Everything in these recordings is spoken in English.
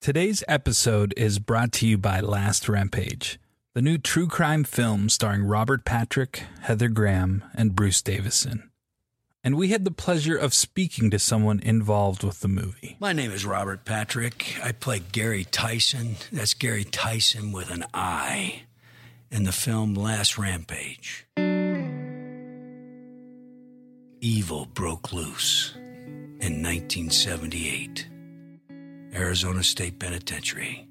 Today's episode is brought to you by Last Rampage, the new true crime film starring Robert Patrick, Heather Graham, and Bruce Davison. And we had the pleasure of speaking to someone involved with the movie. My name is Robert Patrick. I play Gary Tison. That's Gary Tison with an I in the film Last Rampage. Evil broke loose in 1978, Arizona State Penitentiary.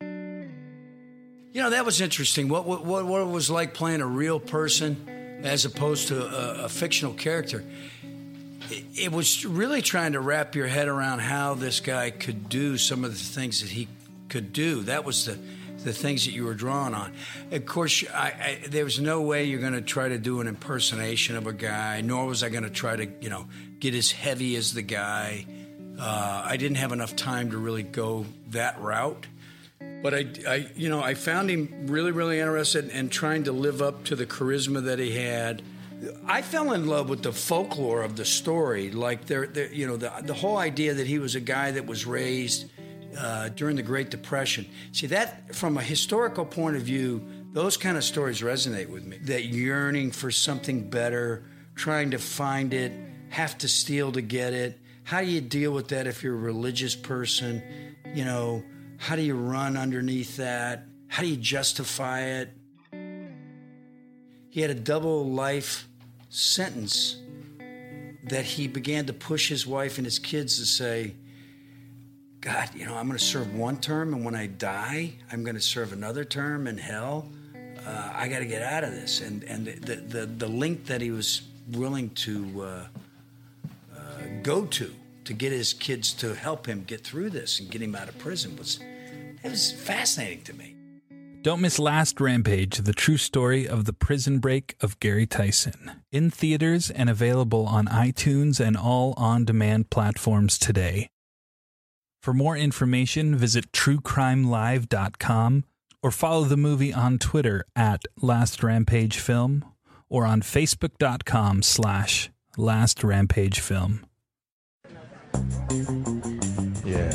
You know, that was interesting. What, what, what it was like playing a real person as opposed to a, a fictional character it was really trying to wrap your head around how this guy could do some of the things that he could do. That was the the things that you were drawing on. Of course, I, I, there was no way you're going to try to do an impersonation of a guy. Nor was I going to try to, you know, get as heavy as the guy. Uh, I didn't have enough time to really go that route. But I, I, you know, I found him really, really interested in trying to live up to the charisma that he had. I fell in love with the folklore of the story, like there, you know, the the whole idea that he was a guy that was raised uh, during the Great Depression. See that from a historical point of view, those kind of stories resonate with me. That yearning for something better, trying to find it, have to steal to get it. How do you deal with that if you're a religious person? You know, how do you run underneath that? How do you justify it? He had a double life sentence that he began to push his wife and his kids to say, God, you know, I'm going to serve one term, and when I die, I'm going to serve another term in hell. Uh, I got to get out of this. And and the the, the link that he was willing to uh, uh, go to to get his kids to help him get through this and get him out of prison was it was fascinating to me. Don't miss Last Rampage, the true story of the prison break of Gary Tison. In theaters and available on iTunes and all on demand platforms today. For more information, visit truecrimelive.com or follow the movie on Twitter at Last Rampage Film or on facebook.com slash Last Rampage Film. Yeah.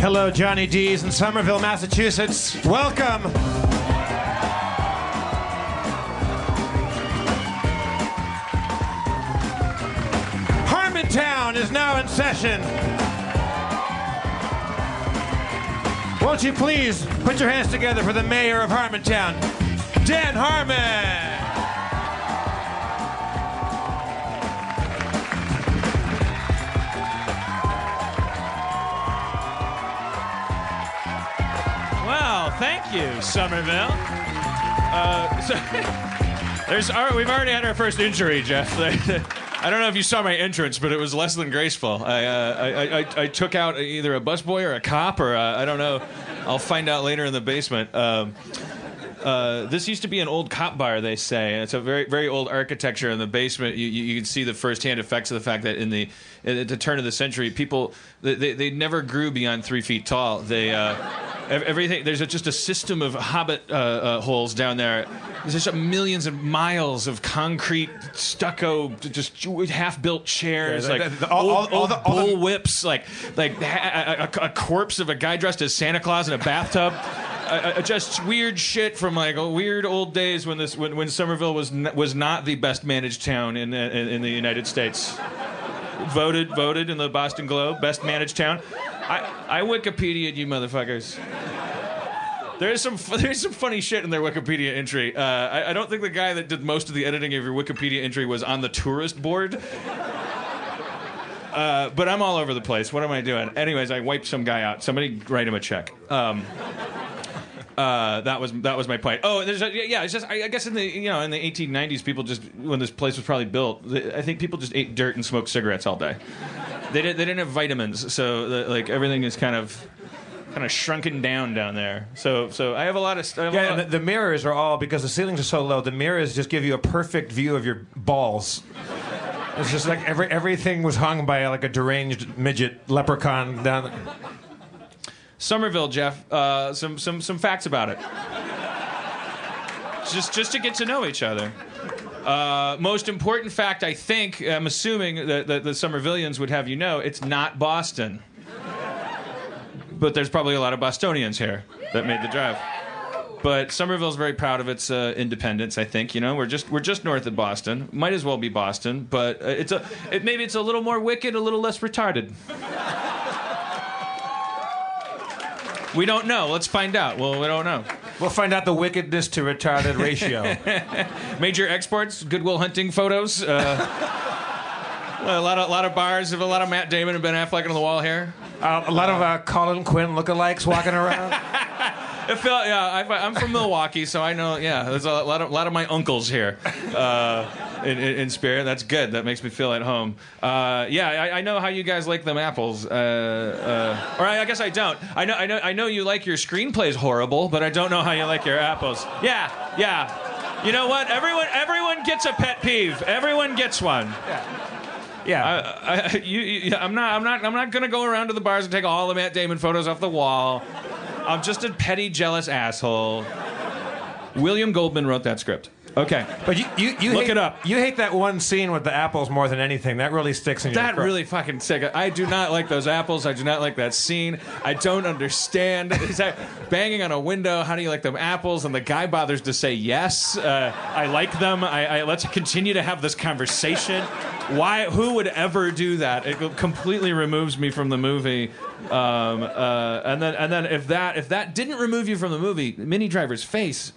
Hello, Johnny D's in Somerville, Massachusetts. Welcome. Harmontown is now in session. Won't you please put your hands together for the mayor of Harmontown? Dan Harmon. Wow, thank you, Somerville. Uh, so, there's our, we've already had our first injury, Jeff. I don't know if you saw my entrance, but it was less than graceful. I, uh, I, I, I took out either a busboy or a cop, or I I don't know. I'll find out later in the basement. Um, uh, this used to be an old cop bar, they say, it's a very, very old architecture in the basement. You, you, you can see the firsthand effects of the fact that in the at the turn of the century, people they, they, never grew beyond three feet tall. They uh, everything there's a, just a system of hobbit uh, uh, holes down there. There's just millions of miles of concrete, stucco, just half-built chairs, Yeah, like the- the- all- old, all- all the- all the- bull whips, like like a, a, a corpse of a guy dressed as Santa Claus in a bathtub. Just weird shit from like weird old days when this when, when Somerville was n- was not the best managed town in, in in the United States. Voted voted in the Boston Globe best managed town. I I Wikipedia'd you motherfuckers. There's some there's some funny shit in their Wikipedia entry. Uh, I, I don't think the guy that did most of the editing of your Wikipedia entry was on the tourist board. Uh, but I'm all over the place. What am I doing? Anyways, I wiped some guy out. Somebody write him a check. Um, uh, that was that was my point. Oh, there's a, yeah. It's just I, I guess in the you know in the 1890s, people just when this place was probably built, I think people just ate dirt and smoked cigarettes all day. They didn't they didn't have vitamins, so the, like everything is kind of kind of shrunken down down there. So so I have a lot of st- I have a Yeah, the, the mirrors are all because the ceilings are so low. The mirrors just give you a perfect view of your balls. It's just like every everything was hung by like a deranged midget leprechaun down. The, Somerville, Jeff. Uh, some some some facts about it. Just just to get to know each other. Uh, most important fact, I think, I'm assuming that, that the Somervillians would have you know, it's not Boston. But there's probably a lot of Bostonians here that made the drive. But Somerville's very proud of its uh, independence. I think you know we're just we're just north of Boston. Might as well be Boston, but uh, it's a it, maybe it's a little more wicked, a little less retarded. We don't know. Let's find out. Well, we don't know. we'll find out the wickedness to retarded ratio. Major exports, Good Will Hunting photos. Uh, a lot of a lot of bars, a lot of Matt Damon and Ben Affleck on the wall here. uh, a lot of uh, Colin Quinn lookalikes walking around. I feel, yeah, I, I'm from Milwaukee, so I know. Yeah, there's a lot of lot of my uncles here uh, in, in, in spirit. That's good. That makes me feel at home. Uh, yeah, I, I know how you guys like them apples. Uh, uh, or I, I guess I don't. I know, I know, I know you like your screenplays horrible, but I don't know how you like your apples. Yeah, yeah. You know what? Everyone, everyone gets a pet peeve. Everyone gets one. Yeah. I, I, you, you, I'm not. I'm not. I'm not gonna go around to the bars and take all the Matt Damon photos off the wall. I'm just a petty, jealous asshole. William Goldman wrote that script. Okay. but you, you, you Look hate, it up. You hate that one scene with the apples more than anything. That really sticks in your head. That really fucking sick. I do not like those apples. I do not like that scene. I don't understand. Is that banging on a window? How do you like them apples? And the guy bothers to say yes. Uh, I like them. I, I let's continue to have this conversation. Why? Who would ever do that? It completely removes me from the movie. Um, uh, and then and then if that if that didn't remove you from the movie, Minnie Driver's face.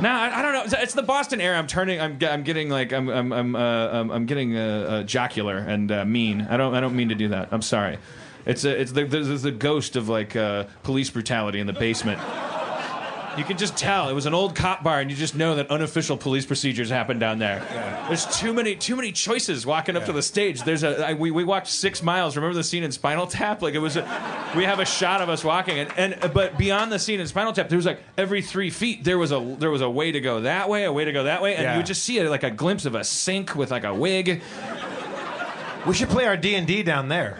Now I, I don't know. It's, the Boston era. I'm turning. I'm, I'm getting like I'm I'm I'm, uh, I'm getting uh, uh, jocular and uh, mean. I don't I don't mean to do that. I'm sorry. It's a, it's the there's the ghost of like uh, police brutality in the basement. You can just tell it was an old cop bar, and you just know that unofficial police procedures happen down there. There's too many too many choices walking up to the stage. There's a I, we we walked six miles. Remember the scene in Spinal Tap? Like it was a, we have a shot of us walking, and, and but beyond the scene in Spinal Tap, there was like every three feet there was a there was a way to go that way, a way to go that way, and Yeah. you would just see it like a glimpse of a sink with like a wig. We should play our D and D down there.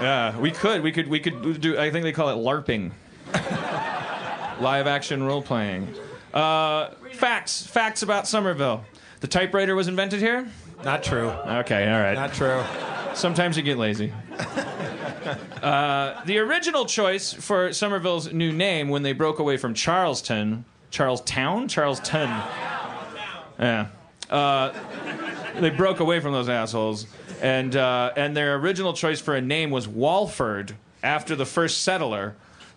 Yeah, we could. We could. We could do. I think they call it LARPing. Live action role playing. Uh, facts. Facts about Somerville. The typewriter was invented here. Not true. Okay. All right. Not true. Sometimes you get lazy. Uh, the original choice for Somerville's new name when they broke away from Charlestown, Charlestown, Charlestown. Yeah. Uh, they broke away from those assholes, and uh, and their original choice for a name was Walford after the first settler.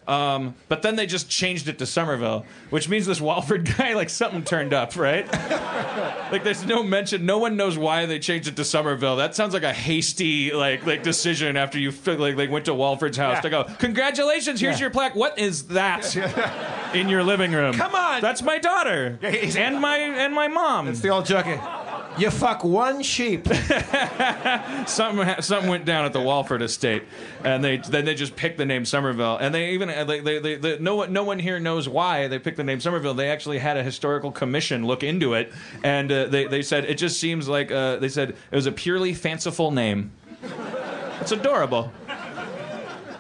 Um, but then they just changed it to Somerville, which means this Walford guy, like something turned up, right? like there's no mention. No one knows why they changed it to Somerville. That sounds like a hasty like like decision after you like like went to Walford's house Yeah. to go. Congratulations, here's Yeah. your plaque. What is that in your living room? Come on. that's my daughter Yeah, and my and my mom. It's the old joke. You fuck one sheep. something ha- something went down at the Walford estate, and they then they just picked the name Somerville, and they even uh, they, they, they, they, no one no one here knows why they picked the name Somerville. They actually had a historical commission look into it, and uh, they they said it just seems like uh, they said it was a purely fanciful name. It's adorable.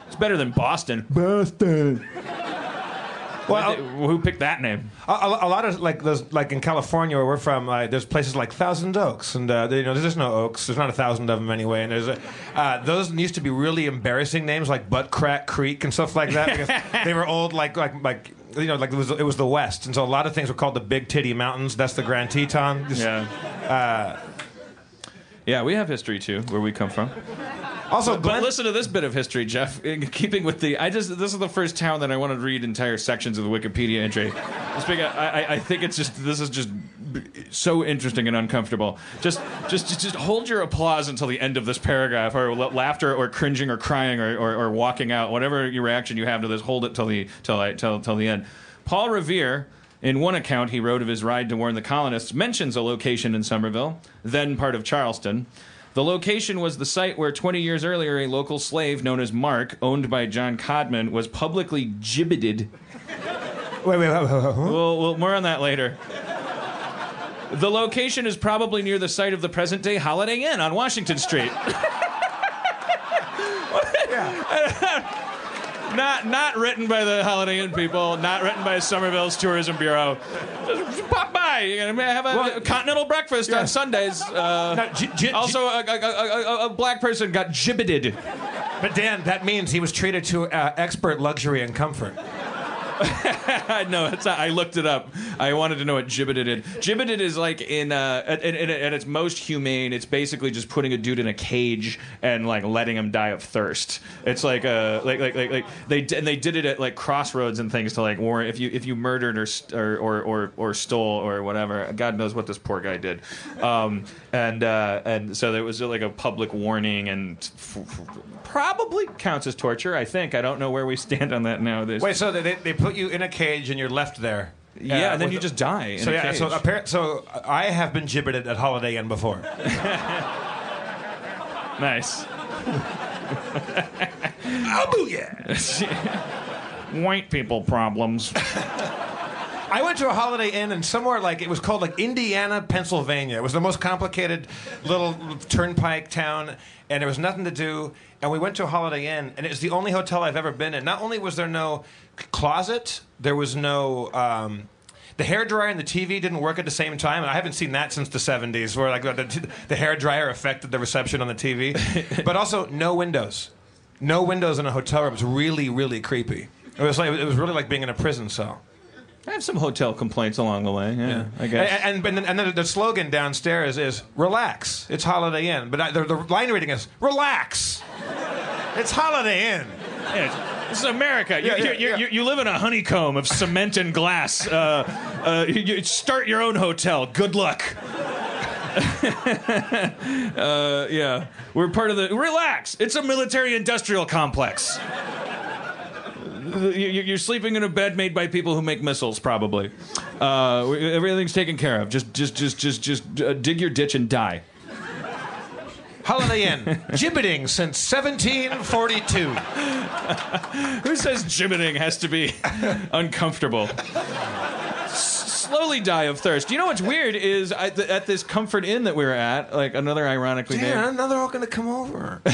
It's better than Boston. Boston. Well, who picked that name? a, a, a lot of like those, like in California where we're from, uh, there's places like Thousand Oaks, and uh, you know there's no oaks. There's not a thousand of them anyway, and there's a, uh, those used to be really embarrassing names like Butt Crack Creek and stuff like that because they were old, like like like you know like it was it was the West, and so a lot of things were called the Big Titty Mountains. That's the Grand Teton. Just- Yeah. yeah, we have history too, where we come from. Also, But Glenn, listen to this bit of history, Jeff. In keeping with the, I just this is the first town that I want to read entire sections of the Wikipedia entry. Just because I, I, think it's just this is just so interesting and uncomfortable. Just, just, just, just hold your applause until the end of this paragraph, or la- laughter, or cringing, or crying, or, or, or walking out, whatever your reaction you have to this. Hold it till the till I till till the end. Paul Revere. In one account he wrote of his ride to warn the colonists, mentions a location in Somerville, then part of Charlestown. The location was the site where 20 years earlier a local slave known as Mark, owned by John Codman, was publicly gibbeted. wait, wait, wait, wait. Well, well, more on that later. The location is probably near the site of the present day Holiday Inn on Washington Street. not not written by the Holiday Inn people, not written by Somerville's Tourism Bureau. Just pop by, you can have a Well, continental breakfast yeah. on Sundays. Uh, No, gi- gi- also, a, a, a, a, a black person got gibbeted. But Dan, that means he was treated to uh, expert luxury and comfort. no, I looked it up. I wanted to know what gibbeted is. Gibbeted is like in uh, at, at, at its most humane. It's basically just putting a dude in a cage and like letting him die of thirst. It's like uh like like like, like they and they did it at like crossroads and things to like warn if you if you murdered or or, or or or stole or whatever. God knows what this poor guy did. Um, and uh, and so there was like a public warning and f- f- probably counts as torture. I think I don't know where we stand on that now. There's, Wait, so they, they put you in a cage and you're left there. yeah, Uh, and then with- you just die. In So a yeah, cage. so appar- so I have been gibbeted at Holiday Inn before. nice. oh yeah! White people problems. I went to a Holiday Inn and somewhere like it was called like Indiana, Pennsylvania. It was the most complicated little turnpike town, and there was nothing to do. And we went to a Holiday Inn, and it was the only hotel I've ever been in. Not only was there no closet, there was no. Um, the hair dryer and the TV didn't work at the same time, and I haven't seen that since the '70s, where like the, the hair dryer affected the reception on the TV. but also, no windows, no windows in a hotel room. It's really, really creepy. It was like it was really like being in a prison cell. I have some hotel complaints along the way. Yeah, I guess. And, and, and then the slogan downstairs is "Relax, it's Holiday Inn." But I, the, the line reading is "Relax, it's Holiday Inn." Yeah, this is America. You, Yeah, yeah, you, you, yeah. you, you live in a honeycomb of cement and glass. Uh, uh, you, you start your own hotel. Good luck. uh, yeah, we're part of the. Relax. It's a military-industrial complex. You- you- You're sleeping in a bed made by people who make missiles, probably. Uh, everything's taken care of. Just, just, just, just, just uh, dig your ditch and die. Holiday Inn, gibbeting since 1742. Who says gibbeting has to be uncomfortable? Slowly die of thirst. You know what's weird is I, th- at this Comfort Inn that we were at, like another ironically named. Dan, now they're all going to come over.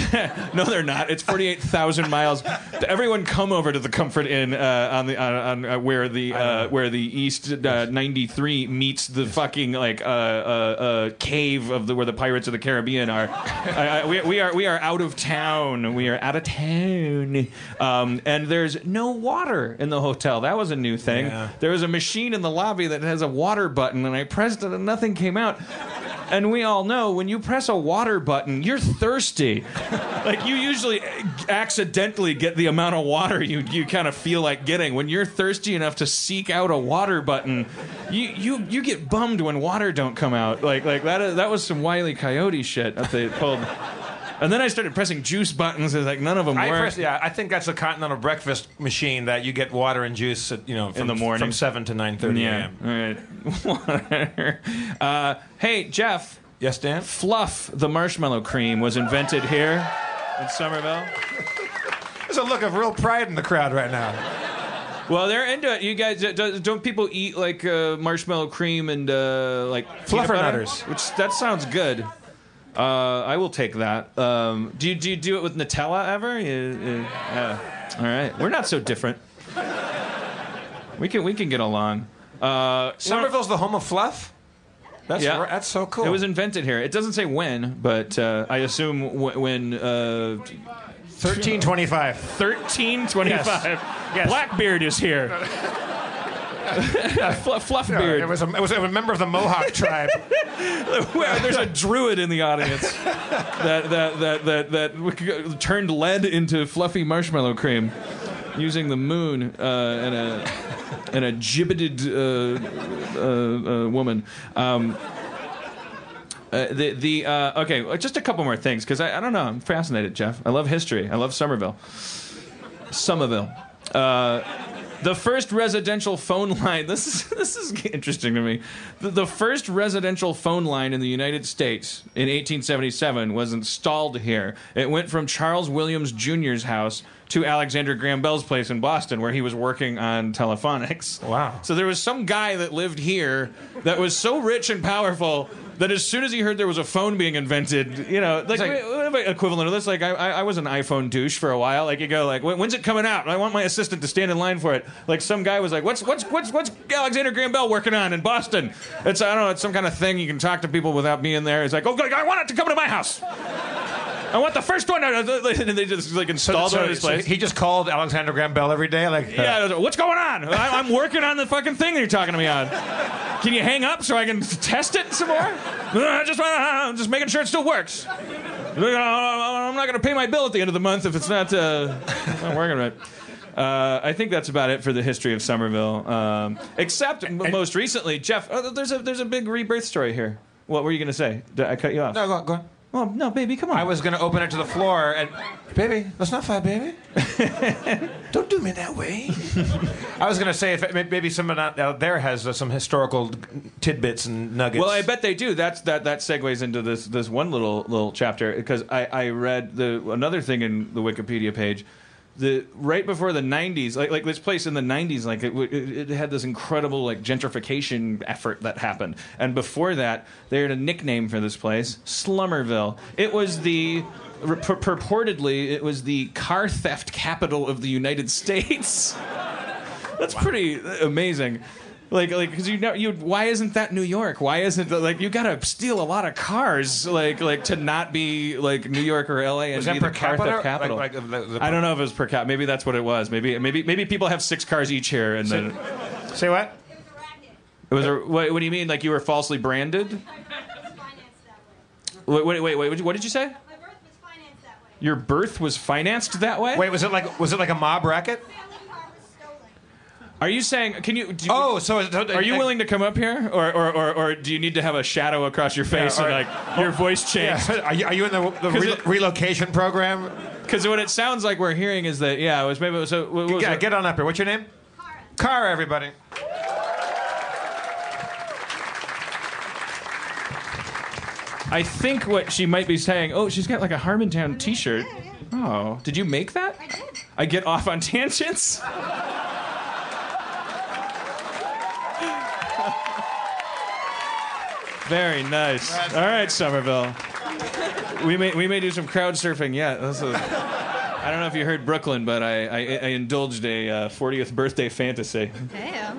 No, they're not. It's forty-eight thousand miles. Everyone come over to the Comfort Inn uh, on the on, on uh, where the uh, where the East uh, ninety-three meets the fucking like uh, uh, uh, cave of the where the Pirates of the Caribbean are. I, I, we, we are we are out of town. We are out of town, um, and there's no water in the hotel. That was a new thing. Yeah. There was a machine in the lobby that has a water button, and I pressed it, and nothing came out. And we all know when you press a water button, you're thirsty. like you usually accidentally get the amount of water you, you kind of feel like getting. When you're thirsty enough to seek out a water button, you, you, you get bummed when water don't come out. Like like that that was some wily coyote shit that they pulled. And then I started pressing juice buttons. It's like none of them I work. press, yeah, I think that's a continental breakfast machine that you get water and juice, at, you know, from, the morning. from seven to nine thirty yeah. a.m. All right. uh, hey Jeff. Yes, Dan. Fluff, the marshmallow cream, was invented here in Somerville. There's a look of real pride in the crowd right now. Well, they're into it. You guys, do- don't people eat like uh, marshmallow cream and uh, like peanut butter? Fluffernutters. Which that sounds good. Uh, I will take that. Um, do you do you do it with Nutella ever? You, you- yeah. All right, we're not so different. We can we can get along. Uh, Somerville's the home of fluff. That's Yeah. right- that's so cool. It was invented here. It doesn't say when, but uh, I assume w- when uh, thirteen twenty-five. 1325. Yes. Blackbeard is here. Fluff, Fluffbeard. It was, a, it was a member of the Mohawk tribe. Well, there's a druid in the audience that that that that that turned lead into fluffy marshmallow cream using the moon uh, and a and a gibbeted uh, uh, uh, woman. Um, uh, the the uh, okay, just a couple more things because I, I don't know. I'm fascinated, Jeff. I love history. I love Somerville. Somerville. Uh, the first residential phone line. This is this is interesting to me. The, the first residential phone line in the United States in 1877 was installed here. It went from Charles Williams Jr.'s house to Alexander Graham Bell's place in Boston, where he was working on telephonics. Wow. So there was some guy that lived here that was so rich and powerful that as soon as he heard there was a phone being invented, you know, like, like- what am I- equivalent of this, like I, I I was an iPhone douche for a while. Like you go, like when's it coming out? I want my assistant to stand in line for it. Like some guy was like, what's what's what's what's Alexander Graham Bell working on in Boston? It's I don't know, it's some kind of thing you can talk to people without being there. It's like, oh, I want it to come to my house. I want the first one. And they just like installed it So- in his so place. he just called Alexander Graham Bell every day, like Yeah, I was like, what's going on? I, I'm working on the fucking thing that you're talking to me on. Can you hang up so I can test it some more? Uh, just, uh, just making sure it still works. Uh, I'm not going to pay my bill at the end of the month if it's not, uh, not working right. Uh, I think that's about it for the history of Somerville. Um, except m- most recently, Jeff. Oh, there's a there's a big rebirth story here. What were you going to say? Did I cut you off? No, go on, go on. Oh no, baby, come on. I was going to open it to the floor, and baby, let's not fight, baby. Don't do me that way. I was going to say if maybe someone out out there has uh, some historical tidbits and nuggets. Well, I bet they do. That's that that segues into this this one little little chapter because I I read the another thing in the Wikipedia page. The right before the '90s, like like this place in the '90s, like it, it, it had this incredible like gentrification effort that happened, and before that, they had a nickname for this place, Slummerville. It was the pur- purportedly it was the car theft capital of the United States. That's pretty amazing. Like, like, because you know, you why isn't that New York? Why isn't like you gotta steal a lot of cars, like, like to not be like New York or L.A. and Was be that the per car capita? theft capital? Like- like the- the- I don't know if it was per cap. Maybe that's what it was. Maybe, maybe, maybe people have six cars each here, and then say what? it was. A, what, what do you mean? Like you were falsely branded? Wait, wait, wait, wait. What did you say? Your birth was financed that way? Wait, was it like was it like a mob racket? Are you saying? Can you? Do, Oh, so is- Are you uh, willing to come up here, or, or, or, or do you need to have a shadow across your face Yeah, and or- like your oh, voice changed? Yeah. Are you, are you in the, the 'Cause re- it- relocation program? Because what it sounds like we're hearing is that yeah, it was maybe it was, so. What was Yeah, it? get on up here. What's your name? Car, everybody. I think what she might be saying. Oh, she's got like a Harmontown T-shirt. Oh, did you make that? I did. I get off on tangents. Very nice. All right, Somerville. We may we may do some crowd surfing yet. This is- I don't know if you heard Brooklyn, but I, I, I indulged a uh, 40th birthday fantasy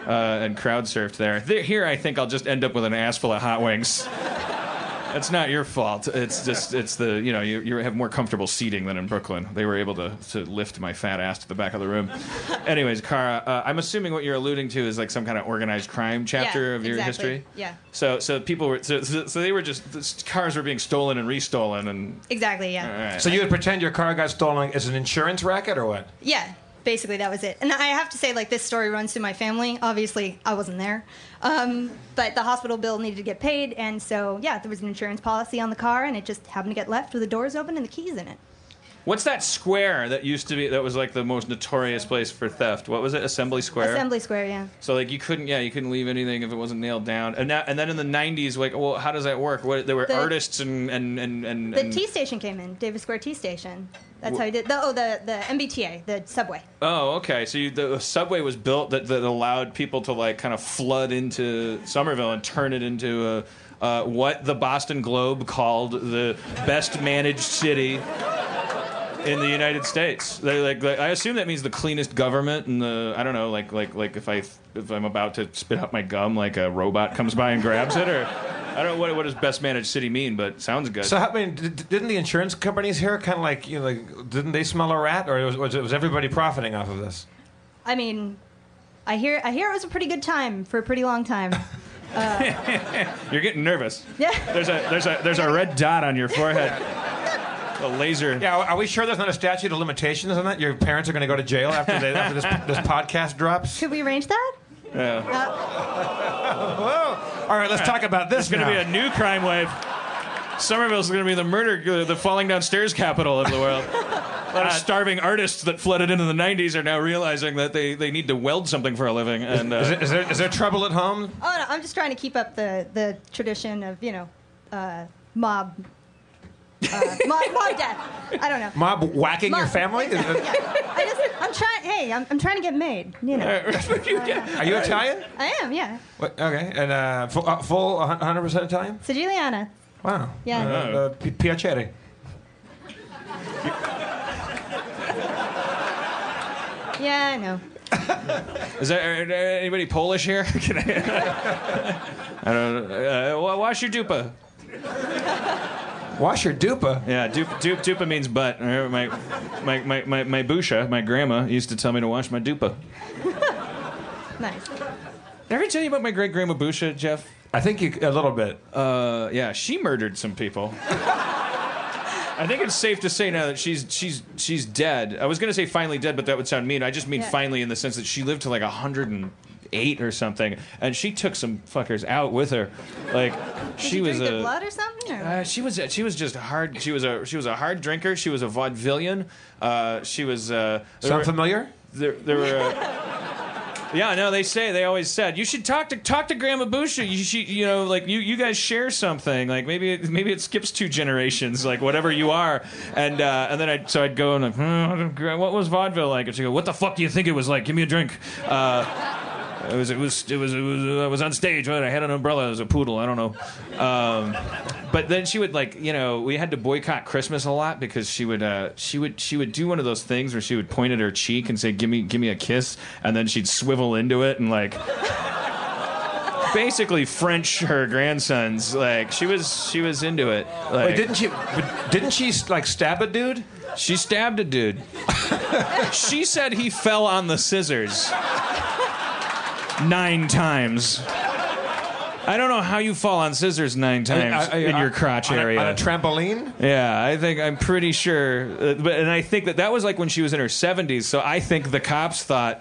uh, and crowd surfed there. there. Here, I think I'll just end up with an ass full of hot wings. That's not your fault. It's just it's the you know you, you have more comfortable seating than in Brooklyn. They were able to, to lift my fat ass to the back of the room. Anyways, Cara, uh, I'm assuming what you're alluding to is like some kind of organized crime chapter Yeah, of your exactly. history. Yeah. So so people were so, so, so they were just the cars were being stolen and restolen and Exactly. Yeah. all right. So you would pretend your car got stolen as an insurance racket or what? Yeah, basically that was it. And I have to say, like, this story runs through my family. Obviously, I wasn't there, um, but the hospital bill needed to get paid, and so yeah, there was an insurance policy on the car, and it just happened to get left with the doors open and the keys in it. What's that square that used to be that was like the most notorious place for theft? What was it? Assembly Square. Assembly Square, yeah. So like you couldn't, yeah, you couldn't leave anything if it wasn't nailed down. And now, and then in the '90s, like, well, how does that work? What there were The- artists and and and and, The and T station came in, Davis Square T station. That's how you did. The, oh, the the MBTA, the subway. oh, okay. So you, the subway was built that, that allowed people to like kind of flood into Somerville and turn it into a, uh, what the Boston Globe called the best managed city. In the United States, they, like, like I assume that means the cleanest government, and the I don't know, like like like if I if I'm about to spit out my gum, like a robot comes by and grabs it, or I don't know what what does best managed city mean, but sounds good. So, I mean, d- didn't the insurance companies here kind of like, you know, like, didn't they smell a rat, or was, was, was everybody profiting off of this? I mean, I hear I hear it was a pretty good time for a pretty long time. Uh, You're getting nervous. Yeah. There's a there's a there's a red dot on your forehead. A laser. Yeah, are we sure there's not a statute of limitations on that? Your parents are going to go to jail after, they, after this, this podcast drops? Could we arrange that? Yeah. All right, let's talk about this It's going to be a new crime wave. Somerville's going to be the murder, the falling downstairs capital of the world. A lot of starving artists that flooded into the 90s are now realizing that they, they need to weld something for a living. And Is, uh, it, is, there, is there trouble at home? Oh no, I'm just trying to keep up the the tradition of you know, uh, mob. Uh, mob, mob death. I don't know. Mob whacking your family? Is Yeah. I just, I'm trying. Hey, I'm, I'm trying to get made. You know. Are you Italian? I am. Yeah. What, okay, and uh, full, uh, full 100% Italian? Siciliana. Wow. Yeah. Uh, uh, pi- piacere. Yeah, I know. is there, are there anybody Polish here? Can I, I don't know. Uh, wash your dupa. Wash your dupa. Yeah, dupa, dupa, dupa means butt. Uh, My, my, my, my, my busha, my grandma, used to tell me to wash my dupa. Nice. Did I ever tell you about my great grandma Busha, Jeff? I think you, a little bit. Uh, yeah, she murdered some people. I think it's safe to say now that she's she's she's dead. I was gonna say finally dead, but that would sound mean. I just mean Yeah. finally in the sense that she lived to like hundred and eight or something, and she took some fuckers out with her. Like Did she was drink a blood or something? Or? uh, she was she was just hard. She was a she was a hard drinker. She was a vaudevillian. Uh, she was. Uh, Sound were- familiar? there, there were. Uh, yeah, no, they say they always said you should talk to talk to Grandma Busha. You should, you know, like you you guys share something. Like maybe it, maybe it skips two generations, like whatever you are. And uh, and then I so I'd go and like, hmm, what was vaudeville like? And she go, what the fuck do you think it was like? Give me a drink. Uh, it was, it was, it was, it was, I was on stage. Right? I had an umbrella It was a poodle. I don't know. Um, but then she would like, you know, we had to boycott Christmas a lot because she would, uh, she would, she would do one of those things where she would point at her cheek and say, "Give me, give me a kiss," and then she'd swivel into it and like. Basically, French her grandsons. Like she was, she was into it. Like, Wait, didn't she? but Didn't she like stab a dude? she stabbed a dude. she said he fell on the scissors nine times. I don't know how you fall on scissors nine times I- I- in your crotch on a- area. on a trampoline. yeah, I think I'm pretty sure. Uh, but and I think that that was like when she was in her 70s. So I think the cops thought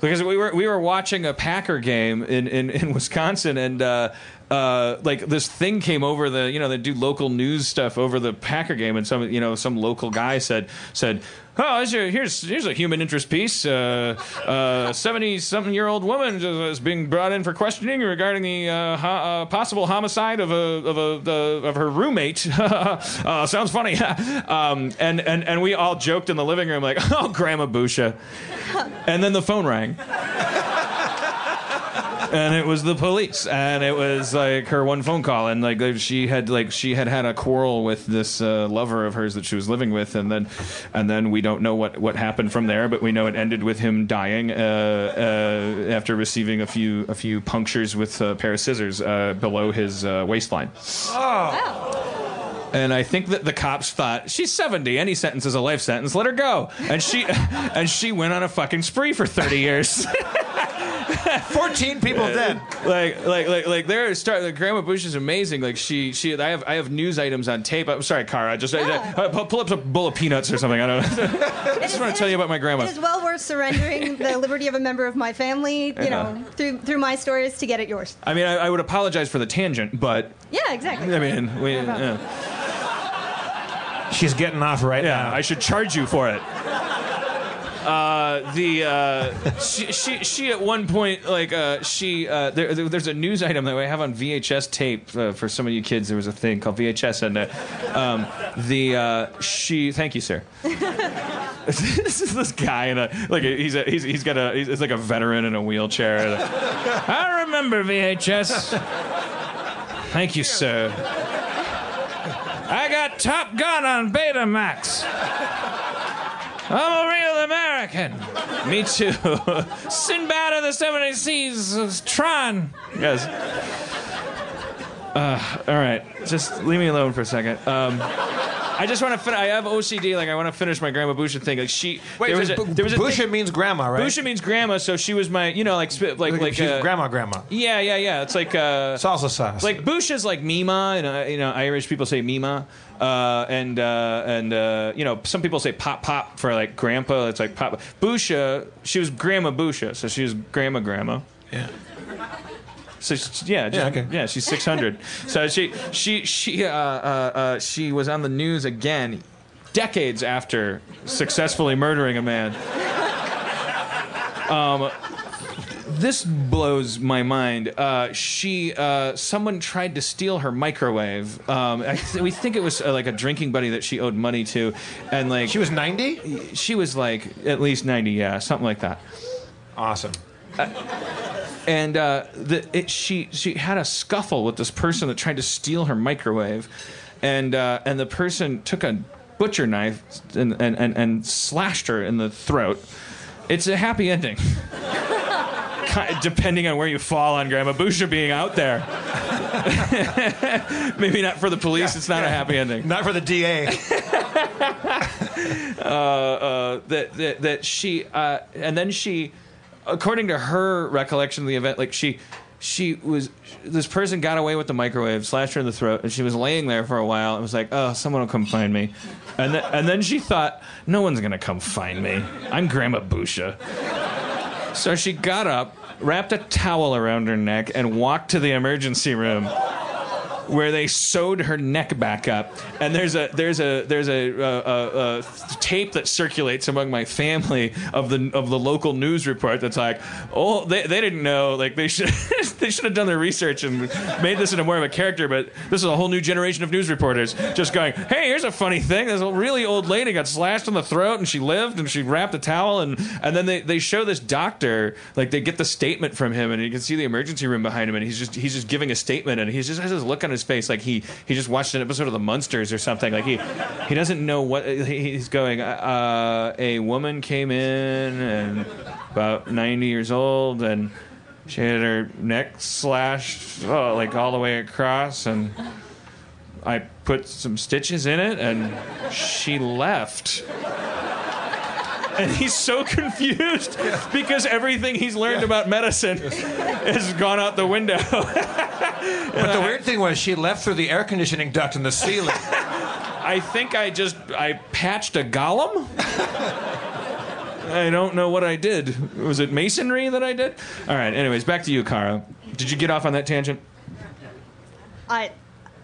because we were we were watching a Packer game in in, in Wisconsin and. Uh, uh, like this thing came over the, you know, they do local news stuff over the Packer game, and some, you know, some local guy said, said, "Oh, here's here's, a human interest piece. Uh, uh, Seventy-something-year-old woman is- being brought in for questioning regarding the uh, ho- possible homicide of a of a the, of her roommate. uh, sounds funny." um, and and and we all joked in the living room like, "Oh, Grandma Busha," and then the phone rang. And it was the police, and it was like her one phone call, and like she had like she had had a quarrel with this uh, lover of hers that she was living with, and then and then we don't know what what happened from there, but we know it ended with him dying uh, uh, after receiving a few a few punctures with a pair of scissors uh, below his uh, waistline. And I think that the cops thought she's 70. Any sentence is a life sentence. Let her go. And she and she went on a fucking spree for 30 years. 14 people dead. like like like like there start like grandma bush is amazing like she she i have i have news items on tape i'm sorry Cara. just uh, pu- pull up a bowl of peanuts or something i don't know i just want to tell you about my grandma It is well worth surrendering the liberty of a member of my family, you know, through through my stories to get at yours. i mean I, I would apologize for the tangent but Yeah, exactly. i mean we No yeah. She's getting off right Yeah, now. I should charge you for it. Uh, the uh, she, she she at one point like uh, she uh, there, there- there's a news item that I have on VHS tape uh, for some of you kids. There was a thing called VHS, and uh, um, the uh, she. Thank you, sir. this is this guy in a like he's a, he's he's got a he's like a veteran in a wheelchair. And I remember VHS. Thank you, sir. I got Top Gun on Betamax. I'm a real American. Me too. Sinbad of the Seven Seas, Tron. Yes. Uh, all right, just leave me alone for a second. Um, I just want to. Fin- I have OCD. Like I want to finish my grandma Busha thing. Like she. Wait, there was a, there was a Busha thing- means grandma, right? Busha means grandma, so she was my. You know, like sp- like like She's uh, grandma, grandma. Yeah, yeah, yeah. It's like uh, Salsa sauce. like Busha's like Mima, and uh, you know Irish people say Mima, uh, and uh, and uh, you know some people say Pop Pop for like Grandpa. It's like Pop. Busha, she was Grandma Busha, so she was Grandma Grandma. yeah. So she- yeah, just- Yeah, okay. yeah, she's six hundred. so she she she uh, uh, uh, she was on the news again, decades after successfully murdering a man. Um, this blows my mind. Uh, she, uh, someone tried to steal her microwave. Um, I th- we think it was uh, like a drinking buddy that she owed money to, and like She was 90? she was like at least ninety, yeah, something like that. Awesome. and uh, the, it, she she had a scuffle with this person that tried to steal her microwave, and uh, and the person took a butcher knife and, and, and, and slashed her in the throat. It's a happy ending. Depending on where you fall on Grandma Busha being out there. Maybe not for the police, it's not a happy ending. Not for the DA. uh, that, that that she uh, and then she, according to her recollection of the event, like she she was this person got away with the microwave, slashed her in the throat, and she was laying there for a while and was like, "Oh, someone will come find me," and then and then she thought, "No one's gonna come find me. I'm Grandma Busha." So she got up, wrapped a towel around her neck, and walked to the emergency room where they sewed her neck back up. And there's a there's a there's a, uh uh uh tape that circulates among my family of the of the local news report that's like, oh, they, they didn't know. Like they should they should have done their research and made this into more of a character. But this is a whole new generation of news reporters just going, hey, here's a funny thing. This really old lady got slashed in the throat and she lived and she wrapped a towel and and then they, they show this doctor like they get the statement from him and you can see the emergency room behind him and he's just he's just giving a statement and he just has this look on his face like he he just watched an episode of the Munsters or something like he he doesn't know what he's going uh, a woman came in and about 90 years old and she had her neck slashed oh, like all the way across and I put some stitches in it and she left. And he's so confused because everything he's learned about medicine has gone out the window. But the weird thing was she left through the air conditioning duct in the ceiling. I think I just I patched a golem. I don't know what I did. Was it masonry that I did? All right. Anyways, back to you, Cara. Did you get off on that tangent? I,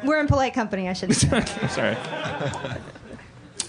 we're in polite company. I should. say. Sorry.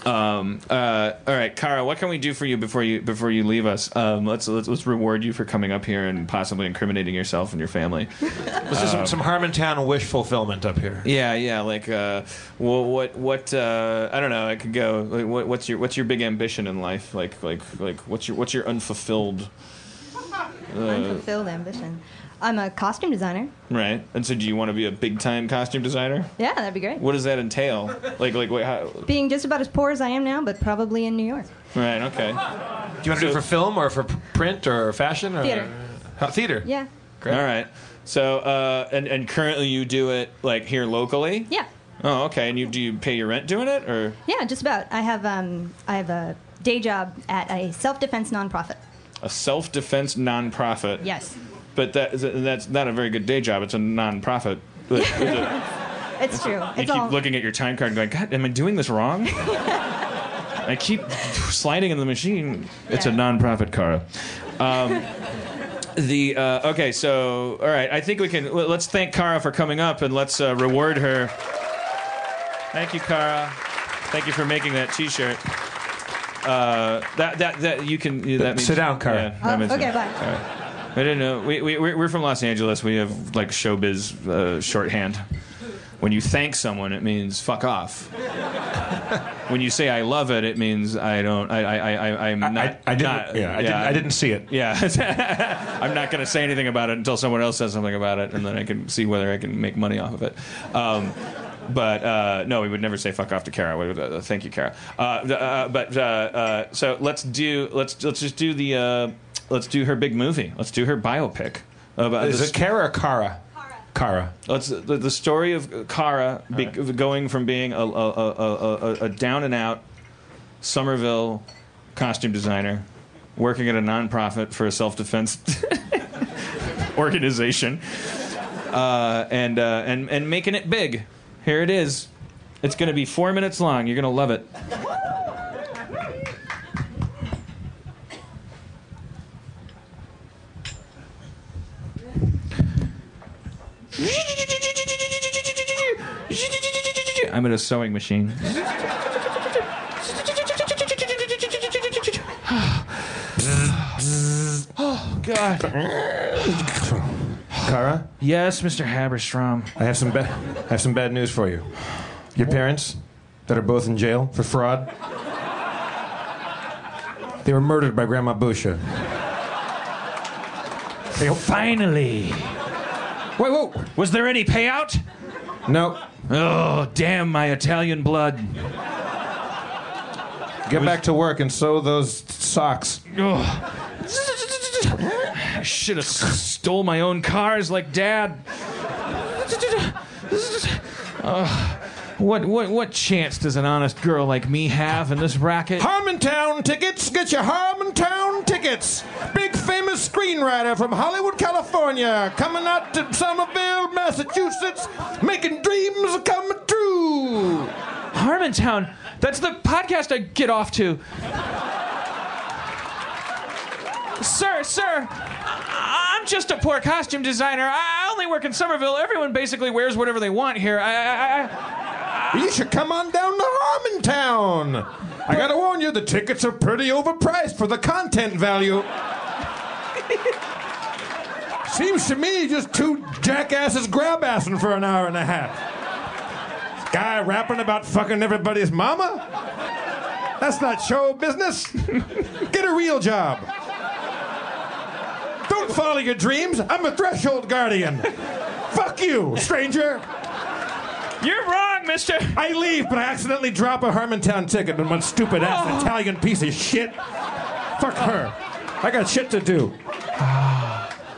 Um, uh, all right, Cara, what can we do for you before you before you leave us? Um, let's, let's let's reward you for coming up here and possibly incriminating yourself and your family. This is some, some Harmontown wish fulfillment up here. Yeah, yeah. Like, uh, well, what what uh, I don't know. I could go. Like, what, what's your what's your big ambition in life? Like like like what's your what's your unfulfilled? Unfulfilled ambition. I'm a costume designer. Right. And so, do you want to be a big time costume designer? Yeah, that'd be great. What does that entail? Like, like, wait, how? Being just about as poor as I am now, but probably in New York. Right. Okay. Do you want to do it for film or for p- print or fashion or Theater. Uh, theater? Yeah. Great. All right. So, uh, and and currently you do it like here locally. Yeah. Oh, okay. And you do you pay your rent doing it, or Yeah, just about. I have um, I have a day job at a self-defense nonprofit. a self defense nonprofit? Yes. But that that's not a very good day job. It's a nonprofit. Is it- It's true. You It's keep all. looking at your time card and going, God, am I doing this wrong? I keep sliding in the machine. It's a Yeah. nonprofit, Cara. Um, the uh, okay, so all right, I think we can. l- Let's thank Cara for coming up and let's uh, reward her. Thank you, Cara. Thank you for making that T-shirt. Uh, that that that you can. That means, Sit down, Cara. Yeah, that Oh, okay, bye. I don't know. We, we, we're from Los Angeles. We have like showbiz uh, shorthand. When you thank someone, it means fuck off. when you say I love it, it means I don't. I I I I- I'm not. I, I didn't. not- yeah, I, didn't, I didn't see it. Yeah, I'm not going to say anything about it until someone else says something about it, and then I can see whether I can make money off of it. Um, but uh, no, we would never say "fuck off" to Cara. We would, uh, thank you, Cara. Uh, uh, but uh, uh, so let's do let's let's just do the uh, let's do her big movie. Let's do her biopic. About Is it Kara or Kara? Kara. Let's the, the story of Cara be, going from being a, a, a, a, a, a down and out Somerville costume designer, working at a nonprofit for a self defense organization, uh, and uh, and and making it big. Here it is. It's going to be four minutes long. You're going to love it. I'm at a sewing machine. oh God. Cara, Yes, Mr. Haberstrom. I have some bad. I have some bad news for you. Your parents, that are both in jail for fraud, they were murdered by Grandma Busha. They, Finally. Wait, whoa! Was there any payout? No, Oh, damn my Italian blood. get back to work and sew those socks. Oh. I should have stole my own cars like Dad. Uh, what what what chance does an honest girl like me have in this racket? Harmontown tickets. Get your Harmontown tickets. Big famous screenwriter from Hollywood, California, coming out to Somerville, Massachusetts, making dreams come true. Harmontown. That's the podcast I get off to. Sir, sir, I'm just a poor costume designer. I only work in Somerville. Everyone basically wears whatever they want here. I, I, I, You should come on down to Harmontown. I gotta warn you, the tickets are pretty overpriced for the content value. Seems to me just two jackasses grab assing for an hour and a half. Guy rapping about fucking everybody's mama? That's not show business. Get a real job. Don't follow your dreams. I'm a threshold guardian. Fuck you, stranger. you're wrong, mister. I leave, but I accidentally drop a Harmontown ticket on one stupid ass oh. Italian piece of shit. Fuck her. I got shit to do.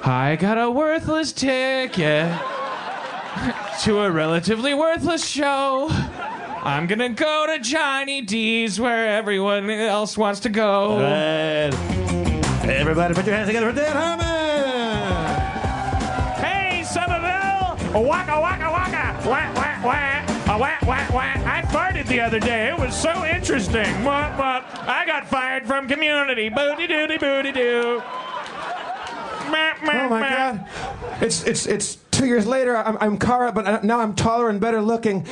I got a worthless ticket to a relatively worthless show. I'm gonna go to Johnny D's where everyone else wants to go. Everybody put your hands together for Dan Harmon. Hey, Somerville! Waka waka waka! Wah wah wah! A wah wah wah! I farted the other day. It was so interesting. Wah wah! I got fired from Community. Booty doody booty doo. Oh my God! It's it's it's two years later. I'm I'm Cara, but now I'm taller and better looking.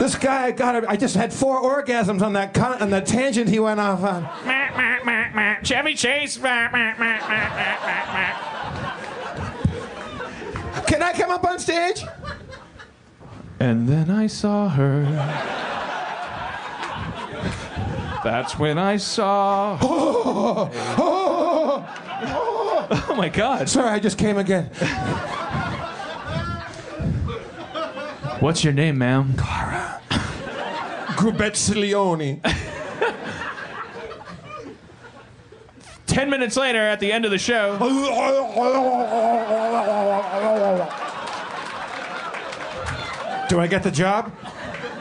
This guy got. I just had four orgasms on that con- on that tangent he went off on. Chevy Chase. Can I come up on stage? And then I saw her. That's when I saw. Oh, oh, oh, oh, Oh my God. Sorry, I just came again. What's your name, ma'am? Cara. Grubetzilioni. Ten minutes later, at the end of the show, Do I get the job?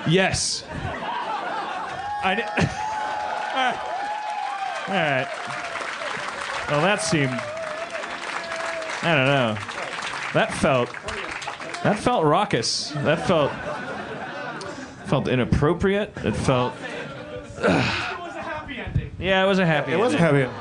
yes. I. di- All right. Well, that seemed. I don't know. That felt. That felt raucous. That felt. Felt inappropriate. It felt. Uh, it was a happy ending. Yeah, it was a happy. Ending. It was a happy. ending.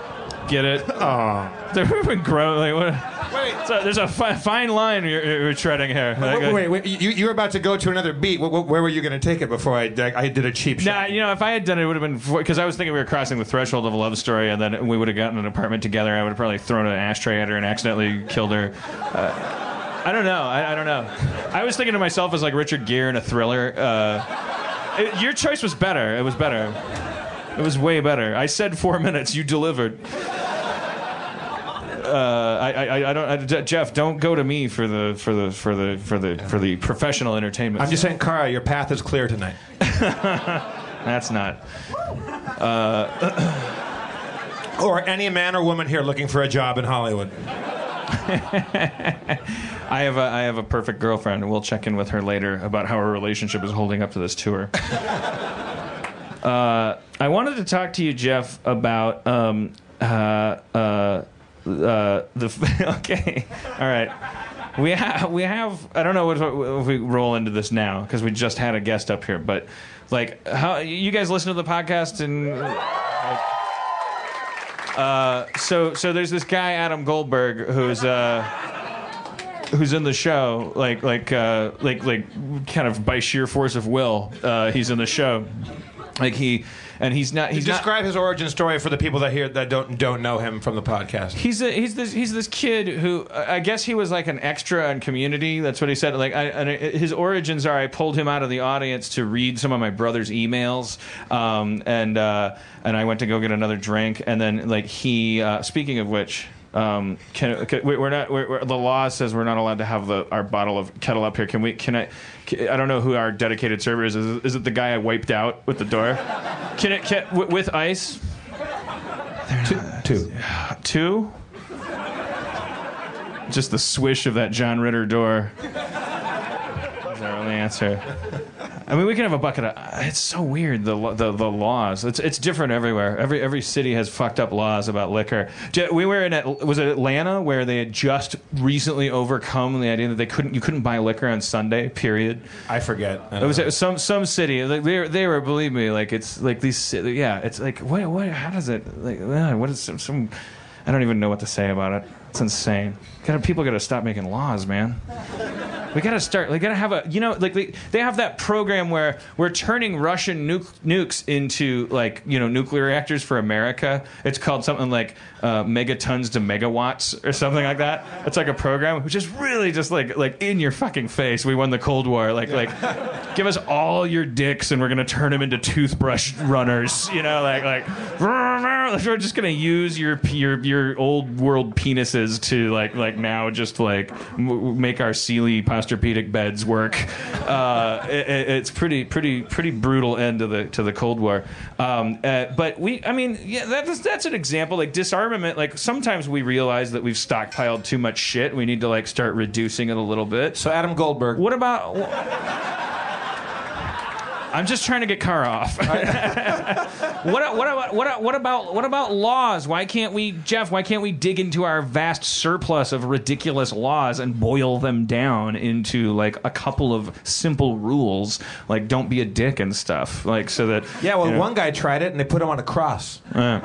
Get it? Oh, they're been grow. Like what? Wait. So there's a fi- fine line you're, you're treading here. Like, Wait, wait, wait, you, you were about to go to another beat. Wh- wh- Where were you going to take it before I, I did a cheap shot? Nah, shot? you know, if I had done it, it would have been because I was thinking we were crossing the threshold of a love story, and then we would have gotten an apartment together. I would have probably thrown an ashtray at her and accidentally killed her. Uh, I don't know. I, I don't know. I was thinking to myself as like Richard Gere in a thriller. Uh, it- your choice was better. It was better. It was way better. I said four minutes. You delivered. Uh, I, I, I don't, I, Jeff. Don't go to me for the, for the, for the, for the, for the professional entertainment. I'm just saying, Cara, your path is clear tonight. That's not. Or any man or woman here looking for a job in Hollywood. I have a I have a perfect girlfriend, we'll check in with her later about how her relationship is holding up to this tour. uh, I wanted to talk to you, Jeff, about um, uh, uh, uh, the okay, all right. We have we have I don't know if we roll into this now because we just had a guest up here, but like how you guys listen to the podcast and. Uh, so so there's this guy Adam Goldberg who's uh, who's in the show like like uh, like like kind of by sheer force of will uh, he's in the show. Like he and he's not he's not Describe his origin story for the people that hear that don't don't know him from the podcast. He's a, he's this he's this kid who uh, I guess he was like an extra on Community. That's what he said. Like I, and his origins are I pulled him out of the audience to read some of my brother's emails, um, and uh, and I went to go get another drink, and then like he uh, speaking of which. Um, can, can we- we're not. We're, we're, the law says we're not allowed to have the our bottle of Ketel up here. Can we? Can I? I don't know who our dedicated server is. Is, it- is it the guy I wiped out with the door? Can it? Can, with, with ice? Two. Two? Just the swish of that John Ritter door. Is our only answer. I mean, we can have a bucket of. It's so weird the the, the laws. It's it's different everywhere. Every every city has fucked up laws about liquor. We were in was it Atlanta where they had just recently overcome the idea that they couldn't you couldn't buy liquor on Sunday. Period. I forget. It was, it was some some city. Like they were, they were believe me. Like it's like these. Yeah, it's like what what? How does it? Like uh, what is some, some? I don't even know what to say about it. It's insane. People got to stop making laws, man. We gotta start. We gotta have a. You know, like they, they have that program where we're turning Russian nuke, nukes into like you know nuclear reactors for America. It's called something like uh, megatons to megawatts or something like that. It's like a program which is really just like like in your fucking face. We won the Cold War. Like like, give us all your dicks and we're gonna turn them into toothbrush runners. You know, like like we're just gonna use your your your old world penises to like like now just like m- make our Sealy Posturepedic beds work. Uh, it, it- it's pretty pretty pretty brutal end to the to the Cold War. Um, uh, but we, I mean, yeah, that's that's an example. Like disarmament. Like sometimes we realize that we've stockpiled too much shit. We need to like start reducing it a little bit. So Adam Goldberg. What about? I'm just trying to get car off. what, what, about, what, what about what about laws? Why can't we, Jeff? Why can't we dig into our vast surplus of ridiculous laws and boil them down into like a couple of simple rules, like don't be a dick and stuff, like so that Yeah, well, you know- one guy tried it and they put him on a cross. Uh,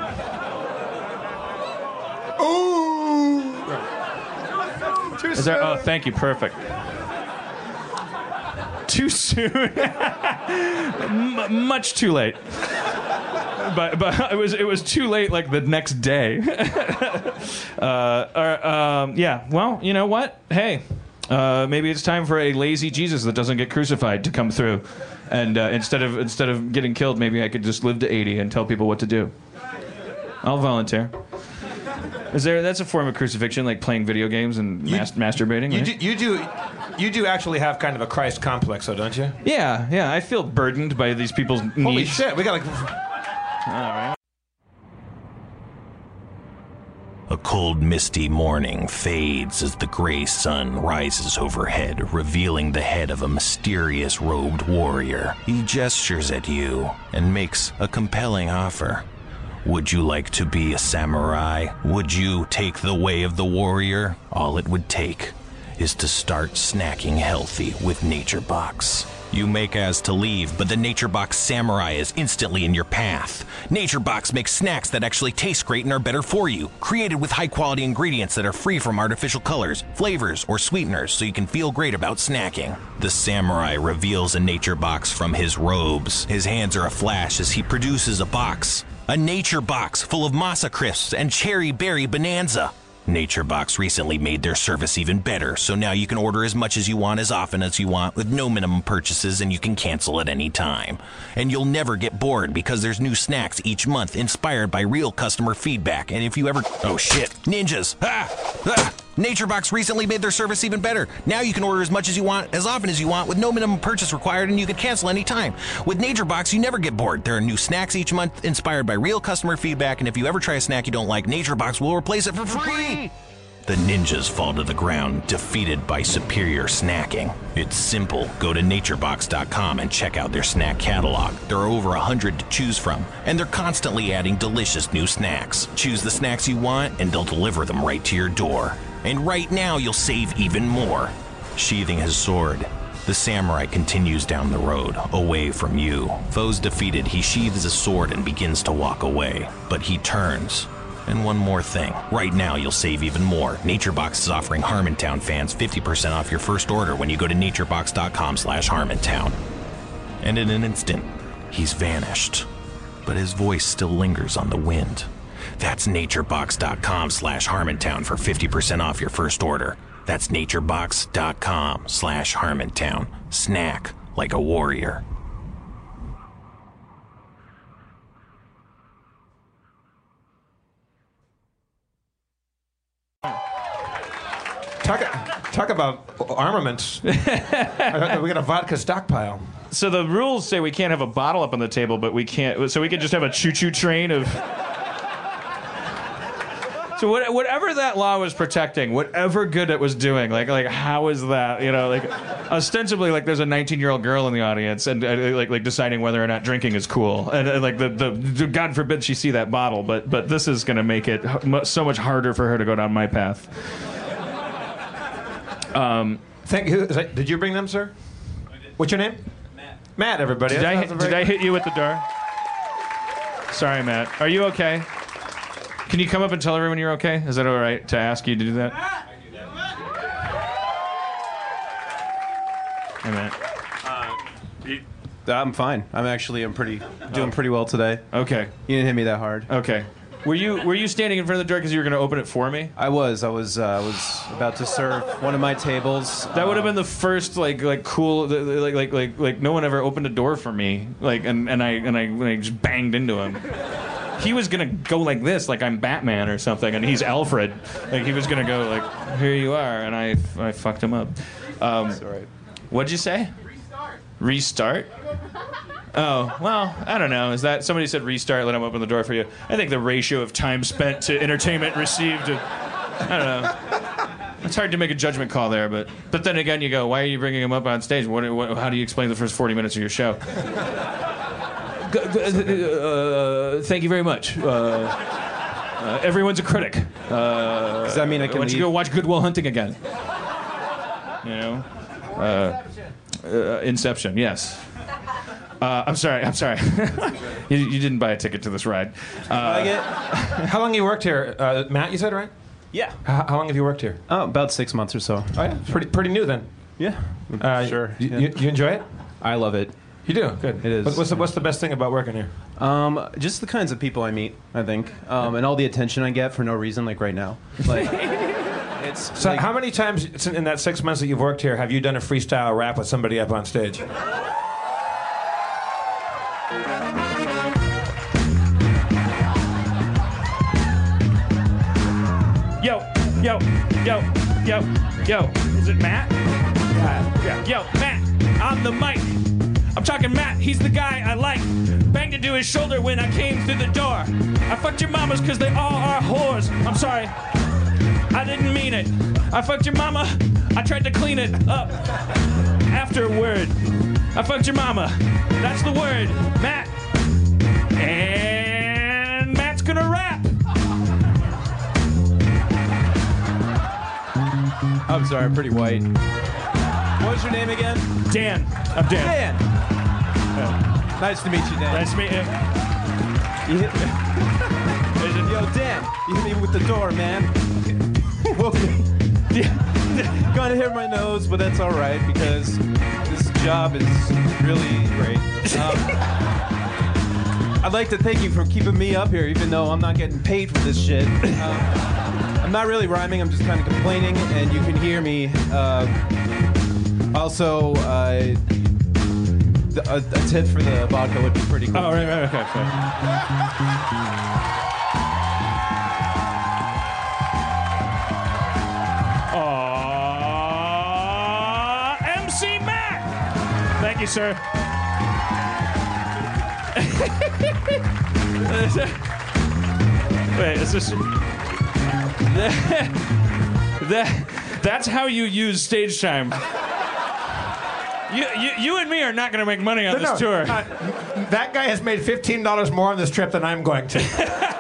is there, oh, thank you. Perfect. Too soon. M- much too late. But but it was it was too late like the next day. uh, or, um, yeah. Well, you know what? Hey, uh, maybe it's time for a lazy Jesus that doesn't get crucified to come through, and uh, instead of instead of getting killed, maybe I could just live to eighty and tell people what to do. I'll volunteer. Is there? That's a form of crucifixion, like playing video games and mas- masturbating. You right? do, you do, you do actually have kind of a Christ complex, though, don't you? Yeah, yeah. I feel burdened by these people's needs. Holy shit, we got like. All right. A cold, misty morning fades as the gray sun rises overhead, revealing the head of a mysterious robed warrior. He gestures at you and makes a compelling offer. Would you like to be a samurai? Would you take the way of the warrior? All it would take is to start snacking healthy with Nature Box. You make as to leave, but the Nature Box Samurai is instantly in your path. Nature Box makes snacks that actually taste great and are better for you, created with high quality ingredients that are free from artificial colors, flavors, or sweeteners so you can feel great about snacking. The Samurai reveals a Nature Box from his robes. His hands are aflash as he produces a box. A Nature Box full of masa crisps and cherry berry bonanza. Nature Box recently made their service even better, so now you can order as much as you want as often as you want with no minimum purchases and you can cancel at any time. And you'll never get bored because there's new snacks each month inspired by real customer feedback. And if you ever Oh shit, ninjas. Ah! Ah! Nature Box recently made their service even better. Now you can order as much as you want, as often as you want, with no minimum purchase required, and you can cancel anytime. With NatureBox, you never get bored. There are new snacks each month inspired by real customer feedback, and if you ever try a snack you don't like, NatureBox will replace it for free. The ninjas fall to the ground, defeated by superior snacking. It's simple. Go to naturebox.com and check out their snack catalog. There are over a hundred to choose from, and they're constantly adding delicious new snacks. Choose the snacks you want, and they'll deliver them right to your door. And right now, you'll save even more. Sheathing his sword, the samurai continues down the road, away from you. Foes defeated, he sheathes his sword and begins to walk away. But he turns. And one more thing. Right now, you'll save even more. NatureBox is offering Harmontown fans 50% off your first order when you go to naturebox.com slash Harmontown. And in an instant, he's vanished. But his voice still lingers on the wind. That's naturebox.com slash Harmontown for 50% off your first order. That's naturebox.com slash Harmontown. Snack like a warrior. Talk, talk about armaments. we got a vodka stockpile. So the rules say we can't have a bottle up on the table, but we can't. So we can just have a choo-choo train of. So what, whatever that law was protecting, whatever good it was doing, like like how is that? You know, like ostensibly, like there's a 19 year old girl in the audience, and uh, like like deciding whether or not drinking is cool, and, uh, like the, the God forbid she see that bottle, but but this is going to make it h- so much harder for her to go down my path. Um, Thank you. Did you bring them, sir? What's your name? Matt. Matt, everybody. Did I, That's- hit- that's a did I hit you with the door? Sorry, Matt. Are you okay? Can you come up and tell everyone you're okay? Is that all right to ask you to do that? Hey, Matt. I'm fine. I'm actually I'm pretty doing pretty well today. Okay. You didn't hit me that hard. Okay. Were you were you standing in front of the door because you were going to open it for me? I was. I was. Uh, I was about to serve one of my tables. That would have been the first like like cool like like like like no one ever opened a door for me like and and I and I, and I just banged into him. He was gonna go like this, like I'm Batman or something, and he's Alfred. Like he was gonna go like, "Here you are," and I I fucked him up. Um, right. What'd you say? Restart. Restart? Oh well, I don't know. Is that somebody said restart? Let him open the door for you. I think the ratio of time spent to entertainment received. uh, I don't know. It's hard to make a judgment call there, but but then again, you go, why are you bringing him up on stage? What, what, how do you explain the first forty minutes of your show? G- g- uh, thank you very much. Uh, uh, everyone's a critic. Uh, Does that mean I can why don't you leave? go watch Good Will Hunting again? You know, uh, uh, Inception. Yes. Uh, I'm sorry. I'm sorry. you, you didn't buy a ticket to this ride. Uh, How long you worked here, uh, Matt? You said right? Yeah. How, how long have you worked here? Oh, about six months or so. Oh yeah, pretty pretty new then. Yeah. Uh, sure. You, yeah. you, you enjoy it? I love it. You do. Good. It is, What- What's the, what's the best thing about working here? Um, just the kinds of people I meet. I think, um, and all the attention I get for no reason, like right now. Like, it's So like, how many times in that six months that you've worked here have you done a freestyle rap with somebody up on stage? Yo, yo, yo, yo. Yo. Is it Matt? yeah. Yo, Matt, on the mic. I'm talking Matt, he's the guy I like. Banged into his shoulder when I came through the door. I fucked your mamas because they all are whores. I'm sorry. I didn't mean it. I fucked your mama. I tried to clean it up. Afterward. I fucked your mama. That's the word. Matt. And Matt's gonna rap. I'm sorry, I'm pretty white. What was your name again? Dan. I'm Dan. Dan. Nice to meet you, Dan. Nice to meet you. You hit me. Yo, Dan, you hit me with the door, man. Woke me. Gonna hit my nose, but that's all right because this job is really great. Um, I'd like to thank you for keeping me up here, even though I'm not getting paid for this shit. Um, I'm not really rhyming. I'm just kind of complaining, and you can hear me. Uh, also, uh, a, a tip for the vodka would be pretty cool. Oh, right, right, okay. sorry. MC Matt. Thank you, sir. Wait, is this? that, that's how you use stage time. You, you, you and me are not going to make money on this No, tour. uh, that guy has made fifteen dollars more on this trip than I'm going to.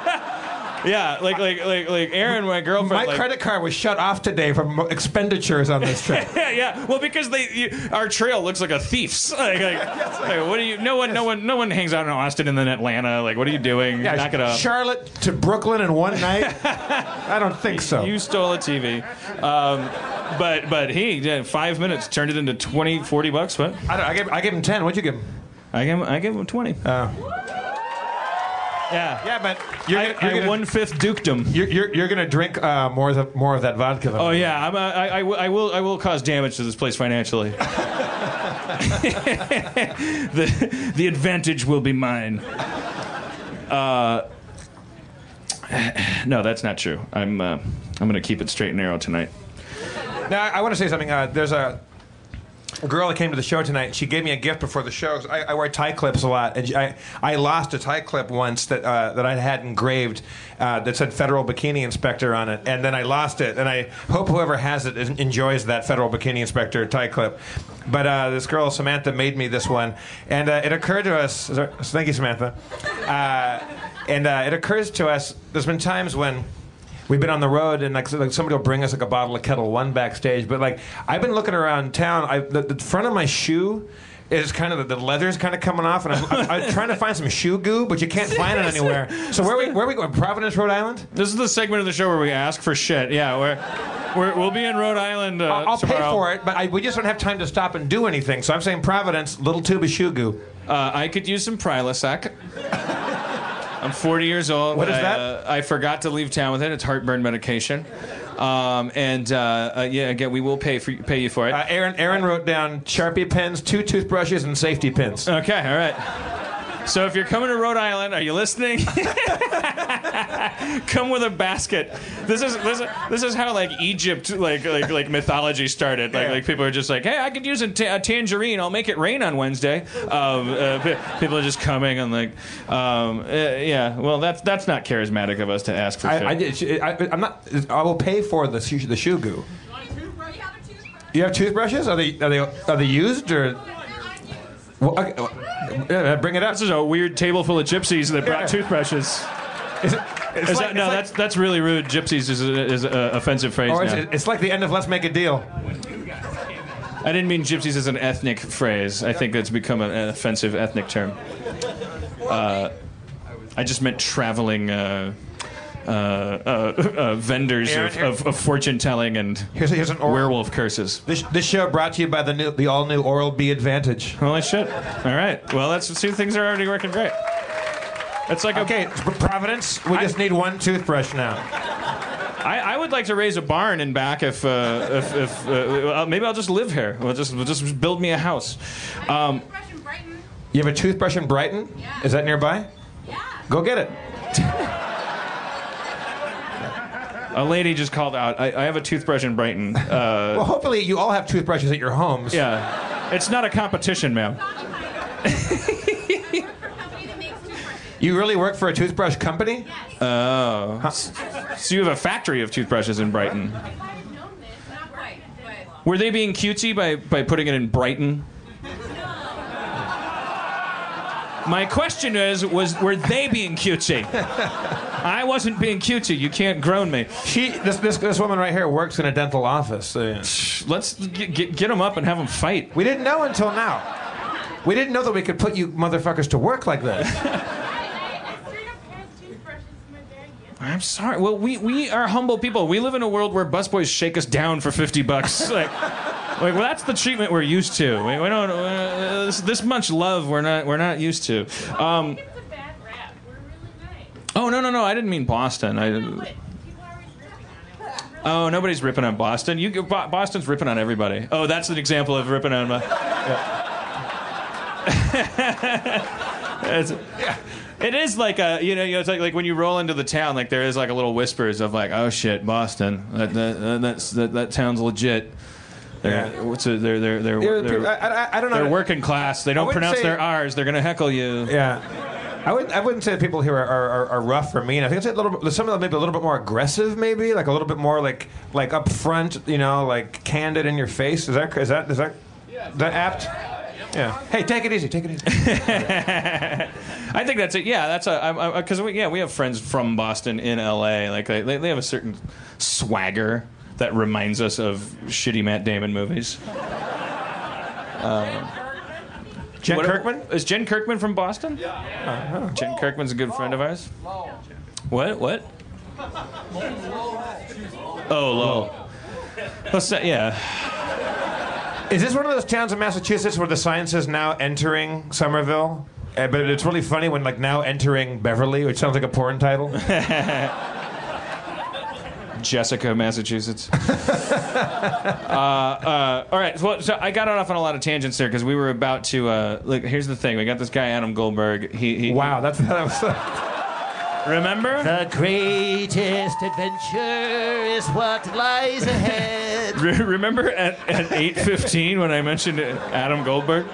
Yeah, like like like like Erin, my girlfriend. My like, credit card was shut off today from expenditures on this trip. Yeah, yeah. Well, because they you, our trail looks like a thief's. Like, like, like, what do you? No one, no one, no one hangs out in Austin and then Atlanta. Like, what are you doing? Yeah, Knock it up. Charlotte to Brooklyn in one night? I don't think so. You stole a TV. Um, but but he did five minutes turned it into 20, 40 bucks. What? I, don't- I gave, I gave him 10. What'd you give him? I gave him, I gave him twenty. Oh. Yeah. Yeah, but you're, I, gonna- you're I gonna, one fifth dukedom. you're, you're, you're gonna drink uh, more of the, more of that vodka. Oh yeah, I'm, uh, I, I, will- I will I will cause damage to this place financially. the the advantage will be mine. Uh, no, that's not true. I'm uh, I'm gonna keep it straight and narrow tonight. Now, I, want to say something. Uh, there's a, a girl that came to the show tonight. She gave me a gift before the show. I, I wear tie clips a lot, and I, I lost a tie clip once that uh, that I had engraved uh, that said "Federal Bikini Inspector" on it, and then I lost it. And I hope whoever has it enjoys that Federal Bikini Inspector tie clip. But uh, this girl Samantha made me this one, and uh, it occurred to us. Thank you, Samantha. Uh, and uh, it occurs to us. There's been times when We've been on the road, and like, so- like somebody will bring us like a bottle of Ketel One backstage. But like I've been looking around town, I, the, the front of my shoe is kind of the, the leather's kind of coming off, and I'm, I'm, I'm trying to find some shoe goo, but you can't find it anywhere. So where we where we going? Providence, Rhode Island. This is the segment of the show where we ask for shit. Yeah, we're, we're we'll be in Rhode Island. Uh, I'll, I'll pay for it, but I, we just don't have time to stop and do anything. So I'm saying Providence, little tube of shoe goo. Uh, I could use some Prilosec. I'm 40 years old. What is I, that? Uh, I forgot to leave town with it. It's heartburn medication. Um, and uh, uh, yeah, again, we will pay for pay you for it. Uh, Erin Erin wrote down Sharpie pens, two toothbrushes, and safety pins. Okay, all right. So if you're coming to Rhode Island, are you listening? Come with a basket. This is this is, this is how like Egypt like like like mythology started. Like Yeah. like people are just like, hey, I could use a, ta- a tangerine. I'll make it rain on Wednesday. Um, uh, pe- people are just coming and like, um, uh, yeah. Well, that's that's not charismatic of us to ask for. I, I, shit. did- I, I'm not. I will pay for the shoe, the shoe goo. You have toothbrushes? Are they are they are they used or? Well, okay, well, yeah, bring it up. This is a weird table full of gypsies that brought Yeah. toothbrushes. Is it's like, that, no, like- that's that's really rude. Gypsies is a, is a offensive phrase or now. it's, it's like the end of Let's Make a Deal. I didn't mean gypsies as an ethnic phrase. I think it's become an, an offensive ethnic term. Uh, I just meant traveling uh, uh, uh, uh, vendors Erin, of, here- of, of fortune telling and Here's, here's an oral. werewolf curses. This, this show brought to you by the new, the all new Oral B Advantage. Holy shit! All right. Well, that's see things are already working great. It's like Okay, Providence. We just need one toothbrush now. I would like to raise a barn in back if uh, if, if uh, maybe I'll just live here. We'll just we'll just build me a house. Um, You have a toothbrush in Brighton? Is that nearby? Yeah. Go get it. A lady just called out. I, I have a toothbrush in Brighton. Uh, Well, hopefully you all have toothbrushes at your homes. yeah, it's not a competition, ma'am. You really work for a toothbrush company? Oh, so you have a factory of toothbrushes in Brighton. Were they being cutesy by, by putting it in Brighton? My question is, was were they being cutesy? I wasn't being cutesy. You can't groan me. She, this, this, this woman right here works in a dental office. Uh, Let's get, get, get them up and have them fight. we didn't know until now. We didn't know that we could put you motherfuckers to work like this. I'm sorry. Well, we, we are humble people. We live in a world where busboys shake us down for 50 bucks. like, like, well, that's the treatment we're used to. We, we don't uh, this, this much love we're not we're not used to. Um, oh no no no! I didn't mean Boston. I. Oh, nobody's ripping on Boston. You Boston's ripping on everybody. Oh, that's an example of ripping on. My, It's- It is like a you know, you know it's like like when you roll into the town like there is like a little whispers of like oh shit Boston that that that's, that, that town's legit. They're Yeah. what's it, they're they're they're, they're, I, I, I don't know. they're working class. They don't wouldn't pronounce say- their R's. They're gonna heckle you. Yeah. I wouldn't, I wouldn't say that people here are, are, are rough or mean. I think I'd say a little bit, some of them maybe a little bit more aggressive, maybe like a little bit more like like upfront, you know, like candid in your face. Is that is that is that is that apt? Yeah. Hey, take it easy. Take it easy. I think that's it. Yeah, that's a because we yeah we have friends from Boston in L.A. Like they they have a certain swagger that reminds us of shitty Matt Damon movies. Um, Jen What- Kirkman. Is Jen Kirkman from Boston? Yeah. Jen Kirkman's a good friend of ours. What? What? Oh, low. Let's say, yeah. Is this one of those towns in Massachusetts where the science is now entering Somerville? Uh, but it's really funny when like now entering Beverly, which sounds like a porn title. Jessica, Massachusetts. uh, uh, all right. Well, so I got off on a lot of tangents there because we were about to. Uh, look, here's the thing. We got this guy Adam Goldberg. He, he wow, that's that was. remember. The greatest adventure is what lies ahead. Re- remember at, at 8.15 when I mentioned Adam Goldberg?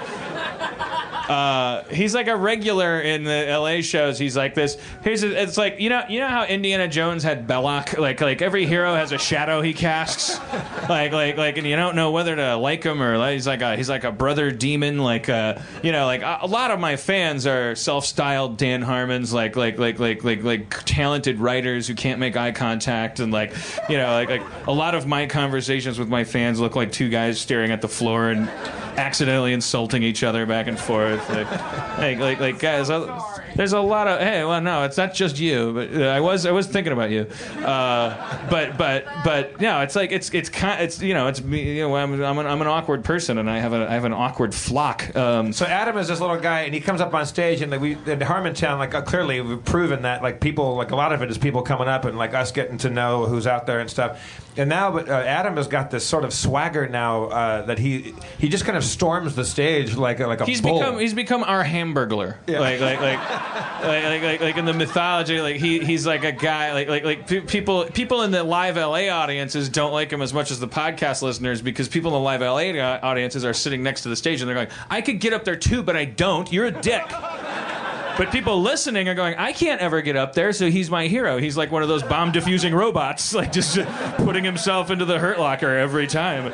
Uh, he's like a regular in the LA shows. He's like this. It's like you know you know how Indiana Jones had Belloq. Like like every hero has a shadow he casts. Like like like and you don't know whether to like him or like, he's like a he's like a brother demon. Like uh you know like a, a lot of my fans are self-styled Dan Harmons. Like like like like like like talented writers who can't make eye contact and like you know like like a lot of my conversations with my fans look like two guys staring at the floor and accidentally insulting each other back and forth. Like, like, like, like guys, I, there's a lot of hey, well, no, it's not just you, but uh, I was, I was thinking about you. Uh, but, but, but, no, it's like it's, it's kind, it's you know, it's me. You know, I'm, I'm, an, I'm an awkward person, and I have a, I have an awkward flock. Um, So Adam is this little guy, and he comes up on stage, and like we in Harmontown, like uh, clearly we've proven that like people, like a lot of it is people coming up and like us getting to know who's out there and stuff. And now, but uh, Adam has got this sort of swagger now uh, that he he just kind of storms the stage like a, like a He's bull. become he's become our Hamburglar. Yeah. Like, like like like like like like in the mythology, like he he's like a guy like like like pe- people people in the live LA audiences don't like him as much as the podcast listeners because people in the live LA audiences are sitting next to the stage and they're going, I could get up there too, but I don't. You're a dick. But people listening are going, I can't ever get up there, so he's my hero. He's like one of those bomb diffusing robots, like just putting himself into the hurt locker every time.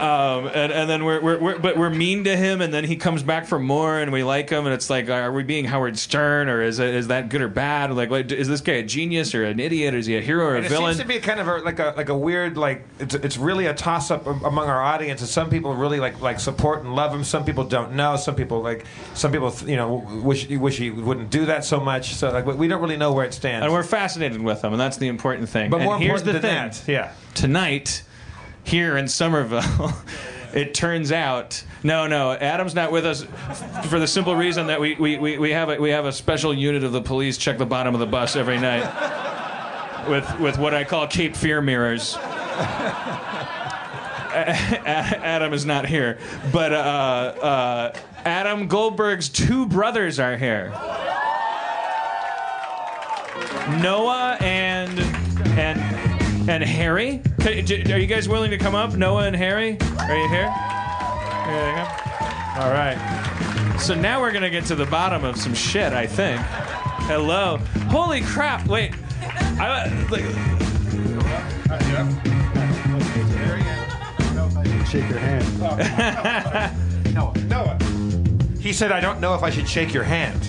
Um, and, and then we're, we're, we're, but we're mean to him, and then he comes back for more, and we like him, and it's like, are we being Howard Stern, or is it, is that good or bad? Like, what, is this guy a genius or an idiot? Is he a hero or a it villain? seems to be kind of a, like a like a weird like it's it's really a toss up among our audience. And some people really like like support and love him. Some people don't know. Some people like some people you know wish wish he wouldn't do that so much. So like we don't really know where it stands. and we're fascinated with them, and that's the important thing. but and more here's the thing. that, yeah. tonight here in Somerville. It turns out, no, no, Adam's not with us for the simple reason that we, we, we, we, have a, we have a special unit of the police check the bottom of the bus every night with, with what I call Cape Fear mirrors. Adam is not here, but uh, uh, Adam Goldberg's two brothers are here. Noah and and And Harry? Are you guys willing to come up? Noah and Harry? Are you here? Here they go. All right. So now we're going to get to the bottom of some shit, I think. Hello. Holy crap. Wait. I, uh, like, Shake your hand. Noah. Noah. He said, I don't know if I should shake your hand.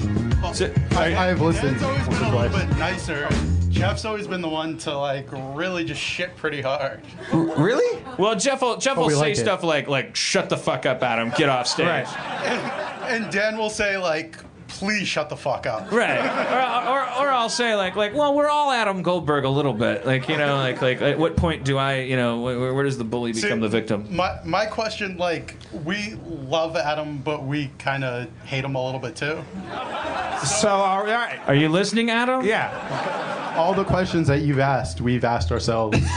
I, I've listened Dan's always been a little bit nicer. Jeff's always been the one to like really just shit pretty hard. Really? well, Jeff will, Jeff But will say like stuff like, like, shut the fuck up, Adam. Get off stage. Right. And Dan will say like, please shut the fuck up. Right. Or, or, or I'll say like like well we're all Adam Goldberg a little bit like you know like like at what point do I you know where, where does the bully become See, the victim? My my question like we love Adam, but we kind of hate him a little bit too. So, all right. Are you listening, Adam? Yeah. All the questions that you've asked, we've asked ourselves.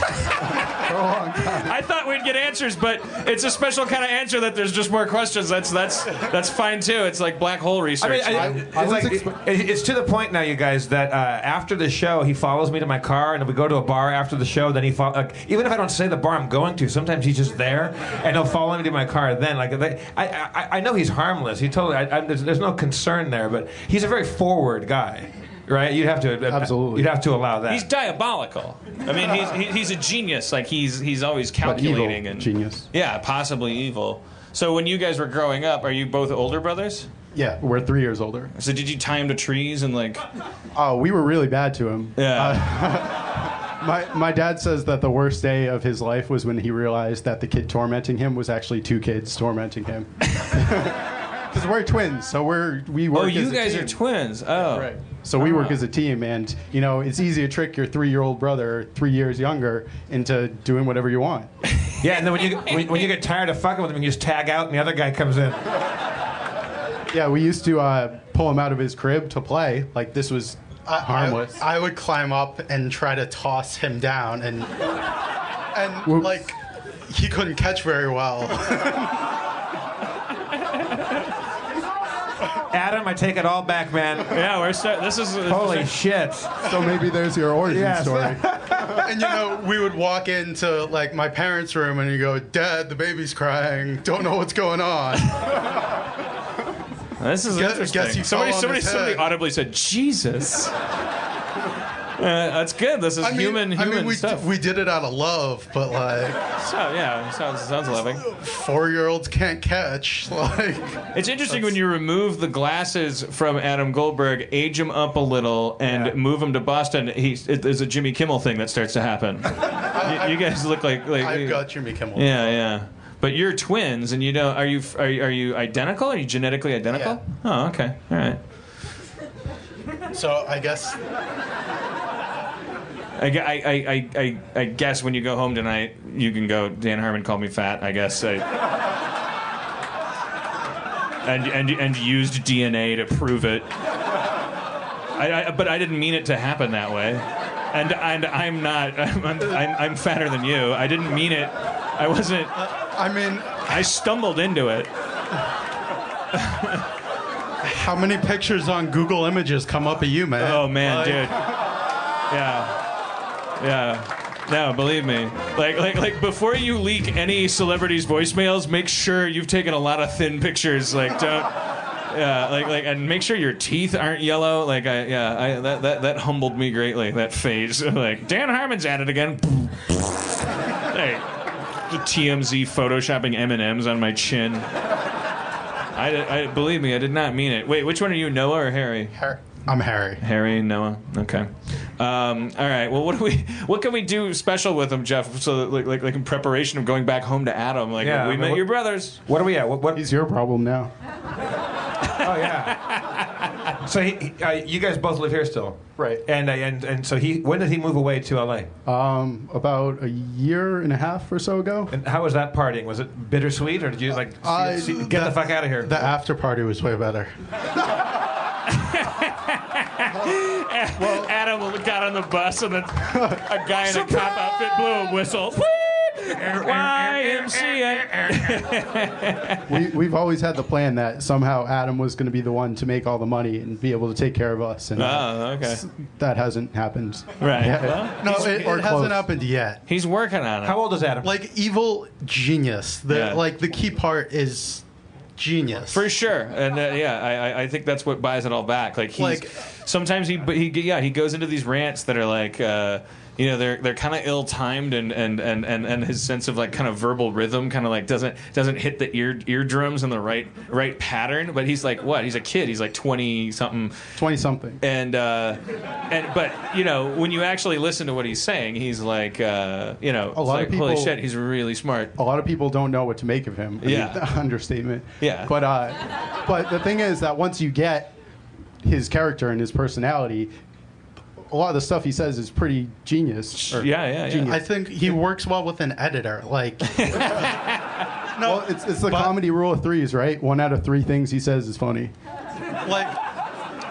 For a long time. I thought we'd get answers, but it's a special kind of answer that there's just more questions. That's that's that's fine too. It's like black hole I research. mean, I, I it's, was like, expe- it- it's to the point now, you guys, that uh, after the show, he follows me to my car, and we go to a bar after the show, then he fo- like, even if I don't say the bar I'm going to, sometimes he's just there, and he'll follow me to my car. Then, like, they, I, I, I know he's harmless. He totally, I, I, there's, there's no concern there, but he's a very forward guy, right? You'd have to, Absolutely. you'd have to allow that. he's diabolical. I mean, he's he, he's a genius. Like he's he's always But evil calculating and genius. Yeah, possibly evil. So when you guys were growing up, are you both older brothers? Yeah, we're three years older. So did you tie him to trees and like? Oh, we were really bad to him. Yeah. My, my dad says that the worst day of his life was when he realized that the kid tormenting him was actually two kids tormenting him. Because we're twins, so we're we work. oh, you as a guys team. are twins. Oh. Right. So we work Ah. as a team, and you know it's easy to trick your three-year-old brother, three years younger, into doing whatever you want. yeah, and then when you when, when you get tired of fucking with him, you just tag out, and the other guy comes in. Yeah, we used to uh, pull him out of his crib to play. Like this was I, harmless. I, I would climb up and try to toss him down, and and Whoops. like he couldn't catch very well. Adam, I take it all back, man. Yeah, we're start, this is Holy shit. so maybe there's your origin Yes. story. and you know, we would walk into like my parents' room, and you go, "Dad, the baby's crying. Don't know what's going on." This is Guess- interesting. guess somebody, somebody, somebody audibly said, "Jesus." Uh, that's good. This is I mean, human, I human mean, we, stuff. we did it out of love, but like so yeah, sounds sounds loving. four-year-olds can't catch. Like It's interesting when you remove the glasses from Adam Goldberg, age him up a little, and Yeah. move him to Boston. He's it, there's a Jimmy Kimmel thing that starts to happen. you, you guys look like like I've got Jimmy Kimmel. yeah, yeah. But you're twins, and you know, are you are you, are you identical? Are you genetically identical? Oh, okay, all right. So I guess—I—I—I—I I, I guess when you go home tonight, you can go. Dan Harmon called me fat. I guess. I, and and and used DNA to prove it. I, I, but I didn't mean it to happen that way. And and I'm not. I'm, I'm, I'm fatter than you. I didn't mean it. I wasn't. I mean, I stumbled into it. how many pictures on Google Images come up of you, man? Oh man, Like, dude. Yeah. Yeah. No, believe me. Like, like, like. Before you leak any celebrities' voicemails, make sure you've taken a lot of thin pictures. Like, don't. Yeah, like, like, and make sure your teeth aren't yellow. Like, I, yeah, I, that, that, that humbled me greatly. That phase, like, Dan Harmon's at it again. hey, the TMZ photoshopping M and M's on my chin. I, I believe me, I did not mean it. Wait, which one are you, Noah or Harry? Har- I'm Harry. Harry and Noah. Okay. Um, all right. Well, what do we? What can we do special with them, Jeff? So, that, like, like, like in preparation of going back home to Adam, like Yeah, we I mean, met what- your brothers. What are we at? What? what He's your problem now. oh yeah. so he, he, uh, you guys both live here still, Right. And uh, and and so he. When did he move away to LA? Um, about a year and a half or so ago. And how was that partying? Was it bittersweet, or did you like see- I- see- get the that- fuck out of here? The after party was way better. Well, Adam got on the bus and then a guy in a cop outfit blew a whistle. YMCA. we, we've always had the plan that somehow Adam was going to be the one to make all the money and be able to take care of us. And uh, Oh, okay. that hasn't happened. Right. yet. Well, No, He's- it, or it hasn't happened yet. He's working on it. How old is Adam? Like evil genius. The Yeah. like the key part is genius. For sure, and uh, yeah, I, I- I think that's what buys it all back. Like he's Like- sometimes he but he yeah he goes into these rants that are like. Uh, you know they're they're kind of ill timed and, and, and, and, and his sense of like kind of verbal rhythm kind of like doesn't doesn't hit the ear eardrums in the right right pattern. But he's like what? He's a kid. He's like twenty something. 20 something. And uh, and but you know when you actually listen to what he's saying, he's like uh, you know A lot it's of like, holy people- shit, he's really smart. A lot of people don't know what to make of him. I mean, Yeah. understatement. Yeah. But uh, but the thing is that once you get his character and his personality, a lot of the stuff he says is pretty genius. or Yeah, yeah, yeah. I think he works well with an editor. Like well, it's, it's the comedy rule of threes, right? One out of three things he says is funny. like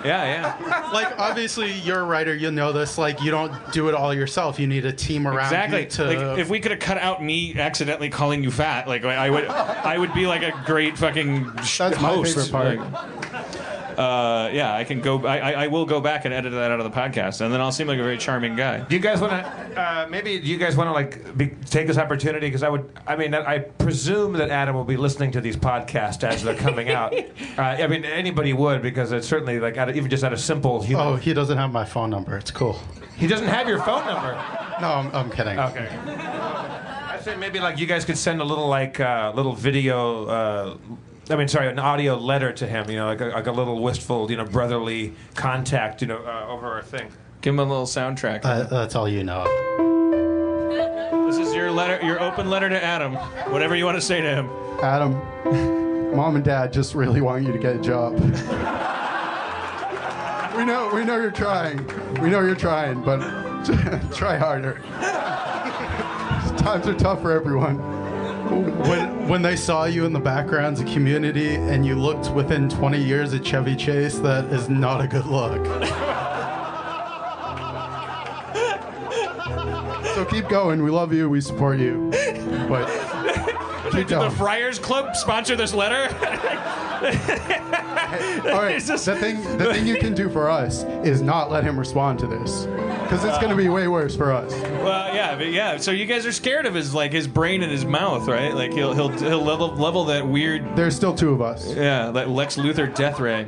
Yeah, yeah. like obviously you're a writer, you know this. Like you don't do it all yourself. You need a team around Exactly. you to like if we could have cut out me accidentally calling you fat, like I would, I would be like a great fucking sh- That's my host. favorite part. Like, uh, yeah, I can go. I, I, I will go back and edit that out of the podcast, and then I'll seem like a very charming guy. Do you guys want to? Uh, maybe do you guys want to like be, take this opportunity? Because I would. I mean, I presume that Adam will be listening to these podcasts as they're coming out. uh, I mean, anybody would because it's certainly like out of, even just out of simple human. Oh, he doesn't have my phone number. It's cool. He doesn't have your phone number. No, I'm, I'm kidding. Okay. I say maybe like you guys could send a little like uh, little video. Uh, I mean, sorry, an audio letter to him. You know, like a, like a little wistful, you know, brotherly contact. You know, uh, over our thing. Give him a little soundtrack. Uh, that's all you know. this is your letter, your open letter to Adam. Whatever you want to say to him. Adam, mom and dad just really want you to get a job. we know, we know you're trying. We know you're trying, but try harder. Times are tough for everyone. When when they saw you in the backgrounds of Community and you looked within 20 years at Chevy Chase, that is not a good look. So keep going. We love you. We support you. But keep Did the. Friars Club sponsor this letter? All right. The thing, the thing you can do for us is not let him respond to this, because it's going to be way worse for us. Well, yeah, but yeah. So you guys are scared of his like his brain and his mouth, right? Like he'll he'll he'll level level that weird There's still two of us. Yeah, that Lex Luthor death ray.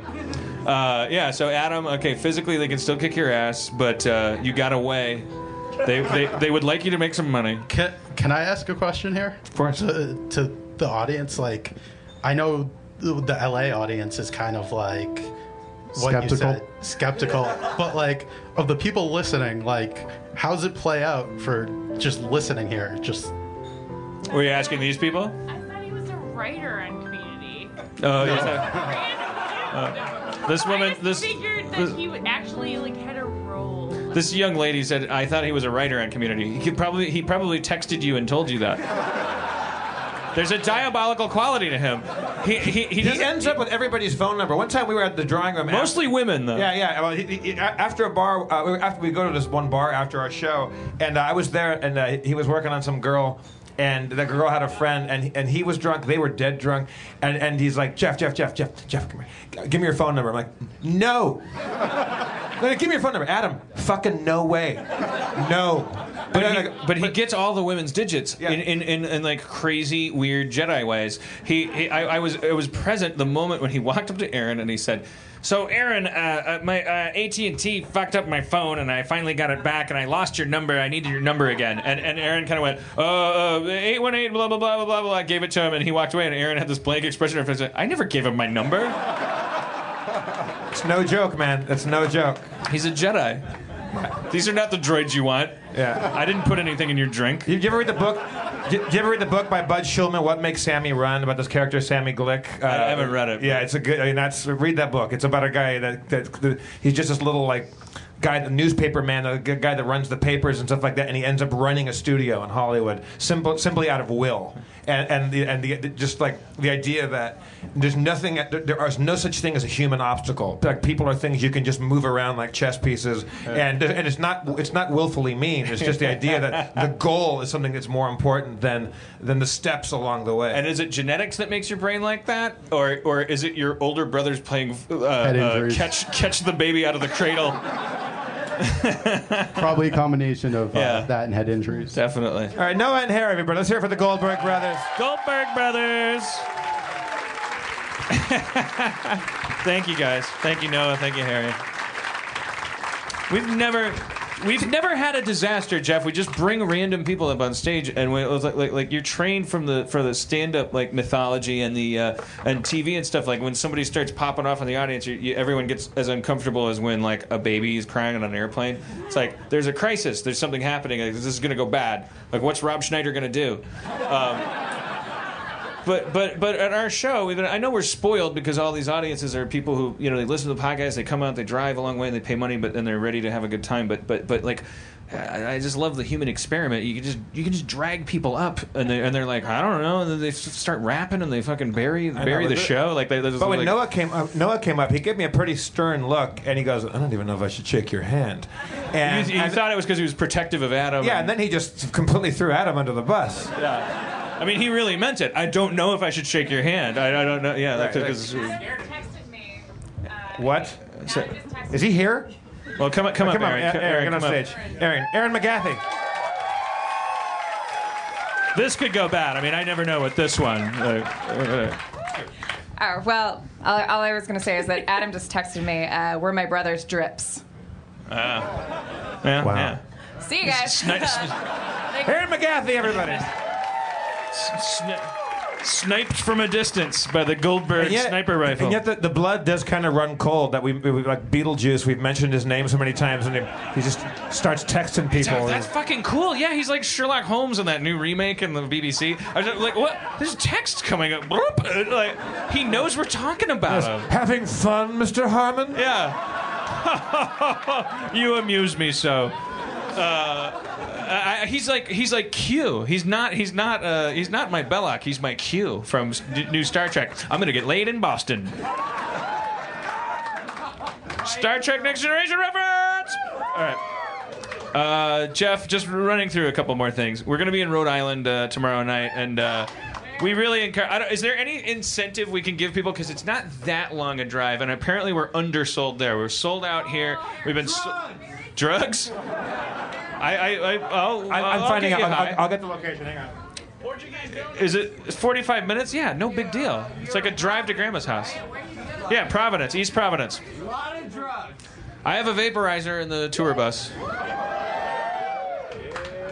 Uh, yeah, so Adam, okay, physically they can still kick your ass, but uh, you got away. They, they they would like you to make some money. Can, can I ask a question here? Of course. To, to the audience, like, I know the the LA audience is kind of like what you Skeptical. said, skeptical, but like of the people listening, like, how's it play out for just listening here? Just Were you asking these people? I thought he was a writer on Community. Oh, yes. Uh, this woman, I this figured that this, he would actually like had a role. this young lady said, "I thought he was a writer on Community." He could probably he probably texted you and told you that. There's a diabolical quality to him. He he, he, He ends up with everybody's phone number. One time we were at the drawing room. mostly women though. Yeah, yeah. Well, he, he, after a bar, uh, after we go to this one bar after our show, and uh, I was there, and uh, he was working on some girl, and the girl had a friend, and and he was drunk. They were dead drunk, and and he's like, Jeff, Jeff, Jeff, Jeff, Jeff, come here. give me your phone number. I'm like, no. No, give me your phone number, Adam. Fucking no way, no. But And he, I- but he gets all the women's digits Yeah. in, in, in, in like crazy weird Jedi ways. He, he I, I was I was present the moment when he walked up to Erin and he said, "So Erin, uh, uh, my uh, AT and T fucked up my phone and I finally got it back and I lost your number. I needed your number again." And and Erin kind of went, "Uh, eight one eight blah blah blah blah blah blah." I gave it to him and he walked away and Erin had this blank expression on his face. I never gave him my number. it's no joke, man. It's no joke. He's a Jedi. These are not the droids you want. Yeah. I didn't put anything in your drink. Did you ever read the book? Did you ever read the book by Bud Schulman, "What Makes Sammy Run"? About this character, Sammy Glick. Uh, I haven't read it, Yeah, it's a good. I mean, that's read that book. It's about a guy that, that, that he's just this little like guy, the newspaper man, the guy that runs the papers and stuff like that, and he ends up running a studio in Hollywood simple, simply out of will. And and the, and the, just like the idea that there's nothing, there, there is no such thing as a human obstacle. Like people are things you can just move around like chess pieces, and and it's not it's not willfully mean. It's just the idea that the goal is something that's more important than than the steps along the way. And is it genetics that makes your brain like that, or or is it your older brothers playing uh, uh, catch catch the baby out of the cradle? Probably a combination of uh, Yeah. that and head injuries. Definitely. All right, Noah and Harry, everybody. Let's hear it for the Goldberg brothers. Goldberg brothers. Thank you guys. Thank you Noah. Thank you Harry. We've never. We've never had a disaster, Jeff. We just bring random people up on stage, and we, it was like, like, like you're trained from the for the stand up like mythology and the uh, and TV and stuff. Like when somebody starts popping off in the audience, you, you, everyone gets as uncomfortable as when like a baby is crying on an airplane. It's like there's a crisis, there's something happening. Like, this is gonna go bad. Like what's Rob Schneider gonna do? Um, but but but at our show, even I know we're spoiled because all these audiences are people who you know they listen to the podcast, they come out, they drive a long way, and they pay money, but then they're ready to have a good time. But but but like. I just love the human experiment. You can just you can just drag people up, and they and they're like, I don't know, and then they start rapping, and they fucking bury bury know, the show. Like they, But when like, Noah came up, Noah came up, he gave me a pretty stern look, and he goes, "I don't even know if I should shake your hand." And, you, you and- thought it was because he was protective of Adam. yeah, and then he just completely threw Adam under the bus. yeah. I mean, he really meant it. I don't know if I should shake your hand. I, I don't know. Yeah, that's Right, because. Eric texted me. Uh, What? So- Is he here? Well, come, come up, come Erin. on, Come- Erin, get on come up. Erin, Erin McGathy. This could go bad. I mean, I never know with this one. Uh, Oh, well, all, all I was going to say is that Adam just texted me, uh, we're my brother's drips. uh, yeah, Wow. yeah. See you guys. Sni- Erin McGathy, everybody. Sni- sniped from a distance by the Goldberg And yet- sniper rifle. And yet the, the blood does kind of run cold. That we, we like Beetlejuice. We've mentioned his name so many times, and he, he just starts texting people. That's fucking cool. Yeah, he's like Sherlock Holmes in that new remake in the BBC. I was like, what? There's text coming up. Bloop. Like, he knows we're talking about Yes. him. Having fun, Mr. Harmon? Yeah. you amuse me so. Uh, I- he's like he's like Q. He's not he's not uh, he's not my Belloq. He's my Q from d- new Star Trek. I'm gonna get laid in Boston. Star Trek Next Generation reference. All right. Uh, Jeff, just running through a couple more things. We're going to be in Rhode Island uh, tomorrow night, and uh, we really encourage. Is there any incentive we can give people because it's not that long a drive, and apparently we're undersold there. We're sold out here. We've been so- drugs. I, I, I, I'll, I, I'm I'll finding out. I'll, high. I'll, I'll get the location. Hang on. Is it 45 minutes? Yeah, no big deal. It's like a drive to grandma's house. Yeah, Providence, East Providence. I have a vaporizer in the tour bus.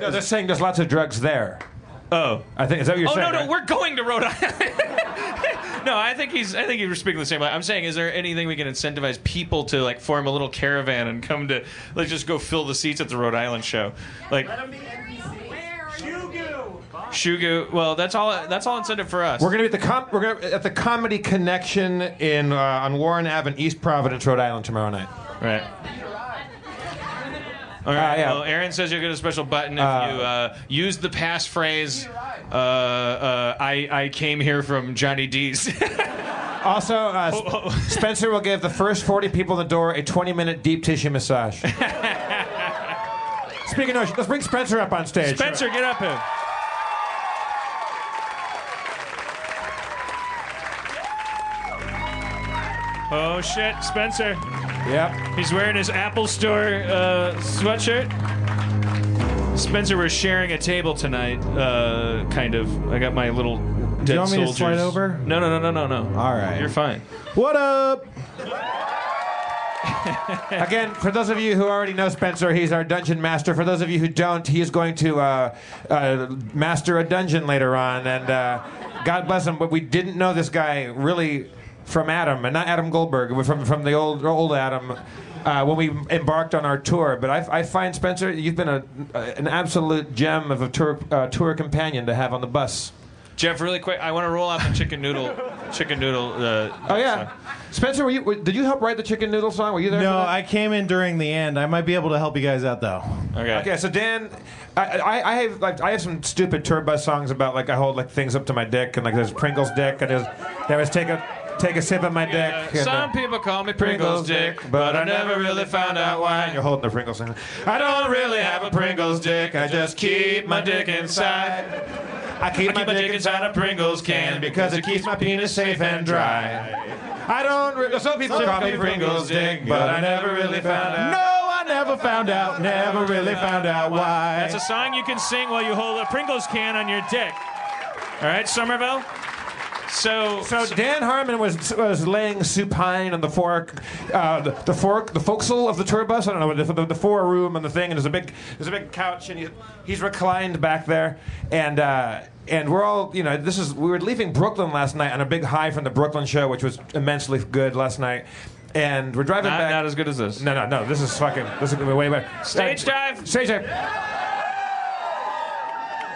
No, they're saying there's lots of drugs there. Oh, I think is that what you're oh saying? Oh no, no, right? we're going to Rhode Island. no, I think he's. I think he was speaking the same. way. I'm saying, is there anything we can incentivize people to like form a little caravan and come to? Let's just go fill the seats at the Rhode Island show. Like Shugu. Shugoo. Well, that's all. That's all incentive for us. We're gonna be at the com- we're gonna at the Comedy Connection in uh, on Warren Ave in East Providence, Rhode Island tomorrow night. Right. All right. Uh, yeah. Well, Erin says you'll get a special button if Uh, you uh, use the passphrase. Uh, uh, I I came here from Johnny D's. Also, uh, Oh, Sp- Spencer will give the first 40 people in the door a 20 minute deep tissue massage. Speaking of, let's bring Spencer up on stage. Spencer, get up here. Oh shit, Spencer. Yep. He's wearing his Apple Store uh, sweatshirt. Spencer, we're sharing a table tonight, uh, kind of. I got my little dead you want me to slide over? No, no, no, no, no, no. All right. You're fine. What up? Again, for those of you who already know Spencer, he's our dungeon master. For those of you who don't, he is going to uh, uh, master a dungeon later on. And uh, God bless him, but we didn't know this guy really from Adam, and not Adam Goldberg, but from from the old old Adam. Uh, when we embarked on our tour, but I, I find Spencer, you've been a, an absolute gem of a tour uh, tour companion to have on the bus. Jeff, really quick, I want to roll out the chicken noodle, chicken noodle. Uh, Oh yeah, Spencer, were you? were- Did you help write the chicken noodle song? Were you there? No, for that? I came in during the end. I might be able to help you guys out though. Okay. Okay, so Dan, I, I, I have like I have some stupid tour bus songs about like I hold like things up to my dick and like there's Pringles dick and there's there was take a take a sip of my dick. Some people call me Pringles Dick, but I never really found out why. You're holding the Pringles thing. I don't really have a Pringles dick. I just keep my dick inside. I keep, I keep my dick inside a Pringles can because it keeps my penis safe and dry. I don't. Re- some people Some call me Pringles dick, but I never really found out. No, I never found out. Never really found out why. That's a song you can sing while you hold a Pringles can on your dick. All right, Somerville. So, So Dan Harmon was was laying supine on the fork, uh, the, the fork, the forecastle of the tour bus. I don't know the, the, the four room and the thing, and there's a big there's a big couch, and he, he's reclined back there, and uh, and we're all you know this is we were leaving Brooklyn last night on a big high from the Brooklyn show, which was immensely good last night. And we're driving Not, back. not as good as this. no, no, no. This is fucking. This is gonna be way better. Stage Uh, dive. Stage dive.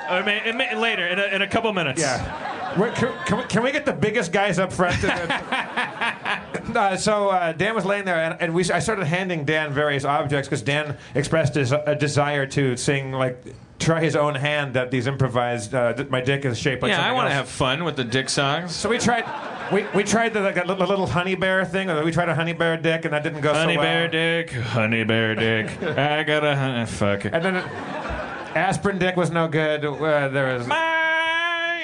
I I mean, later in a, in a couple minutes. Yeah. Wait, can, can, we, can we get the biggest guys up front? uh, so uh, Dan was laying there, and, and we, I started handing Dan various objects because Dan expressed his, a desire to sing, like, try his own hand at these improvised. Uh, my dick is shaped like Yeah, I want to have fun with the dick songs. So we tried. We, we tried the, like, a little, little honey bear thing. Or we tried a honey bear dick, and that didn't go Honey so well. Honey bear dick, honey bear dick. I got a honey. Fuck it. And then it, aspirin dick was no good. Uh, there was. My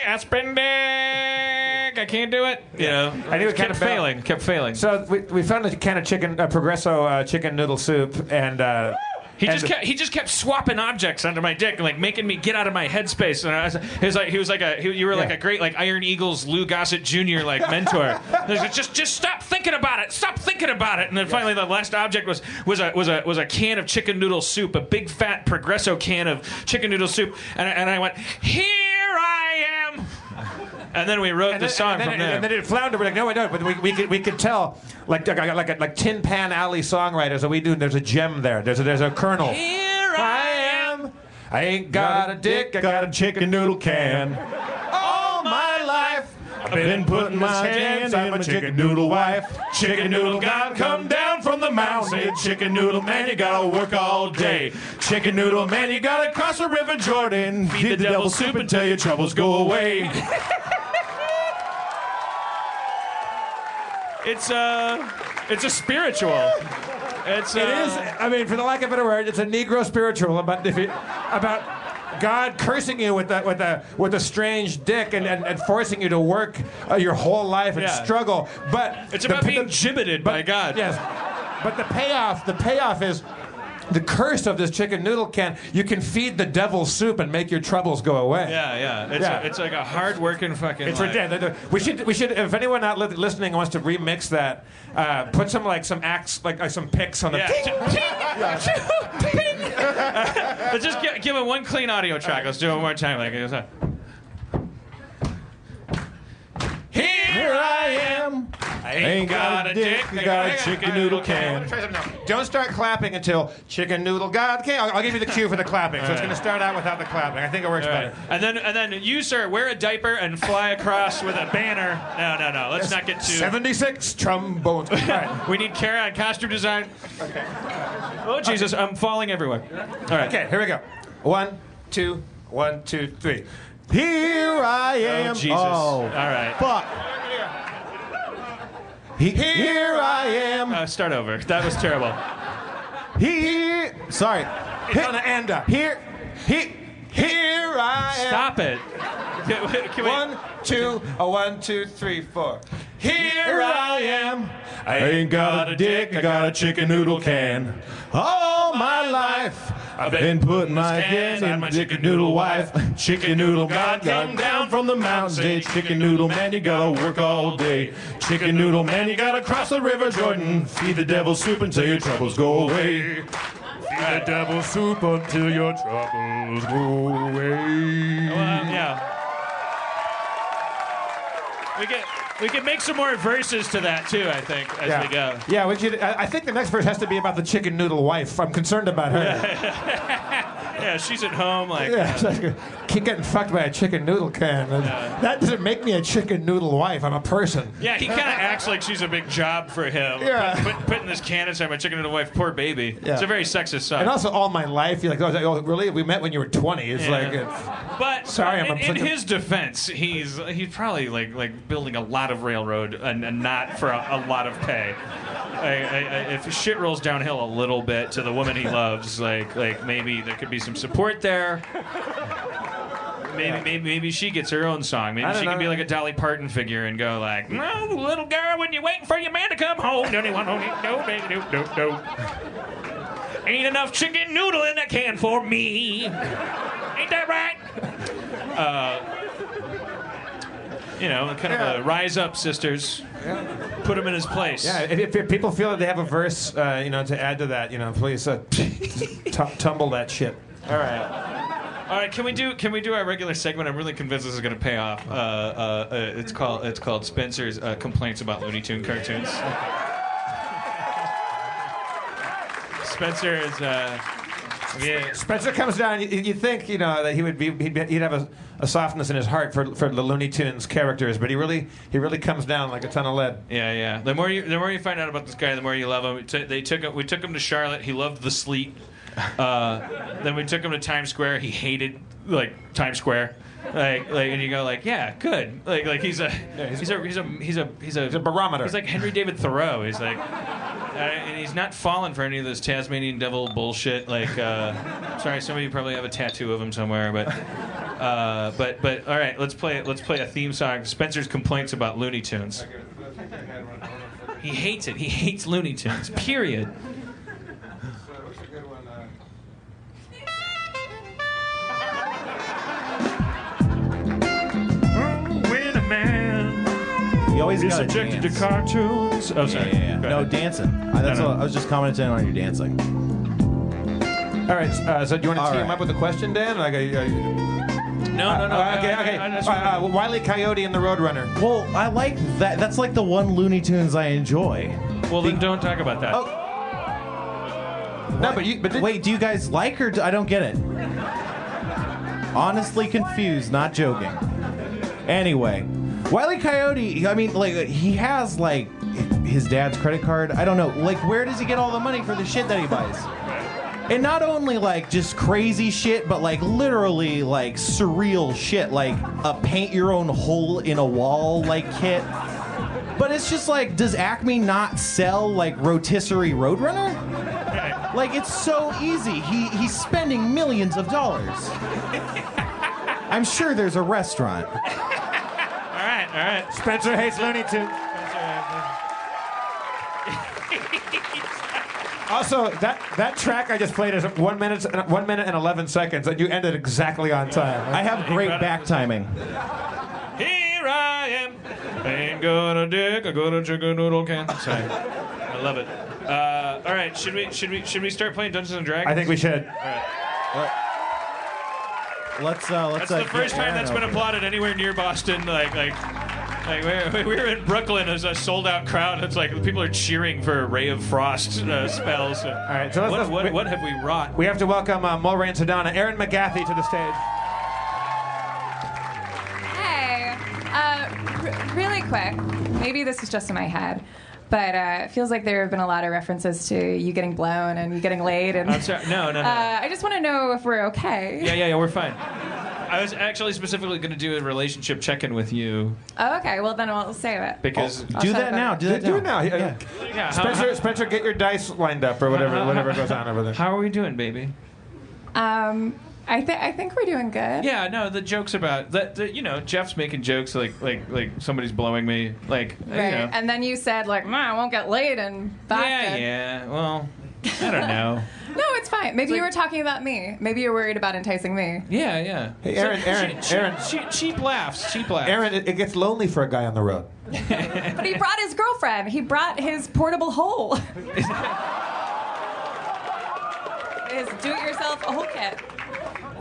aspirin dick. I can't do it. You know, I knew it kept kinda failing. Kept failing. So we, we found a can of chicken, a Progresso uh, chicken noodle soup, and uh, He and just kept, he just kept swapping objects under my dick, and like making me get out of my headspace. And I was, he was like he was like a he, you were like Yeah. a great like Iron Eagles Lou Gossett Jr. like mentor. Like, just just stop thinking about it. Stop thinking about it. And then finally the last object was was a was a was a can of chicken noodle soup, a big fat Progresso can of chicken noodle soup. And I, and I went here I am. And then we wrote and the then, song and then, from it- there. and then it floundered. We're like, no, I don't. But we, we could we could tell, like like like, like Tin Pan Alley songwriters that we do. There's a gem there. There's a, there's a kernel. here I am. I ain't got a dick. I got a chicken noodle can. All my life. I've been putting my hands on my chicken noodle wife. Chicken noodle God come down from the mountain. Chicken noodle man, you gotta work all day. Chicken noodle man, you gotta cross the river Jordan. Feed the devil soup until your troubles go away. It's a it's a spiritual. It's It uh, is. I mean, for the lack of a better word, it's a Negro spiritual about if you, about God cursing you with a with a with a strange dick and, and, and forcing you to work uh, your whole life and Yeah. struggle. But It's the- about being the- gibbeted by God. Yes, but the payoff the payoff is. The curse of this chicken noodle can, you can feed the devil soup and make your troubles go away. Yeah, yeah. It's, Yeah. A, it's like a hard working fucking. It's ridiculous. We should, we should. If anyone out listening wants to remix that, uh, put some like some acts, like, like some picks on the. Yeah. Let's just gi- give it one clean audio track. Let's do it one more time. Like, Here I am. I ain't got a dick. I got a chicken noodle can. Don't start clapping until chicken noodle God can. I'll, I'll give you the cue for the clapping. So it's going to start out without the clapping. I think it works All better. And then, and then you, sir, wear a diaper and fly across with a banner. No, no, no. Let's not get too. 76 trombones. All right. We need Cara on costume design. Okay. Oh Jesus, I'm falling everywhere. All right. Okay, here we go. One, two, one, two, three. Here I oh, am. Oh Jesus. All right. Fuck. Here I am. Uh, start over. That was terrible. Here. Sorry. It's on the end up. Here. Here, here I am. Stop it. Can, can we- One, two, a one, two, three, four. Here I am. I ain't got a dick, I got a chicken noodle can. All my life, I've been putting my hands in my chicken noodle wife. Chicken noodle God come down from the mountains. Hey, chicken noodle man, you gotta work all day. Chicken noodle man, you gotta cross the river Jordan. Feed the devil soup until your troubles go away. Feed the devil soup until your troubles go away. Well, um, yeah. We get we can make some more verses to that too. I think as yeah. we go. Yeah, you, I I think the next verse has to be about the chicken noodle wife. I'm concerned about her. Yeah, she's at home like. Yeah, uh, like, keep getting fucked by a chicken noodle can. And That doesn't make me a chicken noodle wife. I'm a person. Yeah, he kind of acts like she's a big job for him. Yeah. Put, put, putting this can inside my chicken noodle wife, poor baby. Yeah. It's a very sexist song. And also, all my life, you're like, oh, oh, really? We met when you were 20. It's Yeah. like, it's, But Sorry, I'm uh, in, in his defense, he's he's probably like like building a lot of railroad and, and not for a, a lot of pay. I, I, I, if shit rolls downhill a little bit to the woman he loves, like like maybe there could be some support there. Maybe, maybe maybe she gets her own song. Maybe she don't can be like a Dolly Parton figure and go like, "No, little girl, when you're waiting for your man to come home, don't you want no, no, no, no, no. Ain't enough chicken noodle in that can for me. Ain't that right? Uh, you know, kind of a rise up, sisters. Put him in his place. yeah, if, if people feel that they have a verse, uh, you know, to add to that, you know, please uh, t- tumble that shit. All right. All right, can we do can we do our regular segment? I'm really convinced this is going to pay off. Uh, uh, uh, it's called it's called Spencer's uh, complaints about Looney Tune cartoons. Spencer is. Yeah. Spencer comes down. You, you think you know that he would be he'd, be- he'd have a, a softness in his heart for for the Looney Tunes characters, but he really he really comes down like a ton of lead. Yeah, yeah. The more you the more you find out about this guy, the more you love him. We took- they took him, we took him to Charlotte. He loved the sleet. Uh, then we took him to Times Square. He hated like Times Square. Like, like, and you go like, yeah, good. Like, like he's a, he's a, he's a, he's a, he's a, a barometer. He's like Henry David Thoreau. He's like, uh, and he's not falling for any of this Tasmanian devil bullshit. Like, uh, sorry, some of you probably have a tattoo of him somewhere, but, uh, but, but, all right, let's play, let's play a theme song. Spencer's complaints about Looney Tunes. He hates it. He hates Looney Tunes. Period. You always is gotta subjected dance. to cartoons. Oh, sorry. Yeah, yeah, yeah. Go No ahead. dancing. I, that's No, no. all- I was just commenting on your dancing. All right, uh, so do you want to All tee right. up with a question, Dan? Like, a, a, No, no, no. Uh, okay, I- okay. I- I just Uh, uh, Wiley Coyote and the Roadrunner. Well, I like that. That's like the one Looney Tunes I enjoy. Well, then don't talk about that. Oh. No, but you, but Wait, do you guys like or do, I don't get it? Honestly confused, not joking. Anyway, Wiley Coyote. I mean, like he has like his dad's credit card. I don't know. Like, where does he get all the money for the shit that he buys? And not only like just crazy shit, but like literally like surreal shit, like a paint your own hole in a wall like kit. But it's just like, does Acme not sell like rotisserie Roadrunner? Like it's so easy. He he's spending millions of dollars. I'm sure there's a restaurant. All right, all right. Spencer hates Looney Tunes. Also, that, that track I just played is one minute one minute and eleven seconds, and you ended exactly on time. I have great back timing. Here I am. Ain't gonna dig. I'm gonna chicken noodle can. Sorry. I love it. Uh, all right, should we should we should we start playing Dungeons and Dragons? I think we should. All right. Let's uh let's That's uh, the first time that's been applauded anywhere near Boston. Like like. Like we we were in Brooklyn as a sold out crowd. It's like people are cheering for Ray of Frost uh, spells. All right, so let's- what, let's- what, we- what have we wrought? We have to welcome uh, Mulray and Sedona, Erin McGathy to the stage. Hey, uh, r- really quick. Maybe this is just in my head, but uh, it feels like there have been a lot of references to you getting blown and you getting laid. And I'm sorry. No, no, no. Uh, I just want to know if we're okay. Yeah, yeah, yeah. We're fine. I was actually specifically going to do a relationship check-in with you Oh, okay. Well, then we'll save it. because I'll shut up about it. Do, do it now. Yeah, how- Spencer, Spencer, get your dice lined up or whatever, How- whatever goes on over there. How are we doing, baby? Um, I think I think we're doing good. Yeah, no, the jokes about that. The, you know, Jeff's making jokes like like like somebody's blowing me. Like you Right. know. And then you said like, "Man, I won't get laid and Yeah, yeah. Well, I don't know. No, it's fine. Maybe you were talking about me. Maybe you're worried about enticing me. Yeah, yeah. Hey, Erin, So- Erin, che- Erin. che- cheap laughs, cheap laughs. Erin, it, it gets lonely for a guy on the road. But he brought his girlfriend. He brought his portable hole. his do-it-yourself hole kit.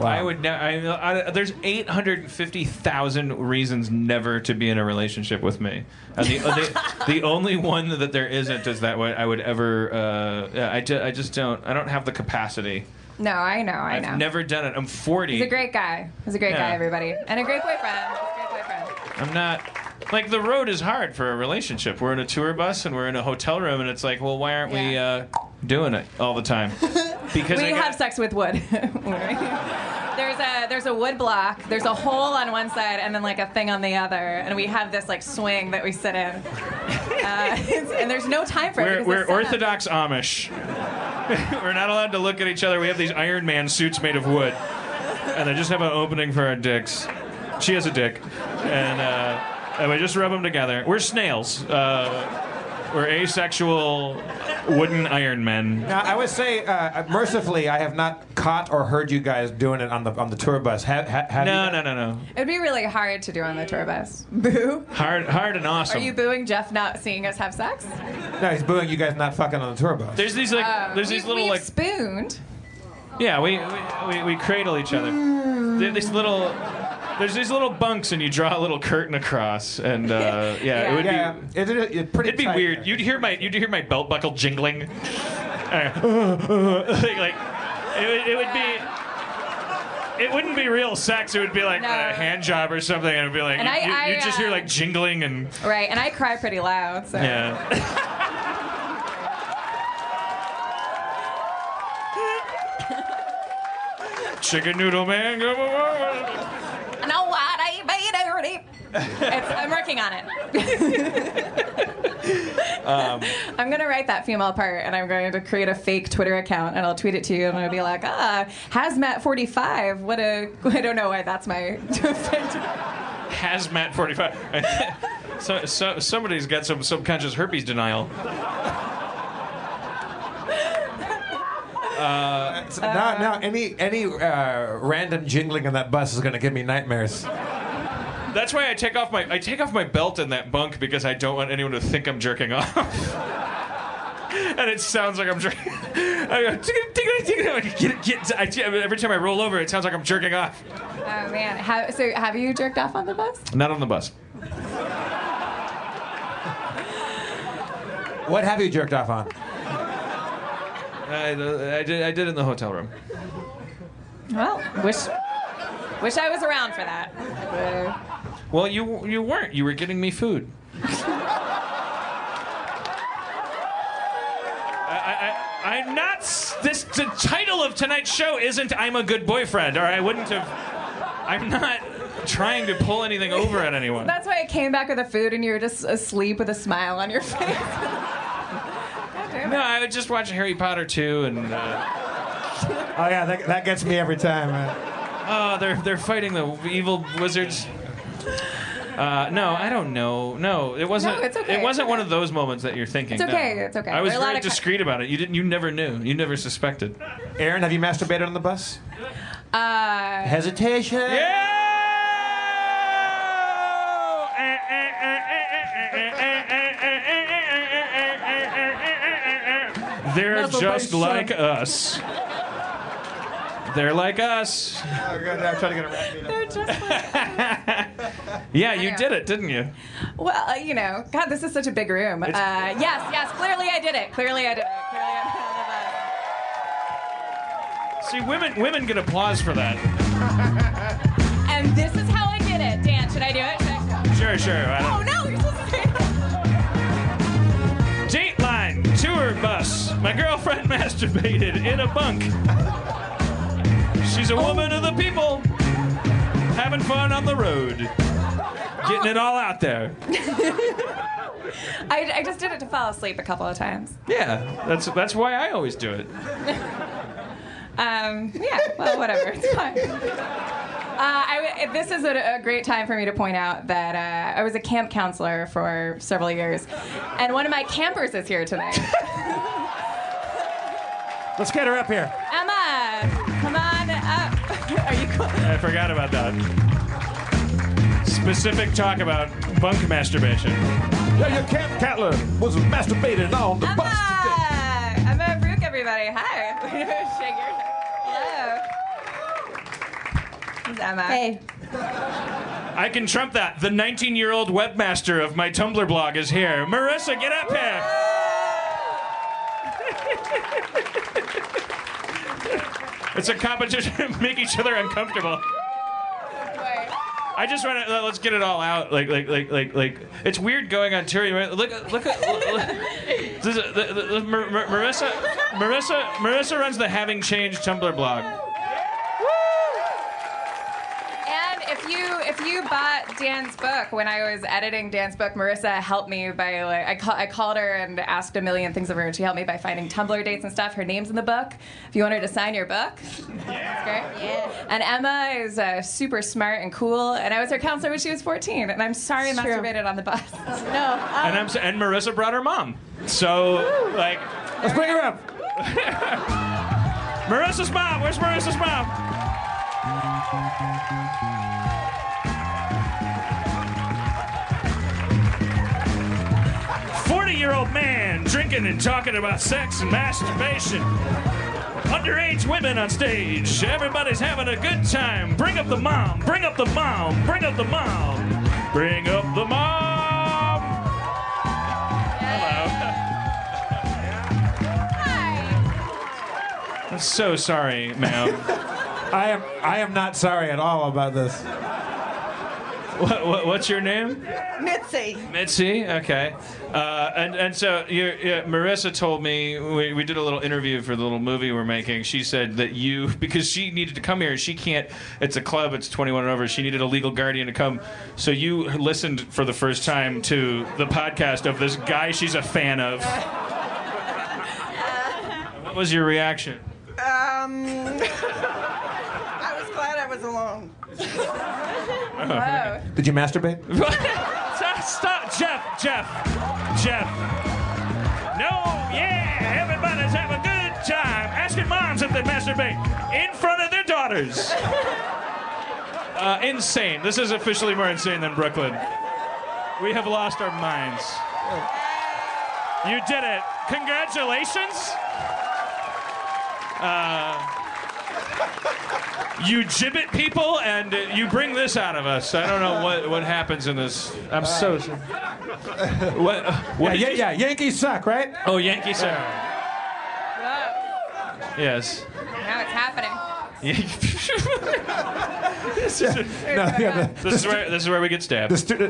I would. Ne- I, I, there's 850,000 reasons never to be in a relationship with me, and the the, the only one that there isn't is that way I would ever. Uh, yeah, I, ju- I just don't. I don't have the capacity. No, I know, I I've know. never done it. I'm 40. He's a great guy. He's a great Yeah. guy, everybody, and a great boyfriend. He's a great boyfriend. I'm not. Like the road is hard for a relationship. We're in a tour bus and we're in a hotel room, and it's like, well, why aren't we uh, doing it all the time? Because we got- have sex with wood. there's a there's a wood block. There's a hole on one side and then like a thing on the other, and we have this like swing that we sit in. Uh, and there's no time for it. We're, because we're Orthodox Amish. we're not allowed to look at each other. We have these Iron Man suits made of wood, and they just have an opening for our dicks. She has a dick, and uh, and we just rub them together. We're snails. Uh, we're asexual wooden Iron Men. Now, I would say, uh, mercifully, I have not caught or heard you guys doing it on the on the tour bus. Ha, ha, have No, you? no, no, no. It'd be really hard to do on the tour bus. Boo. Hard, hard and awesome. Are you booing Jeff not seeing us have sex? No, he's booing you guys not fucking on the tour bus. There's these like, Uh, there's these little we've like, spooned. yeah, we we, we, we cradle each other. There- These little, there's these little bunks, and you draw a little curtain across, and uh, yeah, it would Yeah, be. it, it, it pretty It'd be tight. weird. You'd hear my you'd hear my belt buckle jingling. Like, like, it, would- it would be. It wouldn't be real sex. It would be like No. a hand job or something, and it'd be like And you, I- you, I, you'd just hear uh, like jingling and Right, and I cry pretty loud. So. yeah. Chicken noodle man. come on. No, what I made it. It's, I'm working on it. Um, I'm gonna write that female part, and I'm going to create a fake Twitter account, and I'll tweet it to you, and I'll be like, ah, hazmat 45. What a. I don't know why that's my. hazmat 45. so, so somebody's got some subconscious herpes denial. Uh, So now, now, any any uh, random jingling on that bus is going to give me nightmares. that's why I take off my I take off my belt in that bunk because I don't want anyone to think I'm jerking off. and it sounds like I'm jerking. I go. Get get. I, every time I roll over, it sounds like I'm jerking off. Oh man, How, so have you jerked off on the bus? Not on the bus. What have you jerked off on? I, I did I did in the hotel room. Well, wish wish I was around for that. Well, you you weren't. You were getting me food. I, I, I'm not. This the title of tonight's show isn't "I'm a good boyfriend," or I wouldn't have. I'm not trying to pull anything over at anyone. that's why I came back with the food, and you were just asleep with a smile on your face. No, I would just watch Harry Potter 2 and. Uh, Oh yeah, that, that gets me every time. Man. oh, they're they're fighting the evil wizards. Uh, no, I don't know. No, it wasn't. No, it's okay. It wasn't one of those moments that you're thinking. It's okay, no. it's okay. I was There are a lot very of ki- discreet about it. You didn't. You never knew. You never suspected. Erin, have you masturbated on the bus? Uh, Hesitation. They're That's just bass like drum. us. They're like us. Oh, God, I'm trying to get a rap beat up. They're just Yeah, you did it, didn't you? Well, uh, you know, God, this is such a big room. Uh, yes, yes, clearly I did it. Clearly I did it. Clearly I did it. See, women women get applause for that. And this is how I did it. Dan, should I do it? Should I- Sure, sure. I don't- Oh no, bus. My girlfriend masturbated in a bunk. She's a woman of the people, having fun on the road, getting it all out there. I, I just did it to fall asleep a couple of times. Yeah, that's that's why I always do it. Um, yeah, well, whatever. It's fine. Uh, I, this is a, a great time for me to point out that uh, I was a camp counselor for several years, and one of my campers is here tonight. Let's get her up here. Emma, come on up. Are you cool? I forgot about that. Specific talk about bunk masturbation. Yeah, your camp counselor was masturbating on the bus today. Emma, Emma Brooke, everybody. Hi. Shake your Hello. Emma. Hey. I can trump that. The 19 year old webmaster of my Tumblr blog is here. Marissa, get up here. It's a competition to make each other uncomfortable. I just want to uh, let's get it all out. Like, like, like, like, like. It's weird going on tour. You Look, look at look, this is, the, the, the, Mar- Mar- Marissa. Marissa. Marissa runs the Having Changed Tumblr blog. And if you if you bought Dan's book when I was editing Dan's book, Marissa helped me by like I, call, I called her and asked a million things of her, and she helped me by finding Tumblr dates and stuff. Her name's in the book. If you want her to sign your book, that's great. Yeah. And Emma is uh, super smart and cool, and I was her counselor when she was 14. And I'm sorry I It's true. masturbated on the bus. No. and I'm s- and Marissa brought her mom. So like, let's bring her up. Marissa's mom. Where's Marissa's mom? Forty-year-old man drinking and talking about sex and masturbation. Underage women on stage. Everybody's having a good time. Bring up the mom. Bring up the mom. Bring up the mom. Bring up the mom. Hello. Hi. I'm so sorry, ma'am. I am I am not sorry at all about this. What, what, what's your name? Mitzi. Mitzi. Okay. Uh, and and so you yeah, Marissa told me we, we did a little interview for the little movie we're making. She said that you because she needed to come here. She can't. It's a club. It's 21 and over. She needed a legal guardian to come. So you listened for the first time to the podcast of this guy she's a fan of. What was your reaction? Um, I was glad I was alone. Did you masturbate? stop, stop, Jeff, Jeff, Jeff. No, yeah, everybody's having a good time. Asking moms if they masturbate in front of their daughters. Uh, insane. This is officially more insane than Brooklyn. We have lost our minds. You did it. Congratulations. Uh, you gibbet people and uh, you bring this out of us. I don't know what, what happens in this. I'm so. what, uh, what yeah, yeah, yeah, Yankees suck, right? Oh, Yankees suck. Yes. Now it's happening. this is, No, yeah, the- this is where this is where we get stabbed. The, stu- the,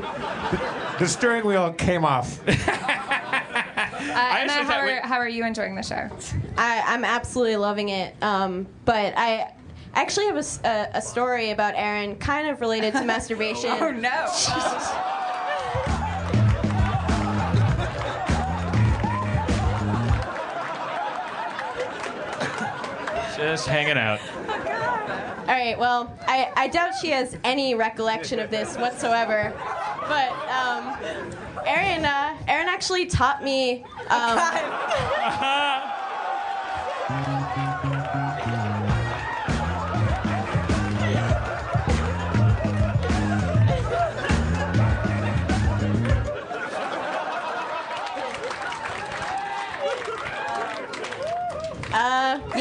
the steering wheel came off. Uh, Emma, how are, how are you enjoying the show? I, I'm absolutely loving it. Um, but I actually have a story about Erin, kind of related to masturbation. Oh no! Just hanging out. All right. Well, I, I doubt she has any recollection of this whatsoever. But um, Erin, uh, Erin actually taught me. Um,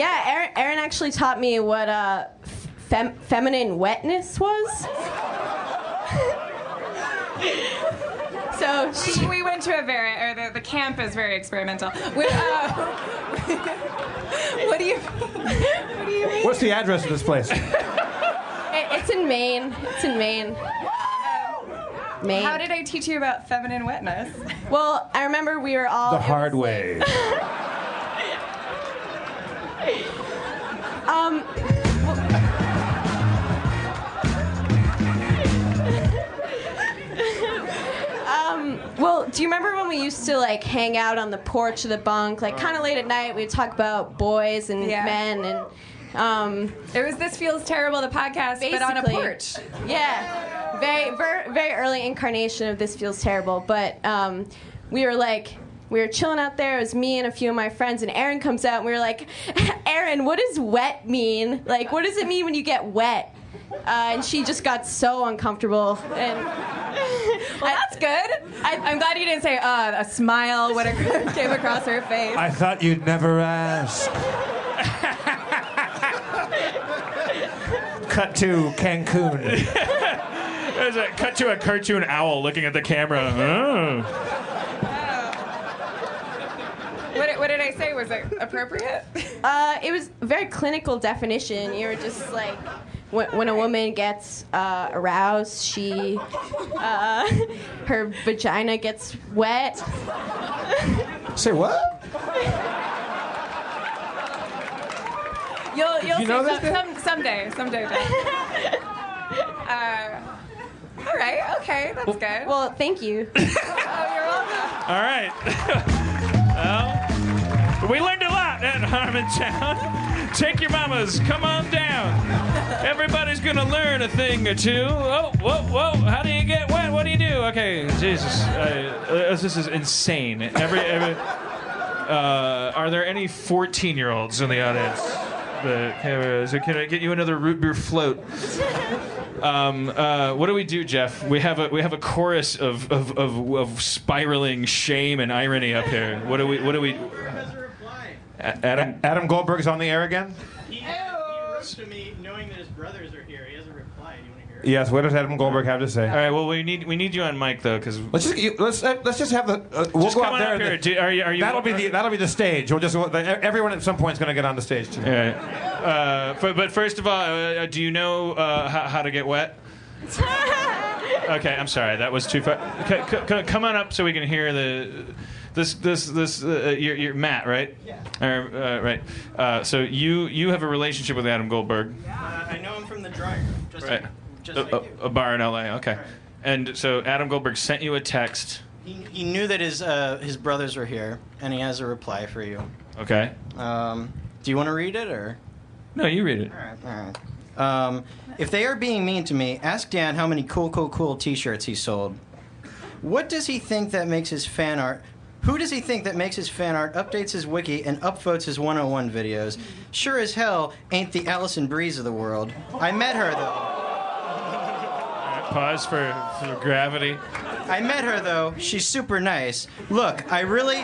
yeah, Erin, Erin actually taught me what uh, fem- feminine wetness was. so we, we went to a very, or the, the camp is very experimental. We, uh, what do you, what do you mean? What's the address of this place? It, it's in Maine. It's in Maine. Maine. How did I teach you about feminine wetness? Well, I remember we were all. The hard way. Um. Um, well, do you remember when we used to like hang out on the porch of the bunk, like kind of late at night? We'd talk about boys and Yeah. men, and um, it was "This Feels Terrible" the podcast, but on a porch. Yeah, very, very, very early incarnation of this feels terrible. But um, we were like, we were chilling out there. It was me and a few of my friends, and Erin comes out, and we were like, Erin, what does wet mean? Like, what does it mean when you get wet? Uh, and she just got so uncomfortable. And well, that's good. I, I'm glad you didn't say uh, a smile when it came across her face. I thought you'd never ask. Cut to Cancun. There's a cut to a cartoon owl looking at the camera. Oh. What, did- what did I say? Was it appropriate? Uh, it was a very clinical definition. You were just like, when, when a woman gets uh, aroused, she, uh, her vagina gets wet. Say what? You'll, you'll you see know this, some, Dan? some, someday, someday. Uh, all right, okay, that's good. Well, thank you. oh, you're welcome. All right. We learned a lot at Harmontown. Take your mamas, come on down. Everybody's gonna learn a thing or two. Oh, whoa, whoa! How do you get wet? What do you do? Okay, Jesus, uh, uh, this is insane. Every, every uh, are there any 14-year-olds in the audience? The. So can I get you another root beer float? Um, uh, what do we do, Jeff? We have a we have a chorus of, of, of, of spiraling shame and irony up here. What do we what do we? A- Adam Adam Goldberg's on the air again. He, he wrote to me knowing that his brothers are here. He hasn't replied. You want to hear it? Yes. What does Adam Goldberg have to say? All right. Well, we need we need you on mic though, because Let's just you- let's uh, let's just have the uh, we'll Just go come out on there. up and here. the- Do- are you- are you- that'll be the that'll be the stage. We'll just the, everyone at some point is going to get on the stage too. Yeah. Uh, but, but first of all, uh, do you know uh, how, how to get wet? Okay, I'm sorry. That was too far. Okay, c- c- come on up so we can hear the. This this this uh, you're, you're Matt, right? Yeah. uh, right. Uh, so you you have a relationship with Adam Goldberg, Uh, I know him from the room. Just right? like, just a, like a- you. a bar in LA. Okay. And so Adam Goldberg sent you a text. He, he knew that his uh, his brothers were here, and he has a reply for you. Okay. Um, do you want to read it or? No, you read it. All right. All right. Um, if they are being mean to me, ask Dan how many cool, cool, cool T-shirts he sold. What does he think that makes his fan art? Who does he think that makes his fan art, updates his wiki, and upvotes his 101 videos? Sure as hell ain't the Alison Bries of the world. I met her though. Pause for, for gravity. I met her though. She's super nice. Look, I really.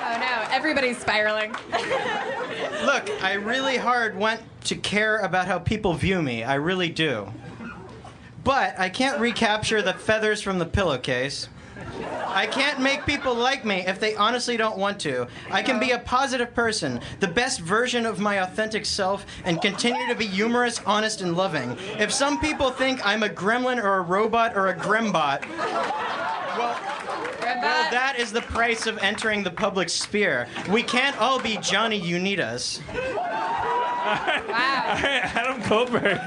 Oh no, everybody's spiraling. Look, I really hard want to care about how people view me. I really do. But I can't recapture the feathers from the pillowcase. I can't make people like me if they honestly don't want to. I can be a positive person, the best version of my authentic self, and continue to be humorous, honest, and loving. If some people think I'm a gremlin or a robot or a grimbot, well, well, that is the price of entering the public sphere. We can't all be Johnny Unitas. Wow. Adam Goldberg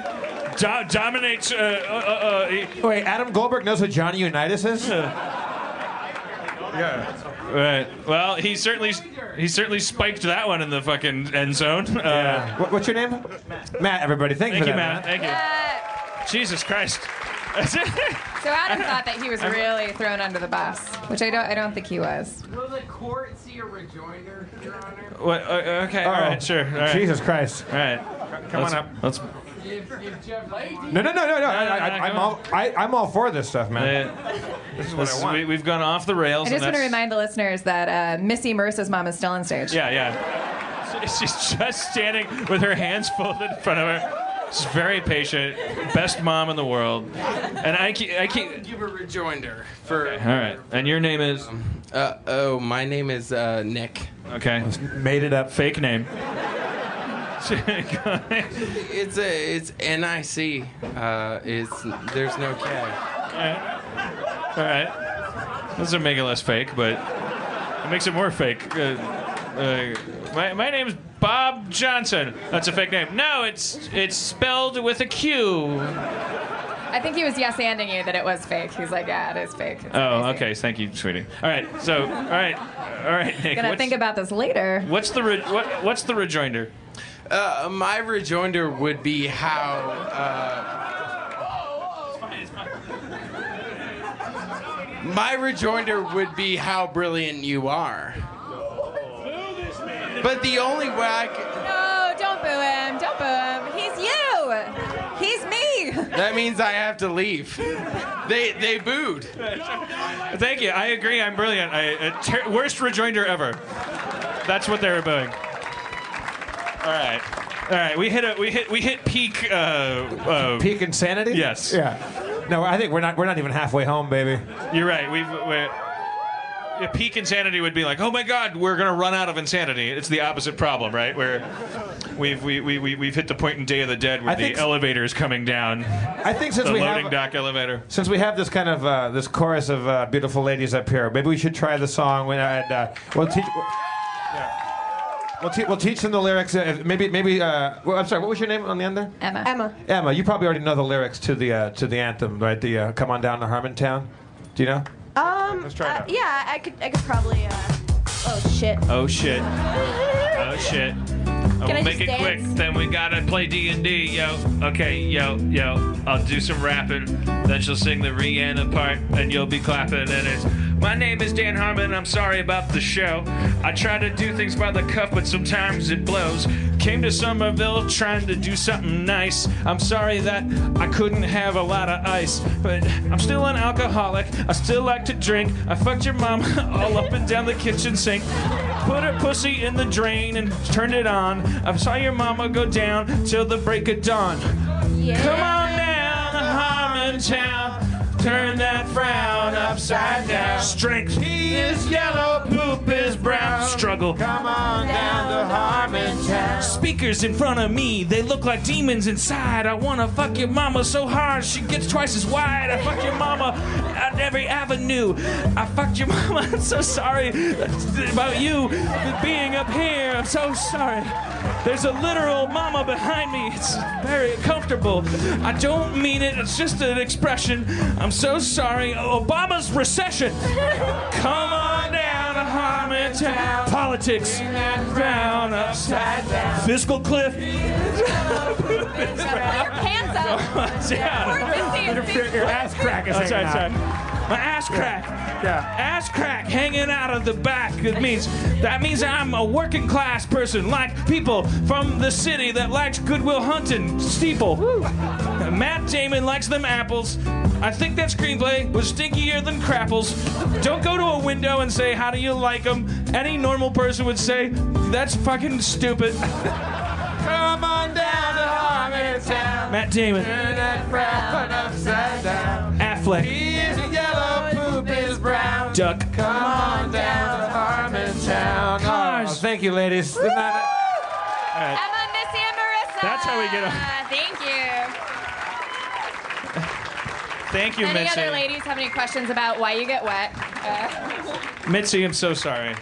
do- dominates. Uh, uh, uh, he- Wait, Adam Goldberg knows what Johnny Unitas is? yeah. Right. Well, he certainly he certainly spiked that one in the fucking end zone. Uh, Yeah. What- what's your name? Matt. Matt. Everybody, thank, Thank you you, that. Matt. Thank you. Jesus Christ. So Adam thought that he was really thrown under the bus, which I don't. I don't think he was. Will the court see a rejoinder, Your Honor? What, uh, okay. All Oh, right. Sure. All right. Jesus Christ. All right. Come Let's- on up. Let's. If, if Jeff No, no, no, no, no. I, I, I'm all I, I'm all for this stuff, man. This is what This- I want. we, we've gone off the rails. I just and want to that's- remind the listeners that uh, Missy Marissa's mom is still on stage. Yeah, yeah. She's just standing with her hands folded in front of her. She's very patient. Best mom in the world. And I keep. I keep. give a rejoinder for. All right. And your name is. Uh, oh, my name is uh, Nick. Okay. Made it up. Fake name. It's a it's NIC. Uh, it's there's no K. All right. This doesn't make it less fake, but it makes it more fake. Uh, uh, my, my name's Bob Johnson. That's a fake name. No, it's it's spelled with a Q. I think he was yes anding you that it was fake. He's like, yeah, it is fake. It's Oh, crazy. okay. Thank you, sweetie. All right. So, all right, all right, Nick. Gonna think about this later. what's the re- what, what's the rejoinder? Uh, my rejoinder would be how. Uh, my rejoinder would be how brilliant you are. But the only way I could. No, don't boo him. Don't boo him. He's you. He's me. That means I have to leave. They they booed. Thank you. I agree. I'm brilliant. I, uh, ter- worst rejoinder ever. That's what they were doing. All right. All right. We hit a we hit we hit peak. Uh, uh, Peak insanity. Yes. Yeah. No, I think we're not. We're not even halfway home, baby. You're right. We've. We're, yeah, peak insanity would be like, oh my god, we're gonna run out of insanity. It's the opposite problem, right? Where we've we, we, we, we've hit the point in Day of the Dead where I the elevator is coming down. I think since the we loading have dock elevator. since we have this kind of uh, this chorus of uh, beautiful ladies up here, maybe we should try the song. When, and uh, we'll teach. We'll, te- we'll teach them the lyrics. Uh, maybe, maybe. Uh, well, I'm sorry. What was your name on the end there? Emma. Emma. Emma. You probably already know the lyrics to the uh, to the anthem, right? The uh, "Come on down to Harmontown." Do you know? Um. Let's try it uh, out. yeah, I could. I could probably. Uh, oh shit. Oh shit. Oh shit. Can gonna make it quick. Then we gotta play D and D, yo. Okay, yo, yo. I'll do some rapping. Then she'll sing the Rihanna part, and you'll be clapping. And it's my name is Dan Harmon. I'm sorry about the show. I try to do things by the cuff, but sometimes it blows. Came to Somerville trying to do something nice. I'm sorry that I couldn't have a lot of ice, but I'm still an alcoholic. I still like to drink. I fucked your mom all up and down the kitchen sink. Put her pussy in the drain and turned it on. I saw your mama go down till the break of dawn. Come on down to Harmontown. Turn that frown upside down. Strength He is yellow, poop is brown. Struggle. Come on down to Harmontown. Speakers in front of me, they look like demons inside. I wanna fuck your mama so hard she gets twice as wide. I fuck your mama at every avenue. I fucked your mama. I'm so sorry about you being up here. I'm so sorry. There's a literal mama behind me. It's very comfortable. I don't mean it. It's just an expression. I'm so sorry. Obama's recession. Come on down to Harmontown. Politics down upside down. Fiscal cliff. Hands up. yeah. Your ass crack is Oh, sorry, hanging sorry. My ass crack. Yeah. Ass crack hanging out of the back. It means that means I'm a working class person, like people from the city that likes Good Will Hunting steeple. Matt Damon likes them apples. I think that screenplay was stinkier than crapples. Don't go to a window and say, "How do you like them?" Any normal person would say, "That's fucking stupid." Come on down to Harmontown. Matt Damon. Turn that frown upside down. Affleck. Duck. Come on down to Harmontown. Cars. Oh, thank you, ladies. Good night. Emma, Missy, and Marissa. That's how we get get 'em. Thank you. Thank you, Any Mitzi. other ladies have any questions about why you get wet? Uh, Mitzi, I'm so sorry.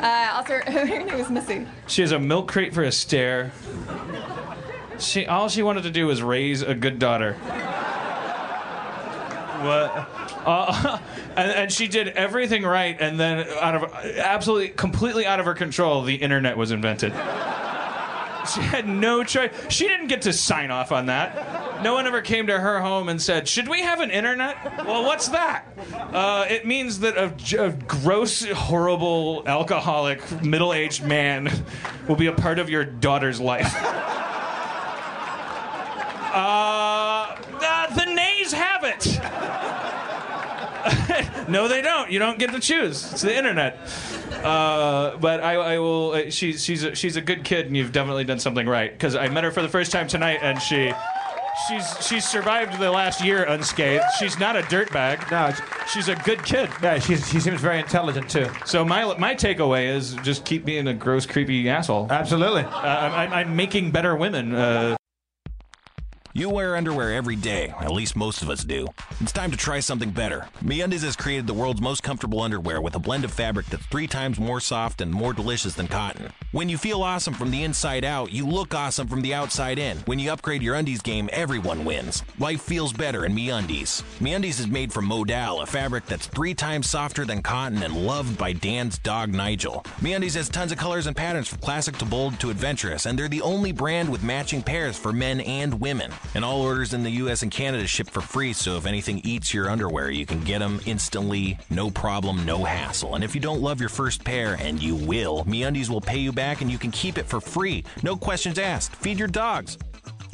uh, also, her name is Missy. She has a milk crate for a stare. She all she wanted to do was raise a good daughter. What? Uh, and, and she did everything right, and then out of absolutely, completely out of her control, the internet was invented. She had no choice. She didn't get to sign off on that. No one ever came to her home and said, "Should we have an internet?" Well, what's that? Uh, it means that a gross, horrible, alcoholic, middle-aged man will be a part of your daughter's life. Uh, uh, the nays have it. no, they don't. You don't get to choose. It's the internet. Uh, but I, I will. Uh, she's she's a, she's a good kid, and you've definitely done something right. Because I met her for the first time tonight, and she. She's she's survived the last year unscathed. She's not a dirtbag. No, she's a good kid. Yeah, she seems very intelligent too. So my my takeaway is just keep being a gross, creepy asshole. Absolutely. Uh, I'm, I'm- I'm making better women. Uh, You wear underwear every day, at least most of us do. It's time to try something better. MeUndies has created the world's most comfortable underwear with a blend of fabric that's three times more soft and more delicious than cotton. When you feel awesome from the inside out, you look awesome from the outside in. When you upgrade your undies game, everyone wins. Life feels better in MeUndies. MeUndies is made from Modal, a fabric that's three times softer than cotton and loved by Dan's dog Nigel. MeUndies has tons of colors and patterns from classic to bold to adventurous, and they're the only brand with matching pairs for men and women. And all orders in the US and Canada ship for free, so if anything eats your underwear, you can get them instantly, no problem, no hassle. And if you don't love your first pair, and you will, MeUndies will pay you back and you can keep it for free. No questions asked. Feed your dogs.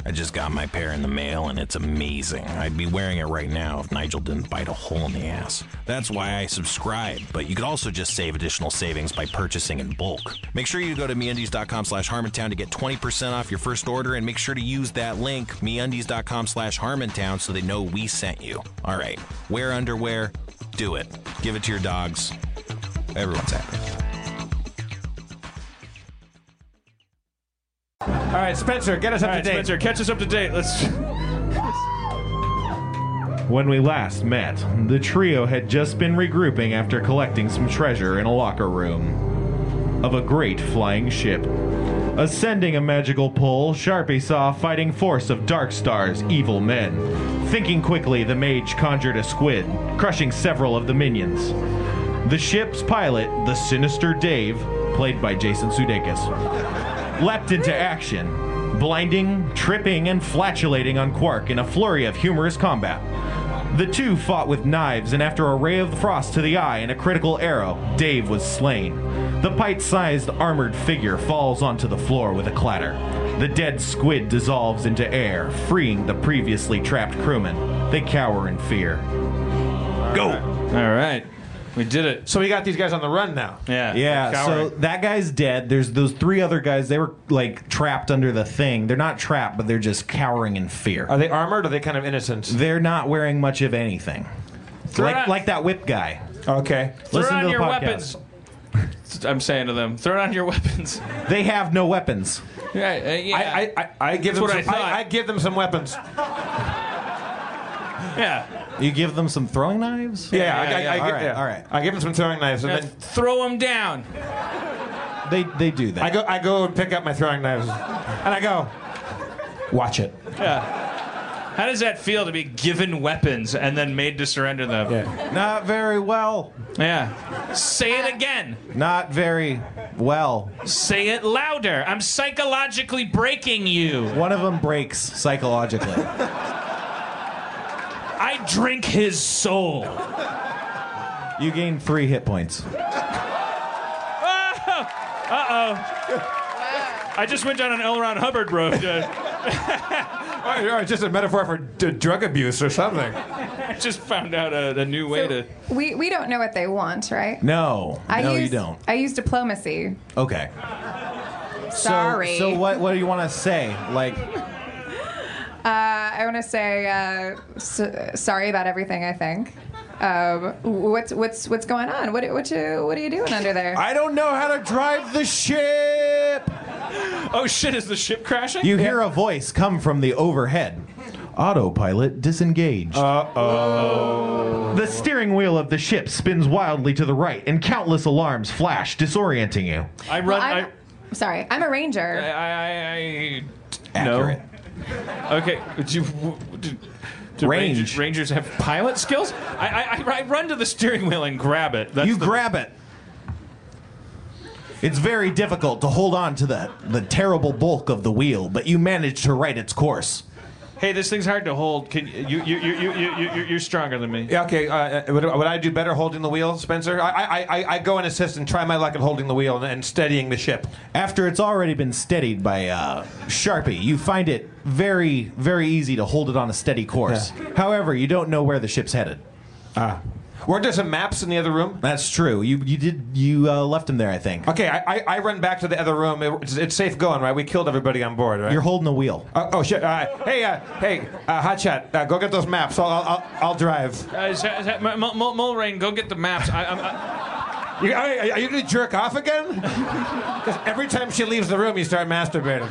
I just got my pair in the mail and it's amazing. I'd be wearing it right now if Nigel didn't bite a hole in the ass. That's why I subscribe, but you could also just save additional savings by purchasing in bulk. Make sure you go to meundies.com slash harmontown to get 20% off your first order and make sure to use that link, meundies.com slash harmontown, so they know we sent you. All right, wear underwear, do it. Give it to your dogs. Everyone's happy. All right, Spencer, get us up All right, to date. Spencer, catch us up to date. Let's. When we last met, the trio had just been regrouping after collecting some treasure in a locker room of a great flying ship. Ascending a magical pole, Sharpie saw a fighting force of Dark Star's evil men. Thinking quickly, the mage conjured a squid, crushing several of the minions. The ship's pilot, the sinister Dave, played by Jason Sudeikis, leapt into action, blinding, tripping, and flatulating on Quark in a flurry of humorous combat. The two fought with knives, and after a ray of frost to the eye and a critical arrow, Dave was slain. The pint sized armored figure falls onto the floor with a clatter. The dead squid dissolves into air, freeing the previously trapped crewmen. They cower in fear. Go! All right. We did it. So we got these guys on the run now. Yeah. Yeah, so that guy's dead. There's those three other guys. They were like trapped under the thing. They're not trapped, but they're just cowering in fear. Are they armored or are they kind of innocent? They're not wearing much of anything. Throw it Like on- like that whip guy. Okay. Throw Listen on to the your podcast. weapons. I'm saying to them, throw on your weapons. They have no weapons. Yeah, uh, yeah. I, I, I, I give That's them what some, I thought. I, give them some weapons. Yeah. You give them some throwing knives? Yeah, I, Yeah, I, yeah. I, All give- right, yeah. all right. I give them some throwing knives, and Now then throw them down. They they do that. I go I go and pick up my throwing knives, and I go, watch it. Yeah. How does that feel to be given weapons and then made to surrender them? Yeah. Not very well. Yeah. Say it again. Not very well. Say it louder. I'm psychologically breaking you. One of them breaks psychologically. I drink his soul. You gain three hit points. Uh oh. I just went down an L. Ron Hubbard road. Uh, Or, or just a metaphor for d- drug abuse or something. I just found out a, a new way to. We we don't know what they want, right? No. I no, use, you don't. I use diplomacy. Okay. Sorry. So, so what what do you want to say? Like Uh, I want to say uh, s- sorry about everything. I think. Um, what's what's what's going on? What what you what are you doing under there? I don't know how to drive the ship. Oh shit! Is the ship crashing? You hear a voice come from the overhead. Autopilot disengaged. Uh oh. The steering wheel of the ship spins wildly to the right, and countless alarms flash, disorienting you. I Well, run. I'm, I, sorry, I'm a ranger. I, I, I, Accurate. Okay. Do, you, do, do Range. Rangers, Rangers have pilot skills? I, I, I, I run to the steering wheel and grab it. That's you the- grab it. It's very difficult to hold on to the, the terrible bulk of the wheel, but you manage to right its course. Hey, this thing's hard to hold. Can you you you you you, you you're stronger than me? Yeah. Okay. Uh, uh, would, would I do better holding the wheel, Spencer? I I I, I go and assist and try my luck at holding the wheel and, and steadying the ship. After it's already been steadied by uh, Sharpie, you find it very very easy to hold it on a steady course. Yeah. However, you don't know where the ship's headed. Ah. Weren't there some maps in the other room? That's true. You you did you uh, left them there, I think. Okay, I, I, I run back to the other room. It- it's, it's safe going, right? We killed everybody on board, right? You're holding the wheel. Uh, oh shit! Uh, hey, uh, hey, uh, Hotshot, uh, go get those maps. I'll, I'll, I'll, I'll drive. Uh, is that, is that, M- M- M- Mulrain, go get the maps. I, I'm, I, You, are, are you gonna jerk off again? Because every time she leaves the room, you start masturbating.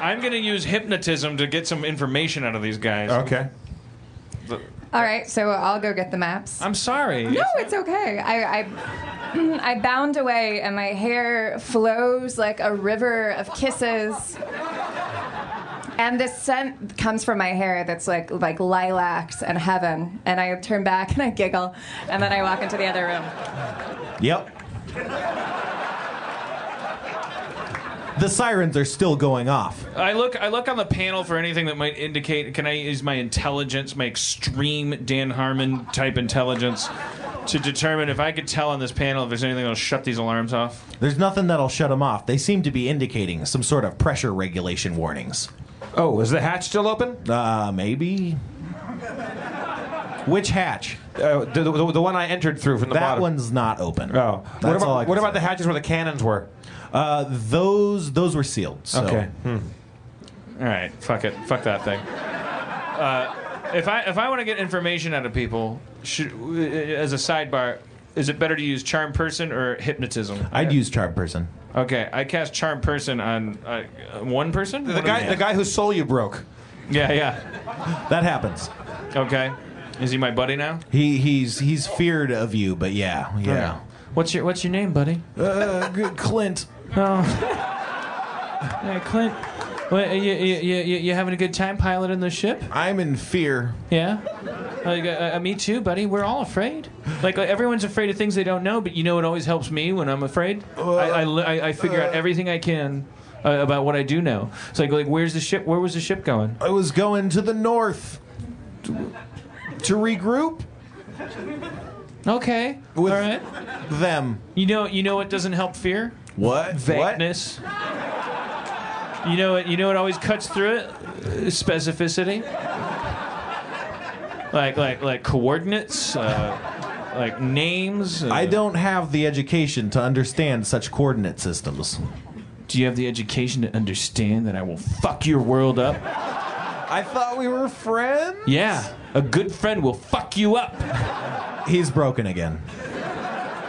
I'm gonna use hypnotism to get some information out of these guys. Okay. All right, so I'll go get the maps. I'm sorry. No, it's okay. I, I I bound away, and my hair flows like a river of kisses. And this scent comes from my hair that's like like lilacs and heaven. And I turn back and I giggle, and then I walk into the other room. Yep. The sirens are still going off. I look. I look on the panel for anything that might indicate. Can I use my intelligence, my extreme Dan Harmon type intelligence, to determine if I could tell on this panel if there's anything that'll shut these alarms off? There's nothing that'll shut them off. They seem to be indicating some sort of pressure regulation warnings. Oh, is the hatch still open? Uh, maybe. Which hatch? Uh, the, the, the one I entered through from the that bottom. That one's not open. Oh, That's what about, all I can what about say. the hatches where the cannons were? Uh, those those were sealed. So. Okay. Hmm. All right, fuck it, fuck that thing. Uh, if I if I want to get information out of people, should, uh, as a sidebar, is it better to use charm person or hypnotism? I'd use charm person. Okay, I cast charm person on uh, one person. The What guy, we- the guy whose soul you broke. Yeah, yeah. That happens. Okay. Is he my buddy now? He he's he's feared of you, but yeah, yeah. What's your What's your name, buddy? Uh, Clint. Oh. Hey, Clint. You, you, you, you you having a good time piloting the ship? I'm in fear. Yeah. Like, uh, uh, me too, buddy. We're all afraid. Like, uh, everyone's afraid of things they don't know, but you know what always helps me when I'm afraid? I, I, I, I figure out everything I can uh, about what I do know. It's like, like, where's the ship? Where was the ship going? I was going to the north to, regroup Okay. with all right. them. You know, you know what doesn't help fear? What? Vagueness. You know what? You know what always cuts through it? Specificity. Like, like, like coordinates. Uh, like names. uh, I don't have the education to understand such coordinate systems. Do you have the education to understand that I will fuck your world up? I thought we were friends. Yeah, a good friend will fuck you up. He's broken again.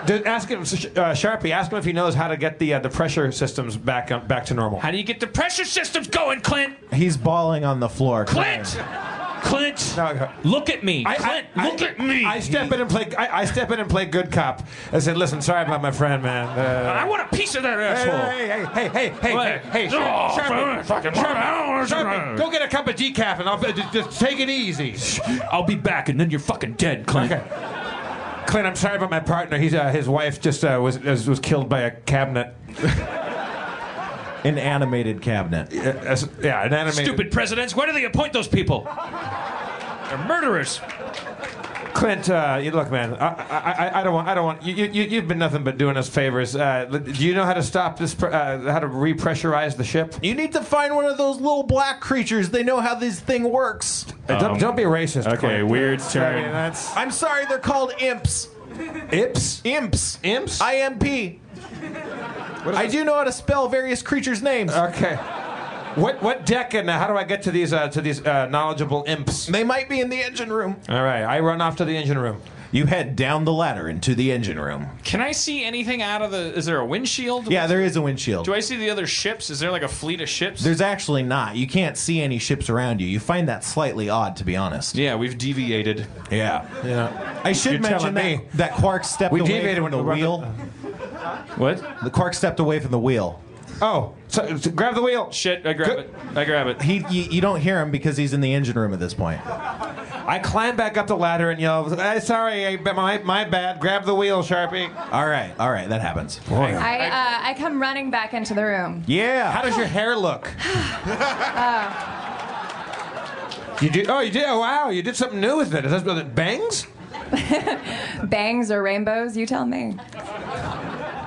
Did, ask him, uh, Sharpie. Ask him if he knows how to get the uh, the pressure systems back up, back to normal. How do you get the pressure systems going, Clint? He's bawling on the floor. Clint! Clint! Look at me. Clint, look at me. I step in and play. I, I step in and play good cop. I said, "Listen, sorry about my friend, man. Uh, I want a piece of that asshole. Hey, hey, hey, hey, hey, hey, hey, Oh, Sharpie, fucking- Sharpie, Sharpie, go get a cup of decaf and I'll just, just take it easy. I'll be back, and then you're fucking dead, Clint. Okay. Clint, I'm sorry about my partner. He's uh, his wife just uh, was was was killed by a cabinet. An animated cabinet. Yeah, yeah, an animated. Stupid presidents. Why do they appoint those people? They're murderers. Clint, uh, you, look, man. I, I, I, I don't want. I don't want. You, you, you've been nothing but doing us favors. Uh, do you know how to stop this? Uh, how to repressurize the ship? You need to find one of those little black creatures. They know how this thing works. Uh, don't, don't be racist. Um, Okay, Clint. weird I turn. mean, that's I'm sorry, they're called imps. Ips. Imps. Imps. IMP. I do know how to spell various creatures' names. Okay. What what deck and how do I get to these uh, to these uh, knowledgeable imps? They might be in the engine room. All right, I run off to the engine room. You head down the ladder into the engine room. Can I see anything out of the? Is there a windshield? Yeah, there is a windshield. Do I see the other ships? Is there like a fleet of ships? There's actually not. You can't see any ships around you. You find that slightly odd, to be honest. yeah, we've deviated. Yeah. Yeah. I should You're mention telling that, me. that Quark stepped We away deviated from when the we run wheel. What? The Quark stepped away from the wheel. Oh, so, so grab the wheel. Shit! I grab Good. it. I grab it. He, you, you don't hear him because he's in the engine room at this point. I climb back up the ladder and yell, "Hey, "Sorry, I, my my bad. Grab the wheel, Sharpie." All right, all right, that happens. I, uh, I come running back into the room. Yeah. How does your hair look? Oh. You did? Oh, you did? Oh, wow! You did something new with it. Is that what it bangs? Bangs or rainbows? You tell me.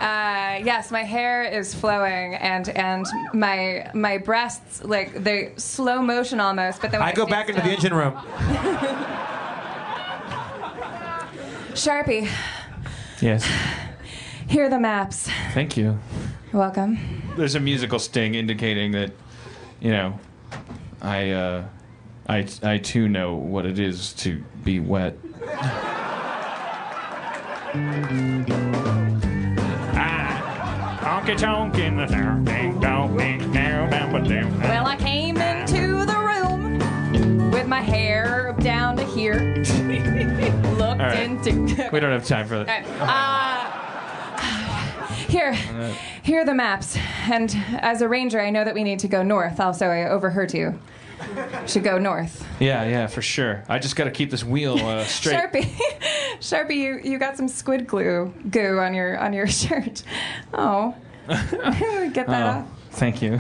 Uh, yes, my hair is flowing, and and my my breasts like they slow motion almost. But then I go stand back into the engine room. Sharpie, Yes. here are the maps. Thank you. You're welcome. There's a musical sting indicating that, you know, I, uh, I, I too know what it is to be wet. Honky tonk in the town, ding dong, ding down, down, but down. Well, I came into the room with my hair down to here. Looked right. into. We don't have time for that. Uh, here, here are the maps. And as a ranger, I know that we need to go north. Also, I overheard you. Should go north. Yeah, yeah, for sure. I just got to keep this wheel uh, straight. Sharpie, Sharpie, you, you got some squid glue goo on your on your shirt. Oh, get that oh, off. thank you.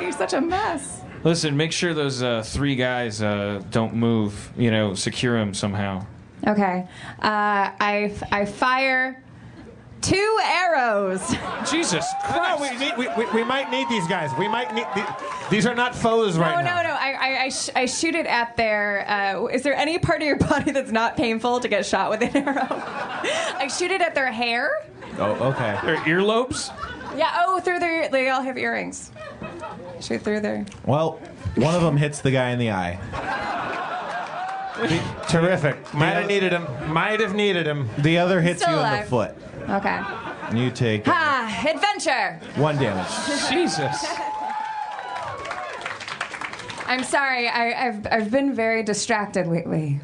You're such a mess. Listen, make sure those uh, three guys uh, don't move. You know, secure them somehow. Okay, uh, I I fire two arrows. Jesus No, we, need, we, we, we might need these guys. We might need. The, these are not foes No, right no, now. no. I, I, I, sh- I shoot it at their. Uh, is there any part of your body that's not painful to get shot with an arrow? I shoot it at their hair. Oh, okay. Their earlobes? Yeah. Oh, through their. They all have earrings. Shoot through their. Well, one of them hits the guy in the eye. Terrific. Might have needed him. Might have needed him. The other hits Still you in the foot. Okay. And You take Ah, adventure. one damage. Jesus. I'm sorry. I, I've I've been very distracted lately.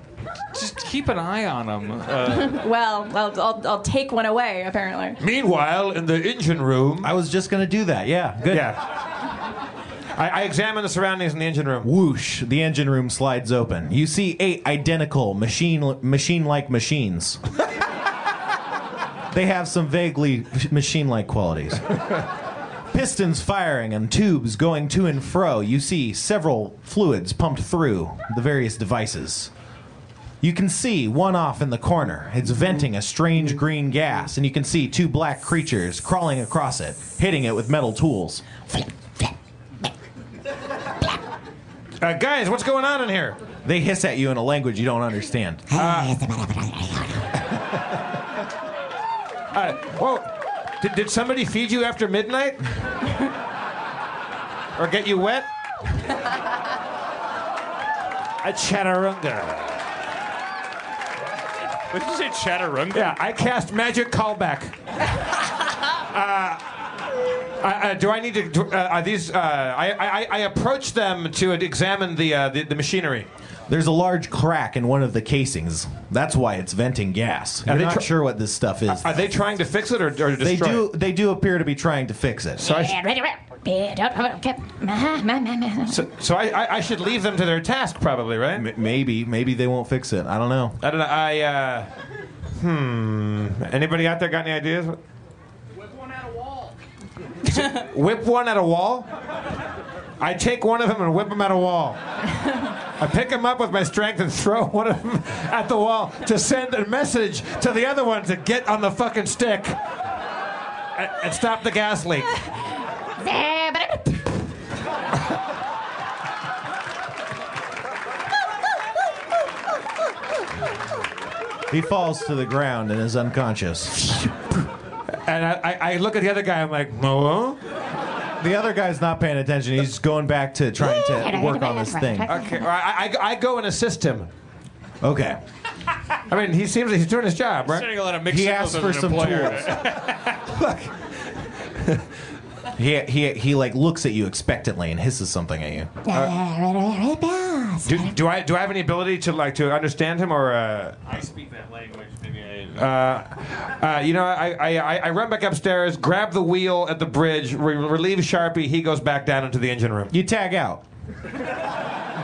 Just keep an eye on them. Uh, well, I'll, I'll I'll take one away. Apparently. Meanwhile, in the engine room. I was just gonna do that. Yeah, good. Yeah. I, I examined the surroundings in the engine room. Whoosh! The engine room slides open. You see eight identical machine machine-like machines. they have some vaguely machine-like qualities. Pistons firing and tubes going to and fro. You see several fluids pumped through the various devices. You can see one off in the corner. It's venting a strange green gas, and you can see two black creatures crawling across it, hitting it with metal tools. Uh, guys, what's going on in here? They hiss at you in a language you don't understand. Uh, whoa. Did, did somebody feed you after midnight? or get you wet? A chaturanga. What did you say, Chaturanga? Yeah, I cast magic callback. Uh, uh, do I need to? do- Uh, are these? Uh, I, I I approach them to examine the, uh, the the machinery. There's a large crack in one of the casings. That's why it's venting gas. Are You're they not tr- sure what this stuff is. Are they trying to fix it or, or destroy they do. it? They do appear to be trying to fix it. So I, sh- so, so I, I I should leave them to their task, probably, right? M- maybe, maybe they won't fix it. I don't know. I don't know. I uh, hmm. Anybody out there got any ideas? Whip one at a wall. Whip one at a wall. I take one of them and whip him at a wall. I pick him up with my strength and throw one of them at the wall to send a message to the other one to get on the fucking stick and, and stop the gas leak. He falls to the ground and is unconscious. And I, I, I look at the other guy. I'm like, no. The other guy's not paying attention. He's going back to trying to work on this thing. Okay, well, I, I, I go and assist him. Okay. I mean, he seems like he's doing his job, right? Sending a lot of mixed He signals asked for an some employer. tools. He, he, he like looks at you expectantly and hisses something at you. Do, do I do I have any ability to like to understand him or? Uh, I speak that language. Maybe I. uh, uh, you know, I, I, I- I run back upstairs, grab the wheel at the bridge, re- relieve Sharpie. He goes back down into the engine room. You tag out.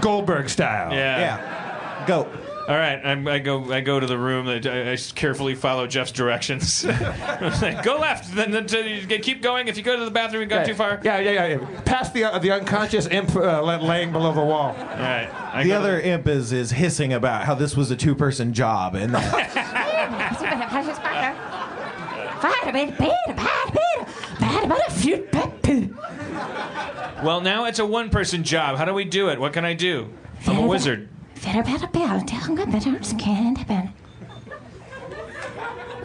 Goldberg style. Yeah. Yeah. Go. All right, I'm, I go. I go to the room. I, I carefully follow Jeff's directions. go left, then, then to, keep going. If you go to the bathroom, you go Yeah, too far. Yeah, yeah, yeah. yeah. Past the uh, the unconscious imp uh, laying below the wall. All right. I The go to other imp is, is hissing about how this was a two person job and Well, now it's a one-person job. How do we do it? What can I do? I'm a wizard.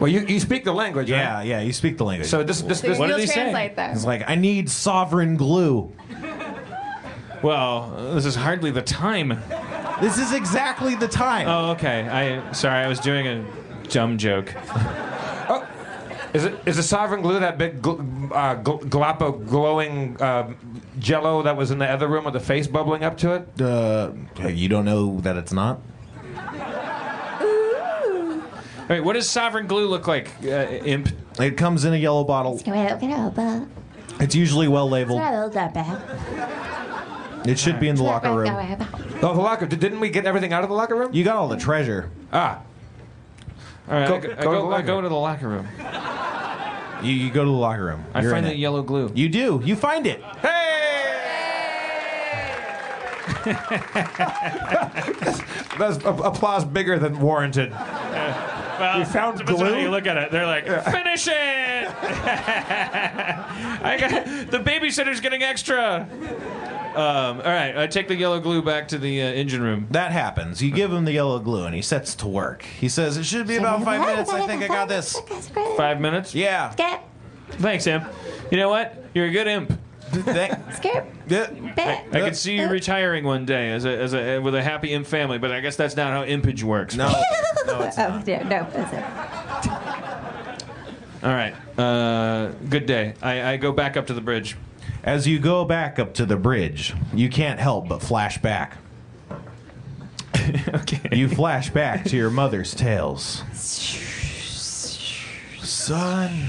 Well, you, you speak the language, right? Yeah, yeah, you speak the language. So this this, So this What you'll did he say? translate that. He's like, I need sovereign glue. Well, this is hardly the time. This is exactly the time. Oh, okay. I sorry. I was doing a dumb joke. Is it is the sovereign glue that big gl- uh, gl- Galapa glowing uh, Jello that was in the other room with the face bubbling up to it? Uh, you don't know that it's not? Wait, what does sovereign glue look like, uh, imp? It comes in a yellow bottle. It's usually well labeled. It should be in the locker room. Oh, the locker. Did- Didn't we get everything out of the locker room? You got all the treasure. Ah, All right, Go- I, go, go I, to go, the I go to the locker room. You, you go to the locker room. I You're find in the it. yellow glue. You do. You find it. Hey! That's a- applause bigger than warranted. Well, We found depends on how glue? you look at it. They're like, finish it. I got the babysitter's getting extra. Um, all right, I take the yellow glue back to the uh, engine room. That happens. You give him the yellow glue and he sets to work. He says, It should be about five minutes. I think I got this. Five minutes. Yeah. Skip. Thanks, imp. You know what? You're a good imp. Scared. Yeah. I, I could see you retiring one day as a, as a with a happy imp family, but I guess that's not how impage works. No. oh, yeah, no, that's it. All right. Uh, good day. I, I go back up to the bridge. As you go back up to the bridge, you can't help but flash back. okay. You flash back to your mother's tales. Son,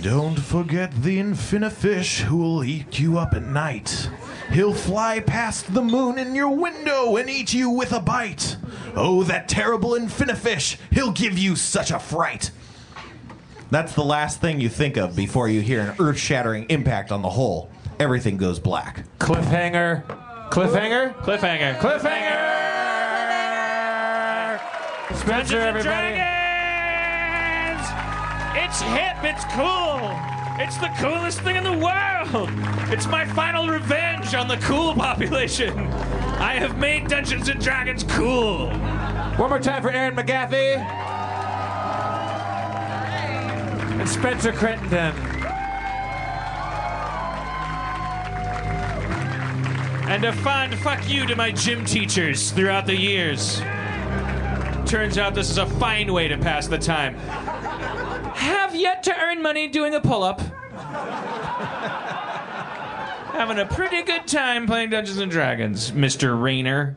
don't forget the infinifish who will eat you up at night. He'll fly past the moon in your window and eat you with a bite. Oh, that terrible infinifish! He'll give you such a fright. That's the last thing you think of before you hear an earth shattering impact on the hull. Everything goes black. Cliffhanger. Cliffhanger. Cliffhanger. Cliffhanger. Spencer, everybody. Dragons! It's hip. It's cool. It's the coolest thing in the world. It's my final revenge on the cool population. I have made Dungeons and Dragons cool. One more time for Erin McGathy. And Spencer Crittenden. And a fond fuck you to my gym teachers throughout the years. Turns out this is a fine way to pass the time. Have yet to earn money doing a pull up. Having a pretty good time playing Dungeons and Dragons, Mr. Rayner.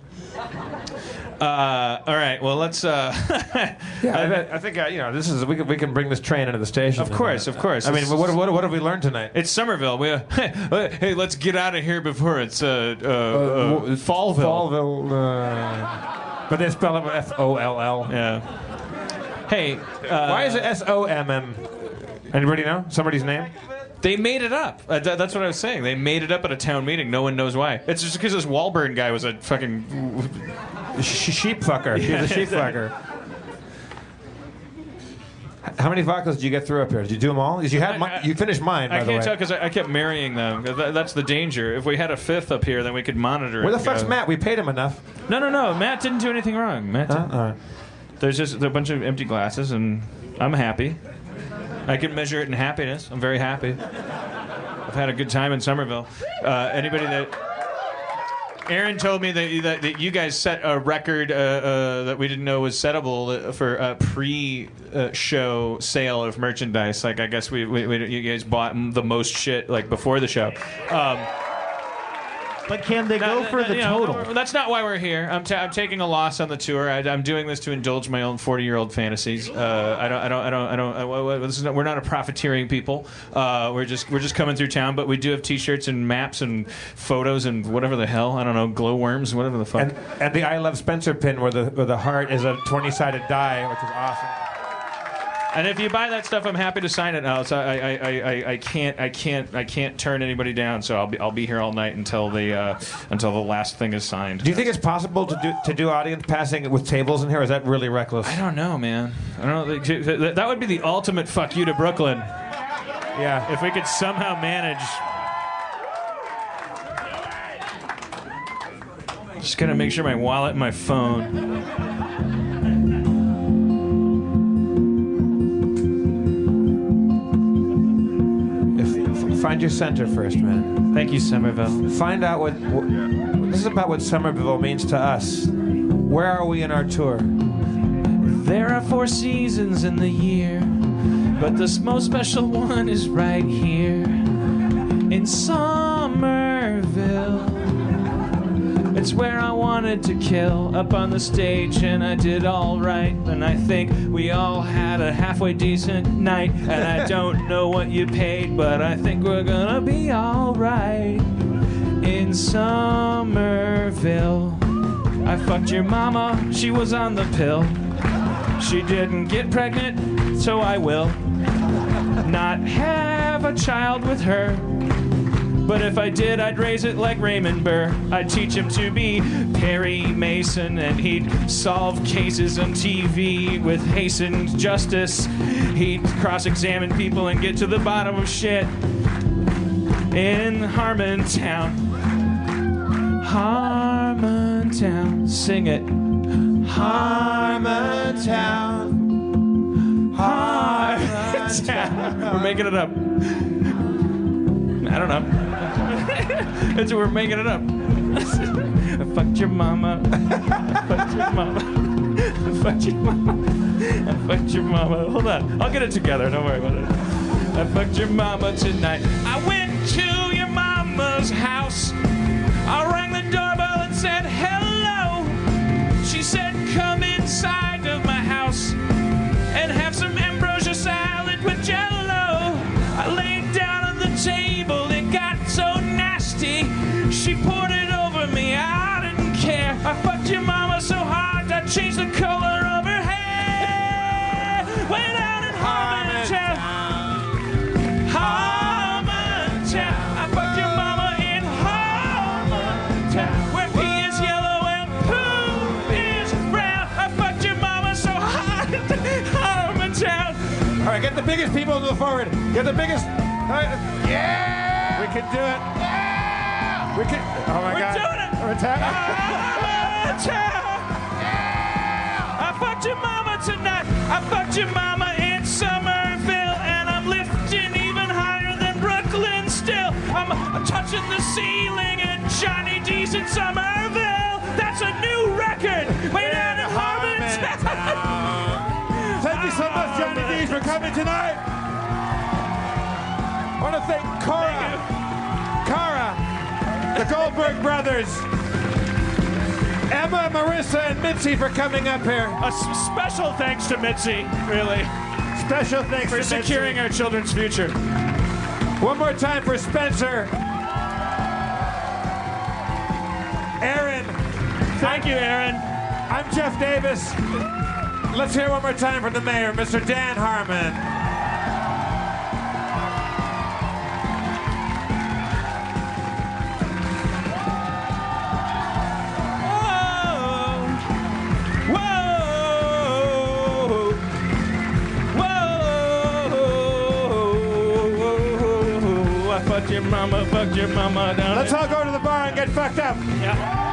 Uh, all right, well, let's. Uh, Yeah, I, bet- I think uh, you know this is we can we can bring this train into the station. Of course, of course. I mean, what, what, what have we learned tonight? It's Somerville. We, hey, let's get out of here before it's uh, uh, uh, w- Fallville. Fallville. Uh, but they spell it with F O L L. Yeah. Hey, uh, why is it S O M M? Anybody know somebody's name? They made it up. Uh, th- that's what I was saying. They made it up at a town meeting. No one knows why. It's just because this Walburn guy was a fucking Sh- sheep fucker. He was a sheep fucker. How many vodkas did you get through up here? Did you do them all? Did you have you finished mine by I the way. can't tell because I, I kept marrying them. Th- that's the danger. If we had a fifth up here, then we could monitor. Where the fuck's Uh, Matt? We paid him enough. No, no, no. Matt didn't do anything wrong. Matt. Didn't. All right. There's just a bunch of empty glasses, and I'm happy. I can measure it in happiness. I'm very happy. I've had a good time in Somerville. Uh, anybody that. Erin told me that, that, that you guys set a record uh, uh, that we didn't know was settable for a pre-show sale of merchandise. Like I guess we, we, we you guys bought the most shit like before the show. Um, But can they no, go for no, the you know, total? that's not why we're here. I'm, ta- I'm taking a loss on the tour. I, I'm doing this to indulge my own 40 year old fantasies. Uh, I don't. I don't. I don't. I don't. I, well, this is not, we're not a profiteering people. Uh, we're just. We're just coming through town. But we do have T-shirts and maps and photos and whatever the hell. I don't know. Glowworms. Whatever the fuck. And, and the I Love Spencer pin where the where the heart is a 20 sided die, which is awesome. And if you buy that stuff, I'm happy to sign it I, I, I, I, can't, I can't, I can't turn anybody down. So I'll be, I'll be here all night until the, uh, until the last thing is signed. Do you think it's possible to do to do audience passing with tables in here? Or is that really reckless? I don't know, man. I don't know. That that would be the ultimate fuck you to Brooklyn. Yeah. If we could somehow manage. Just gotta make sure my wallet and my phone. Find your center first, man. Thank you, Somerville. Find out what, what. This is about what Somerville means to us. Where are we in our tour? There are four seasons in the year, but the most special one is right here in Somerville. It's where I wanted to kill up on the stage, and I did all right. And I think we all had a halfway decent night. And I don't know what you paid, but I think we're gonna be all right in Somerville. I fucked your mama, she was on the pill. She didn't get pregnant, so I will not have a child with her. But if I did, I'd raise it like Raymond Burr. I'd teach him to be Perry Mason, and he'd solve cases on TV with hastened justice. He'd cross examine people and get to the bottom of shit in Harmontown. Harmontown, sing it. Harmontown. Harmontown. We're making it up. I don't know. That's we're making it up. I fucked your mama. I fucked your mama. I fucked your mama. I fucked your mama. Hold on. I'll get it together. Don't worry about it. I fucked your mama tonight. I went to your mama's house. I rang the doorbell and said hello. She said, come inside of my house and have some She poured it over me, I didn't care. I fucked your mama so hard, I changed the color of her hair. Went out in Harmontown. Harmontown. I fucked your mama in Harmontown. Where pee is yellow and poo is brown. I fucked your mama so hard. Harmontown. All right, get the biggest people to the forward. Get the biggest. yeah! We can do it. Yeah! We can. Oh my We're God. doing it. We're attack- ah, I fucked your mama tonight. I fucked your mama in Somerville, and I'm lifting even higher than Brooklyn still. I'm, touching the ceiling, and Johnny D's in Somerville. That's a new record. Way down in Harmontown. Thank you so much, Johnny D's, for coming tonight. I want to thank Cora, Cara, the Goldberg brothers, Emma, Marissa, and Mitzi for coming up here. A s- special thanks to Mitzi, really. Special thanks for securing our children's future. One more time for Spencer. Erin. Thank you, Erin. I'm Jeff Davis. Let's hear one more time from the mayor, Mr. Dan Harmon. Your mama, fucked your mama down. Let's all go to the bar and get fucked up. Yeah.